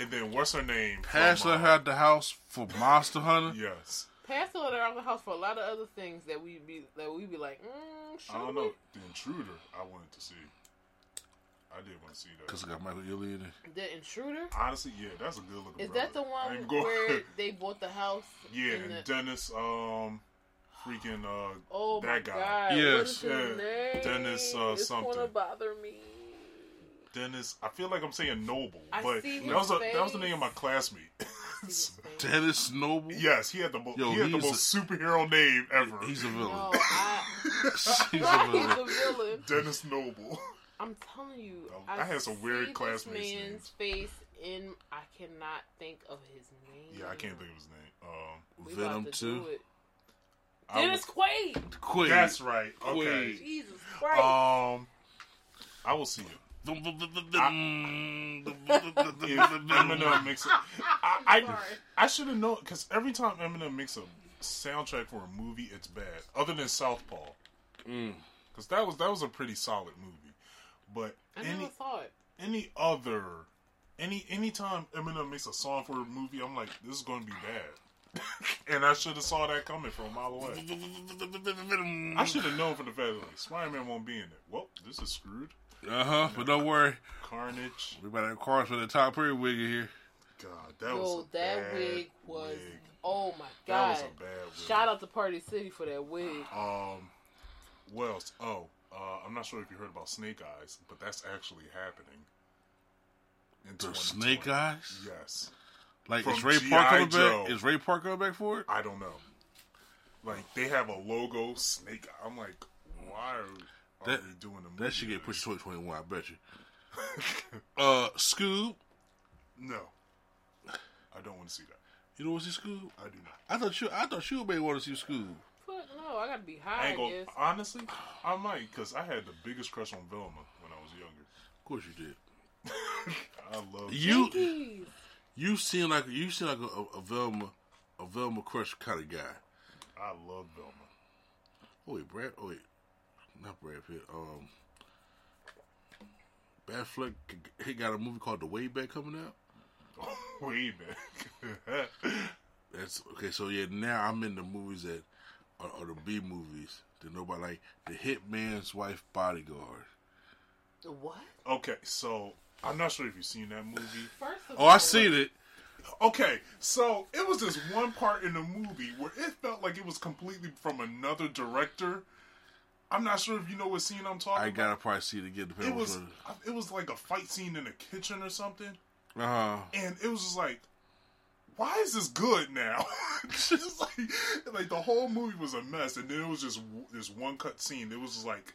and then what's her name? from, Pastor uh, had the house for Monster Hunter. Yes. Pass it around the house for a lot of other things that we be that we be like, mm, I don't we? know. The Intruder. I wanted to see. I did want to see that. Because it got Michael Ealy in it. The intruder. Honestly, yeah, that's a good looking. Is that the one ain't going- where they bought the house? yeah, and the- Dennis, um, freaking uh, oh my that guy. god! Yes. What is his Yeah, name? Dennis, uh, it's something. gonna bother me. Dennis. I feel like I'm saying Noble, I but see that was a, that was the name of my classmate. Dennis Noble. yes, he had the mo- Yo, he had the he's most superhero name ever. He's a villain. No, I, He's a he's a villain. villain. Dennis Noble. I'm telling you, I had some weird see classmates' man's names. face in. I cannot think of his name. yeah, I can't think of his name. Um, We Venom about to 2. do it. Dennis Quaid. Quaid. that's right. Okay. Quaid. Jesus Christ. Um, I will see it. If Eminem makes it, I I, I should have known because every time Eminem makes a soundtrack for a movie, it's bad. Other than Southpaw, because that was that was a pretty solid movie. But I never any saw it. any other any anytime Eminem makes a song for a movie, I'm like, this is going to be bad. and I should have saw that coming from a mile away. I should have known from the fact that like, Spider-Man won't be in it. Well, this is screwed. Uh huh. But don't worry. Carnage. We about to cross for the top period wig in here. God, that Yo, was a that bad wig was. wig. Oh my god. That was a bad wig. Shout out to Party City for that wig. Um, what else? Oh, uh, I'm not sure if you heard about Snake Eyes, but that's actually happening. In The Snake Eyes? Yes. Like, From is Ray. Park coming back? Is Ray Park coming back for it? I don't know. Like they have a logo, Snake. I'm like, why are, are That- we doing the movie? That should get pushed to 2021, I bet you. uh, Scoob. No, I don't want to see that. You don't want to see Scoob? I do not. I thought you. I thought you may want to see Scoob. Fuck no, I gotta be high. I, ain't gonna, guess. honestly, I might because I had the biggest crush on Velma when I was younger. Of course you did. I love You Jeez. you seem like you seem like a, a, a Velma a Velma crush kind of guy. I love Velma. Oh wait, Brad. Oh wait, not Brad Pitt. Um, Batfleck. He got a movie called The Way Back coming out. Way back. That's okay. So yeah, now I'm in the movies that are, are the B movies that nobody like. The Hitman's Wife Bodyguard. What? okay, so I'm not sure if you've seen that movie. First of Oh, all, I seen it. Okay, so it was this one part in the movie where it felt like it was completely from another director. I'm not sure if you know what scene I'm talking I gotta probably see it again. It was it was like a fight scene in a kitchen or something, Uh huh. and it was just like, why is this good now? Just like like the whole movie was a mess, and then it was just this one cut scene. It was just like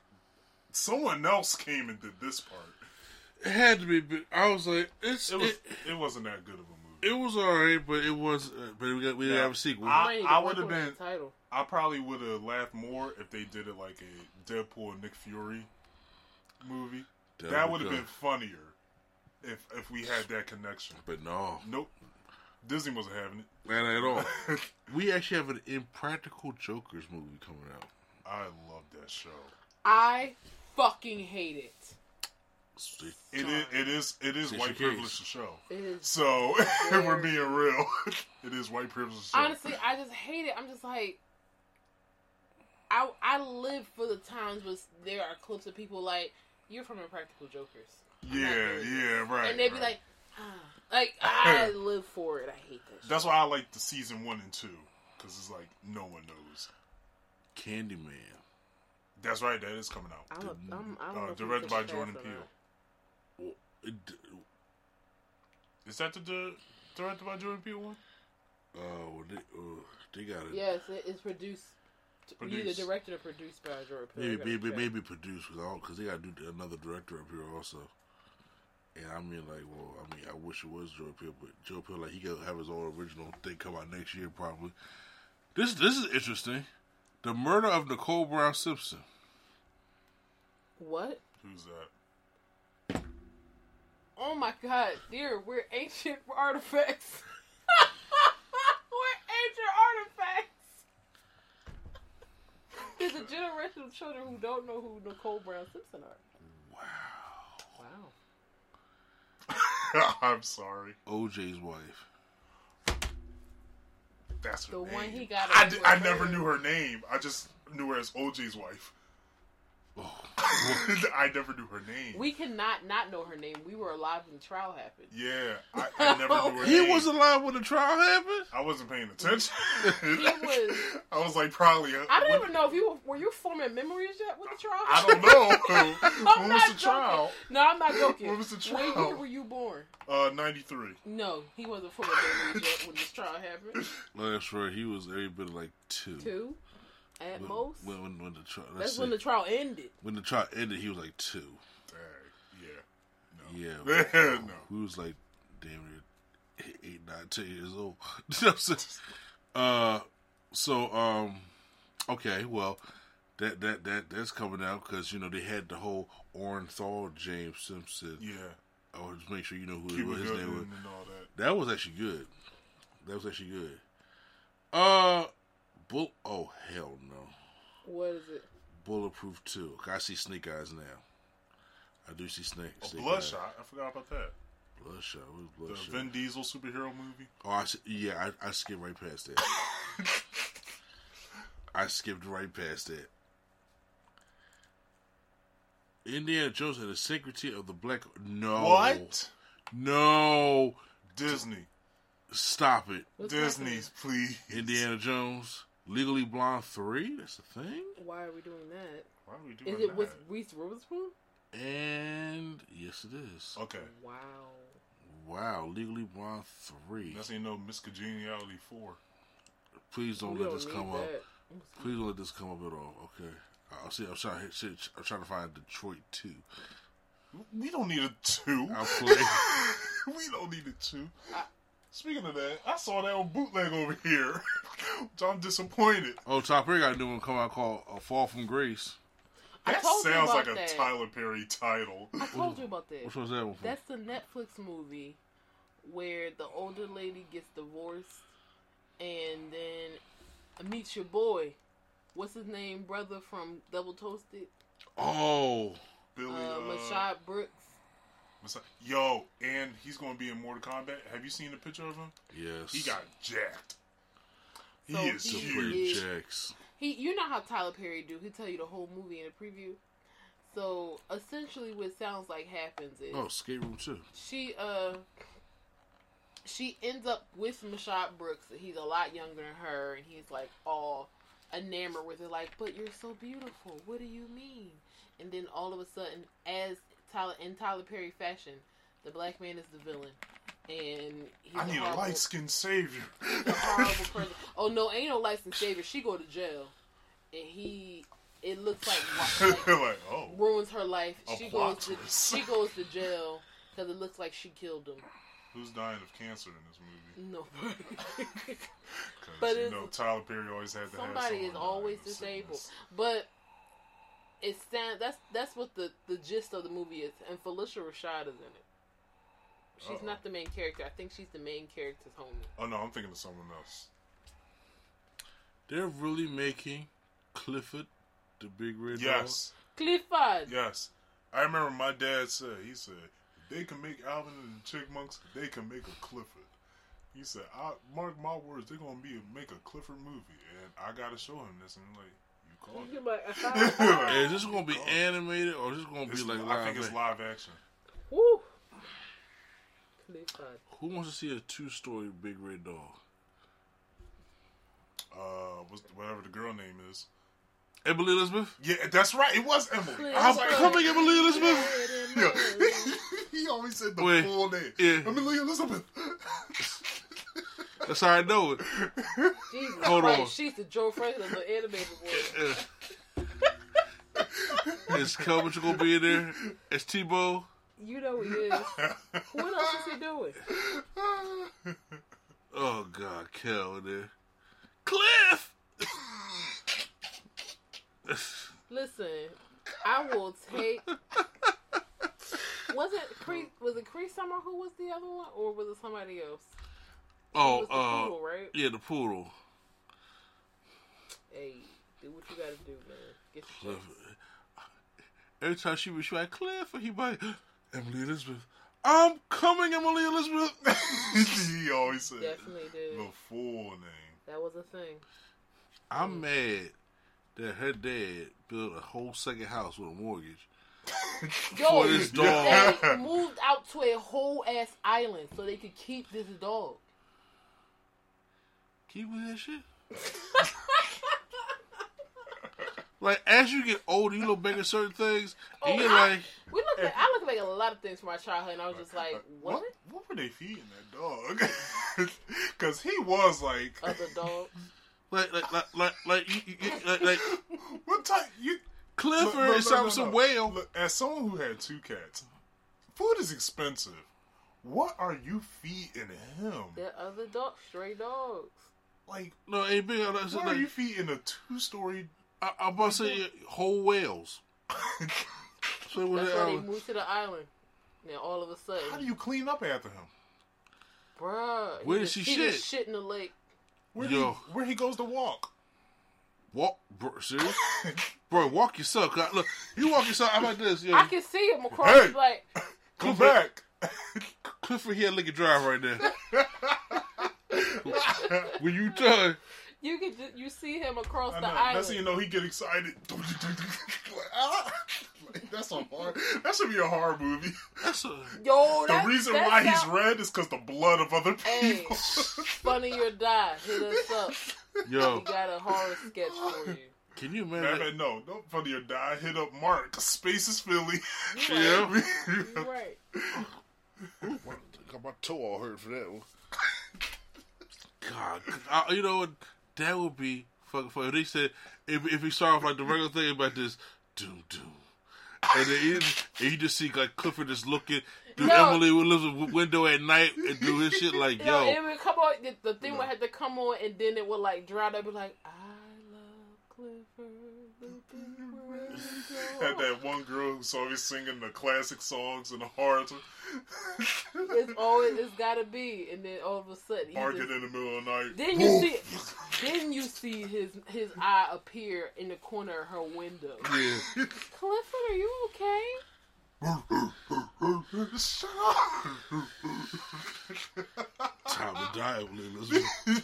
someone else came and did this part. It had to be. But I was like, it's It was it. it, wasn't that good of a movie. It was alright, but it was. Uh, but we, got, we didn't Yeah. have a sequel. I- might I would've been- title. I probably would have laughed more if they did it like a Deadpool and Nick Fury movie. That That would would have been funnier if if we had that connection. but no, Nope, Disney wasn't having it. not at all. we actually have an Impractical Jokers movie coming out. I love that show. I fucking hate it. It is it is it is It's white your privilege case. to show. It is So if we're being real, it is white privilege to show. honestly, I just hate it. I'm just like, I I live for the times where there are clips of people like you're from Impractical Jokers, yeah, yeah, right. and they'd be right. like, ah. Like I live for it. I hate that. Shit. that's why I like the season one and two because it's like no one knows. Candyman. That's right. That is coming out. I'm a, I'm, I don't Uh, directed by Jordan or Peele. not. It, Is that the di- directed by Jordan Peele one? uh, well, they, uh, they got it. Yes, it is produced. Either directed or produced by Jordan Peele. Maybe, maybe, maybe produced because they got to do another director up here also. And I mean, like, well, I mean, I wish it was Joe Pill, but Joe Pill, like, he could have his own original thing come out next year probably. This this is interesting. The murder of Nicole Brown Simpson. What? Who's that? Oh my god, dear, we're ancient artifacts. we're ancient artifacts. There's a generation of children who don't know who Nicole Brown Simpson are. Wow. Wow. I'm sorry. OJ's wife. That's The name. one he got I, away di- with I never knew her name. I just knew her as OJ's wife. Oh. I never knew her name. We cannot not know her name. We were alive when the trial happened. yeah, I, I never knew her He name. was alive when the trial happened. I wasn't paying attention. He was. I was like probably. I don't even know if you were, were you forming memories yet with the trial. I don't know. I'm when not was the joking. trial? No, I'm not joking. When was the When trial? year were you born? Uh, ninety three. No, he wasn't forming memories yet when this trial happened. No, that's right. He was every bit of like two. Two, at When, most. When, when, when the trial. That's That's when the trial ended. when the trial ended. He was like two. Yeah. Yeah. No. but We was like damn near eight, eight, nine, ten years old. You know what I'm saying? uh, so um, okay, well, that that that that's coming out because you know they had the whole Orenthal James Simpson. Yeah. Oh, just make sure you know who Cuba what his name was. and all that. That was actually good. That was actually good. Uh, bull. Oh hell no. What is it? Bulletproof two. I see Snake Eyes now. I do see Snake. Oh, snake Bloodshot. I forgot about that. Eyes. Bloodshot. The was Bloodshot? Vin Diesel superhero movie. Oh, I, s- yeah, I, I skipped right past that. I skipped right past that. Indiana Jones and the Secretary of the Black. No. What? No. Disney. Stop it. What's Disney, happening? please. Indiana Jones. Legally Blonde 3? That's a thing? Why are we doing that? Why are we doing Is it that? with Reese Witherspoon? And yes, it is. Okay. Wow. Wow. Legally Blonde 3. That's ain't no Miss Congeniality 4. Please don't We let don't this need come up. Please don't let this come up at all. Okay. I'll see. I'm trying. to I'm trying to find Detroit two. We don't need a 2. I'll play. we don't need a 2. Speaking of that, I saw that on bootleg over here. Which I'm disappointed. oh, Top Perry got a new one coming out called "A Fall from Grace." I That told you sounds about like a that. Tyler Perry title. I told you about that. Which one's that one from? That's the Netflix movie where the older lady gets divorced and then meets your boy. What's his name? Brother from Double Toasted? oh, Billy, Uh, uh, Mehcad Brooks. Masa- Yo, and he's going to be in Mortal Kombat. Have you seen the picture of him? yes. He got jacked. He So is he Super huge. is- Jacks. He, you know how Tyler Perry do. He tell you the whole movie in a preview. So essentially, what sounds like happens is Oh, Skate Room too. she uh she ends up with Mehcad Brooks. He's a lot younger than her, and he's like all enamored with her. Like, but you're so beautiful. What do you mean? And then all of a sudden, as Tyler in Tyler Perry fashion, the black man is the villain, and he's I need a horrible, light skinned savior. a horrible person. Oh no, ain't no license savior. She go to jail, and he. It looks like, like like, oh. ruins her life. She goes to twist. she goes to jail because it looks like she killed him. Who's dying of cancer in this movie? No, But you know, Tyler Perry always had to have somebody is always disabled. sickness. But it stand that's that's what the the gist of the movie is, and Phylicia Rashad is in it. She's Uh-oh. not the main character. I think she's the main character's homie. Oh, no, I'm thinking of someone else. They're really making Clifford the Big Red Yes. Clifford. Yes. I remember my dad said, he said, if they can make Alvin and the Chipmunks, they can make a Clifford. He said, I, mark my words, they're going to be make a Clifford movie. And I got to show him this. And I'm like, you called it. You're like. Is this gonna be animated or is this gonna be It's- like I live? think it's action? live action. Woo. Who wants to see a two-story Big Red Dog? Uh, whatever the girl name is. Emily Elizabeth. Yeah, that's right. It was Emily. I How was like, coming, Emily Elizabeth? Yeah. he always said the Wait, full name. yeah. Emily Elizabeth. That's how I know it. Jesus Hold Christ, on. she's the Joe Franklin of the animated world. Is Kelvin gonna be in there? Is T-Bone? You know he is. what else is he doing? Oh God, Kel in there. Cliff. Listen, I will take. Was it Cree? Was it Cree Summer? Who was the other one, or was it somebody else? Oh, uh, poodle, right? yeah, the poodle. Hey, do what you gotta do, man. Get your Cliff. Every time she was like Cliff, he like Emily Elizabeth. I'm coming, Emily Elizabeth. he always said Definitely did. the full name. That was a thing. I'm mad that her dad built a whole second house with a mortgage. Yo, For this dog. they moved out to a whole ass island so they could keep this dog. Keep with that shit. like as you get older, you look back at certain things, and Oh, you're I- like, We looked at, I look back at a lot of things from my childhood, and I was just like, what? What, what were they feeding that dog? Because he was like, Other dogs. like, like, like, like, like, you, you, you- like, like what type? You Clifford Look, look, is look, some look, some look. whale. Look, as someone who had two cats, food is expensive. What are you feeding him? They're other dogs, stray dogs. Like, No, ain't big. on that. what Like, are you feeding a two-story? I, I'm about to say whole whales. so what That's the why they hell? moved to the island. Then all of a sudden, How do you clean up after him? bruh, Where did she he shit? just shit in the lake. Where Yo. he where he goes to walk? Walk, bro, serious? bro, walk yourself. I- Look, you walk yourself. I'm like this, yo. I can see him across. Hey. Like Come Clifford- back. Clifford here, Lincoln Drive right there. when you done, you can, ju- you see him across I the know. island. That's how you know he get excited. like, ah! That's a hard. That should be a horror movie. that's a Yo, The that, reason that why he's sound- red is because the blood of other Hey, people. funny or die. Hit us up. yo. We got a horror sketch for you. Can you imagine? man, no, don't funny or die. Hit up Mark. Space is Philly. Yeah. You right. Got my toe all hurt for that one. God, I, you know what? That would be fucking funny. They said if if he start off like the regular thing about this doom doom, and then you, and you just see like Clifford just looking through No. Emily Elizabeth's window at night and do his shit like yo. it would come on. The, the thing would have to come on, and then it would like dry up. Be like, I love Clifford. The Had that one girl who's always singing the classic songs in the horror. To It's always it's gotta be, and then all of a sudden, he Mark just- it in the middle of the night. then you see, then you see his his eye appear in the corner of her window. Yeah. Clifford, are you okay? Shut up! Time to die,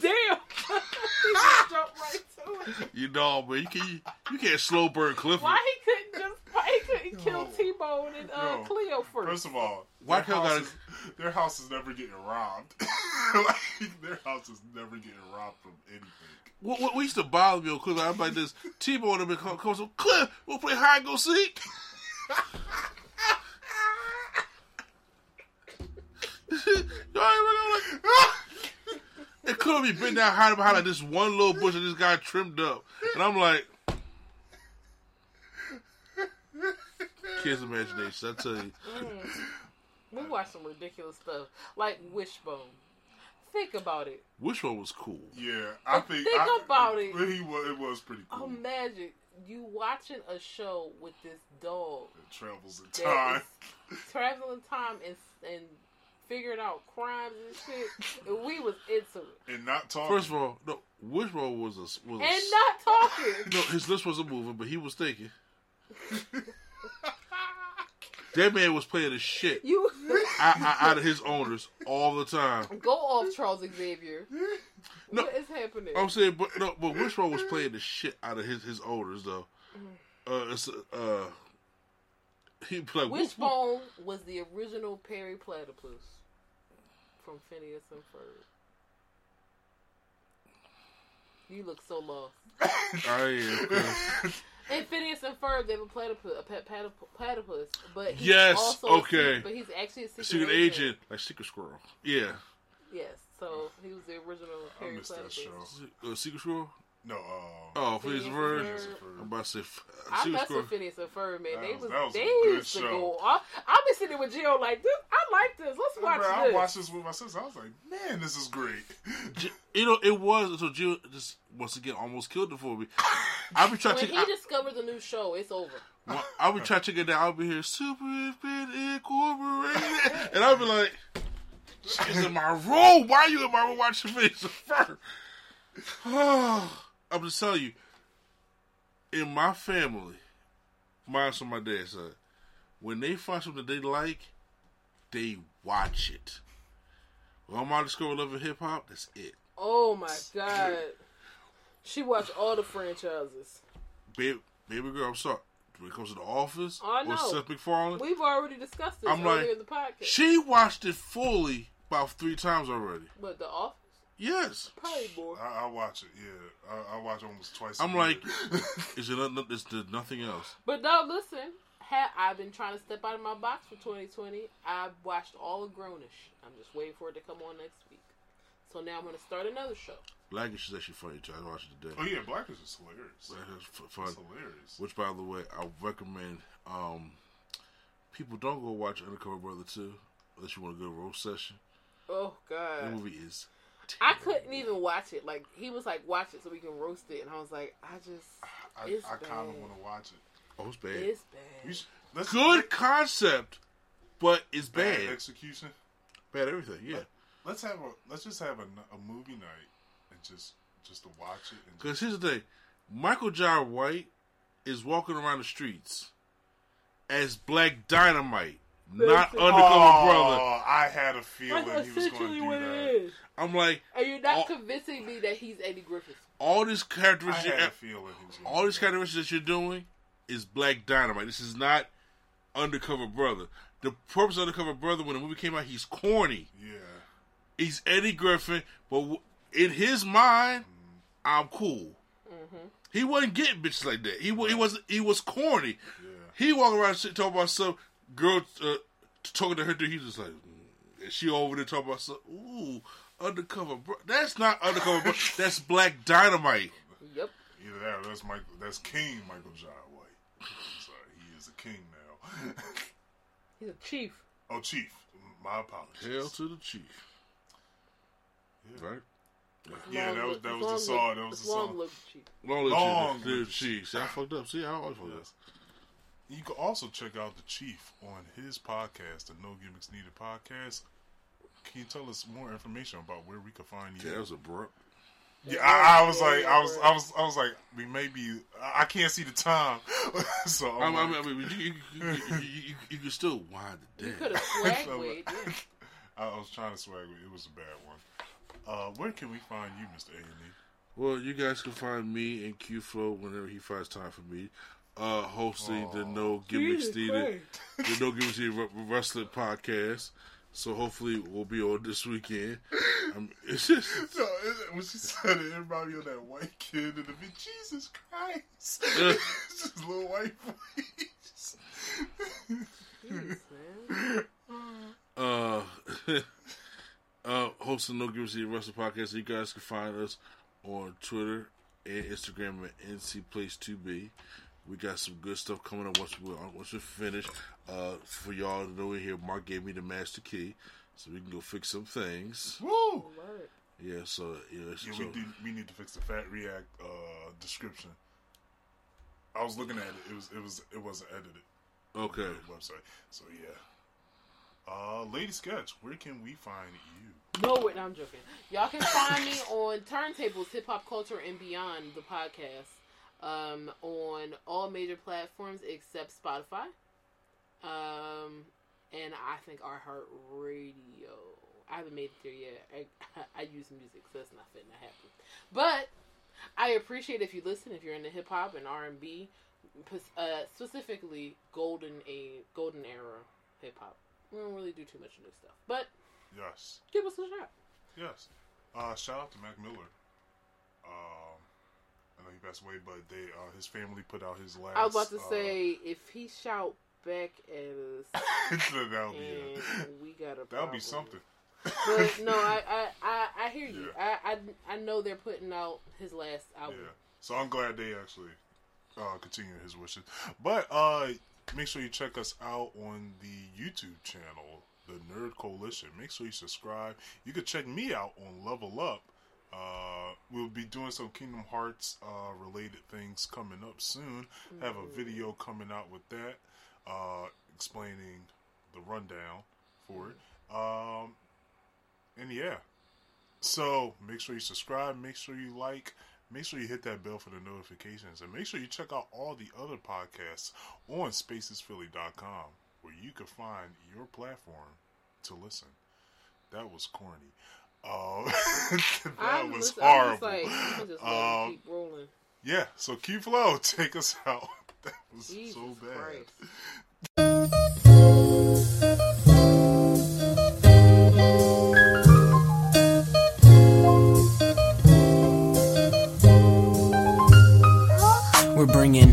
Damn, he just jumped right. You know, man, you can you can't slow burn Clifford. Why he couldn't just why he couldn't kill T Bone and uh, Yo. Cleo first? First of all, Why their can't house, is, their house is never getting robbed. like, their house is never getting robbed from anything. What, what, what used to bother me on Cliff, I'm like this. T-Bone have been come, come so Cliff, we'll play hide and go seek. Y'all ain't really like, it could be been down hiding behind like this one little bush that this guy trimmed up, and I'm like, kids' imagination. I tell you, mm. We watched some ridiculous stuff like Wishbone. Think about it. which one was cool? Yeah, I But think. think I, about it. He was, it was pretty cool. Oh, Imagine you watching a show with this dog it travels in time. is traveling time and and figuring out crimes and shit. And we was into it And not talking. First of all, no, Wishbone was a was a, and not talking. No, his lips wasn't moving, but he was thinking. that man was playing the shit You out, out- out of his owners all the time. go off, Charles Xavier. No. what is happening? I'm saying, but no, but Wishbone was playing the shit out of his his owners though. Uh, it's, uh, he be like, "Whoop, whoop." Wishbone was the original Perry Platypus from Phineas and Ferb. You look so lost. I am. In Phineas and Ferb, they have a platypus, a pet platyp- platypus, but he's Yes, also a okay. secret- but he's actually a secret, Secret agent, like Secret Squirrel. Yeah, Yes, so he was the original I missed that show. uh, Secret Squirrel. No, um, Oh, Phineas and Ferb. Phineas and I'm about to say f- uh, I Secret mess Squirrel. with Phineas and Ferb, man. That they was- was, was a they good used to go. I, I'll be sitting with Gio like this. I like this. Let's watch Remember, I watched this with my sister. I was like, man, this is great. You know, it was until Jill just once again almost killed it for me. I be trying when to. he I, discovers a new show, it's over. Well, I be trying to get down. I'll be here, super fit incorporated, and I'll be like, "She's in my room. Why are you in my room watching me?" first?" I'm just telling you, in my family, mine's from my dad's side, when they find something they like, they watch it. When I'm out discover love of hip hop, that's it. Oh my god. She watched all the franchises. Baby, baby girl, I'm sorry. When it comes to the office I or know. Seth MacFarlane, We've already discussed this I'm earlier like, in the podcast. she watched it fully about three times already. but the office? Yes. Probably more. I, I watch it. Yeah, I, I watch almost twice. I'm a year. like, is there nothing, is there nothing else? But no, listen. Ha- I've been trying to step out of my box for 2020. I've watched all of Grownish. I'm just waiting for it to come on next week. So now I'm going to start another show. Blackish is actually funny too. I watched it today. oh yeah, Blackish is hilarious. Blackish is f- fun. It's hilarious. Which, by the way, I recommend um, people don't go watch Undercover Brother 2 unless you want a good roast session. Oh, That God. movie is. I couldn't even watch it. Like, he was like, watch it so we can roast it. And I was like, I just, I, it's I kind of want to watch it. Oh, it's bad. it's bad. should, let's Good concept, but it's bad bad. execution. Bad everything, yeah. Let's have a let's just have a, a movie night and just just to watch it. Because here's the thing Michael John White is walking around the streets as Black Dynamite, not Undercover oh, Brother. I had a feeling That's he was going to do what that. it is. I'm like, are you're not All- convincing me that he's Eddie Griffin. all these I characteristics, had a feeling he was. All these that. characteristics that you're doing is Black Dynamite. This is not Undercover Brother. The purpose of Undercover Brother, when the movie came out, he's corny. Yeah, He's Eddie Griffin, but w- in his mind, mm-hmm. I'm cool. Mm-hmm. He wasn't getting bitches like that. He wa- he was he was corny. He walking around shit talking about some girl uh, talking to her. dude, He's just like, mm. she over there talking about some ooh undercover. Bro. That's not undercover. bro. That's Black Dynamite. Yep. either that or that's Michael. That's King Michael John White. I'm sorry, he is a king now. He's a chief. oh, Chief, my apologies. Hell to the chief. Right. Yeah, that was that was the song. That was the song. look chief. Long live Long chief. Dude, live chief. See, I fucked up. See, I always fucked up. Yes. You can also check out the Chief on his podcast, the No Gimmicks Needed podcast. Can you tell us more information about where we can find you? Yeah, that was abrupt. Yeah, I, I was like, I was, I was, I was like, we may be. I I can't see the time, so I I'm mean, I like- mean, I mean you, you, you, you, you, you can still wind it You could have swag weighed, yeah. I I was trying to swag. it. It was a bad one. Uh, where can we find you, Mister A and E? Well, you guys can find me and Q Flow whenever he finds time for me. Uh, hosting the No Gimmicks Needed, the No Gimmicks Needed Re- Wrestling podcast. So hopefully we'll be on this weekend. Um, it's just So it- when she said it, everybody on that white kid in the video, Jesus Christ, Uh. it's just little white. Jeez, man. uh, uh, hosting No Gimmicks Needed Wrestling podcast. You guys can find us on Twitter and Instagram at NC Place 2B. We got some good stuff coming up once we once we finish. Uh, for y'all to know in here, Mark gave me the master key, so we can go fix some things. Woo! Yeah, so yeah, Yeah, we, need, we need to fix the Fat React uh, description. I was looking at it. It was it was it wasn't edited. okay. website. So yeah. Uh, Lady Sketch, where can we find you? No, wait, no, I'm joking. Y'all can find me on Turntables, Hip Hop Culture and Beyond, the podcast, um, on all major platforms except Spotify, um, and I think our Heart Radio. I haven't made it there yet. I, I use music, so that's not fitting to happen. But I appreciate if you listen, if you're into hip hop and R and B, uh, specifically golden a golden era hip hop. We don't really do too much new stuff, but Yes, give us a shot. yes. Uh, shout out to Mac Miller. Know he passed away, but they uh, his family put out his last. I was about to uh, say if he shout back at us, that'll be and it. we got a That'll problem. be something. But no, I I, I, I hear you. Yeah. I, I I know they're putting out his last album. Yeah. So I'm glad they actually uh, continue his wishes. But uh, make sure you check us out on the YouTube channel, the Nerd Coalition. Make sure you subscribe. You can check me out on Level Up. Uh, we'll be doing some Kingdom Hearts uh, related things coming up soon. Have a video coming out with that, uh, explaining the rundown for it. Um, and yeah, so make sure you subscribe, make sure you like, make sure you hit that bell for the notifications, and make sure you check out all the other podcasts on spacesphilly.com. where you can find your platform to listen. That was corny. Uh, that I'm was listen- I'm horrible. just like, you can just Um, keep rolling. yeah, so Q Flow, take us out. That was Jesus so bad. We're bringing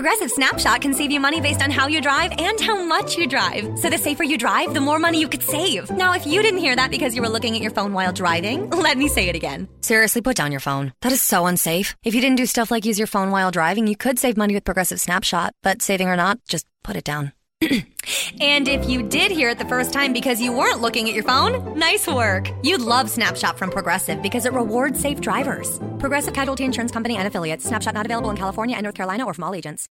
Progressive Snapshot can save you money based on how you drive and how much you drive. So the safer you drive, the more money you could save. Now, if you didn't hear that because you were looking at your phone while driving, let me say it again. Seriously, put down your phone. That is so unsafe. If you didn't do stuff like use your phone while driving, you could save money with Progressive Snapshot. But saving or not, just put it down. and if you did hear it the first time because you weren't looking at your phone, nice work. You'd love Snapshot from Progressive because it rewards safe drivers. Progressive Casualty Insurance Company and affiliates. Snapshot not available in California and North Carolina or from all agents.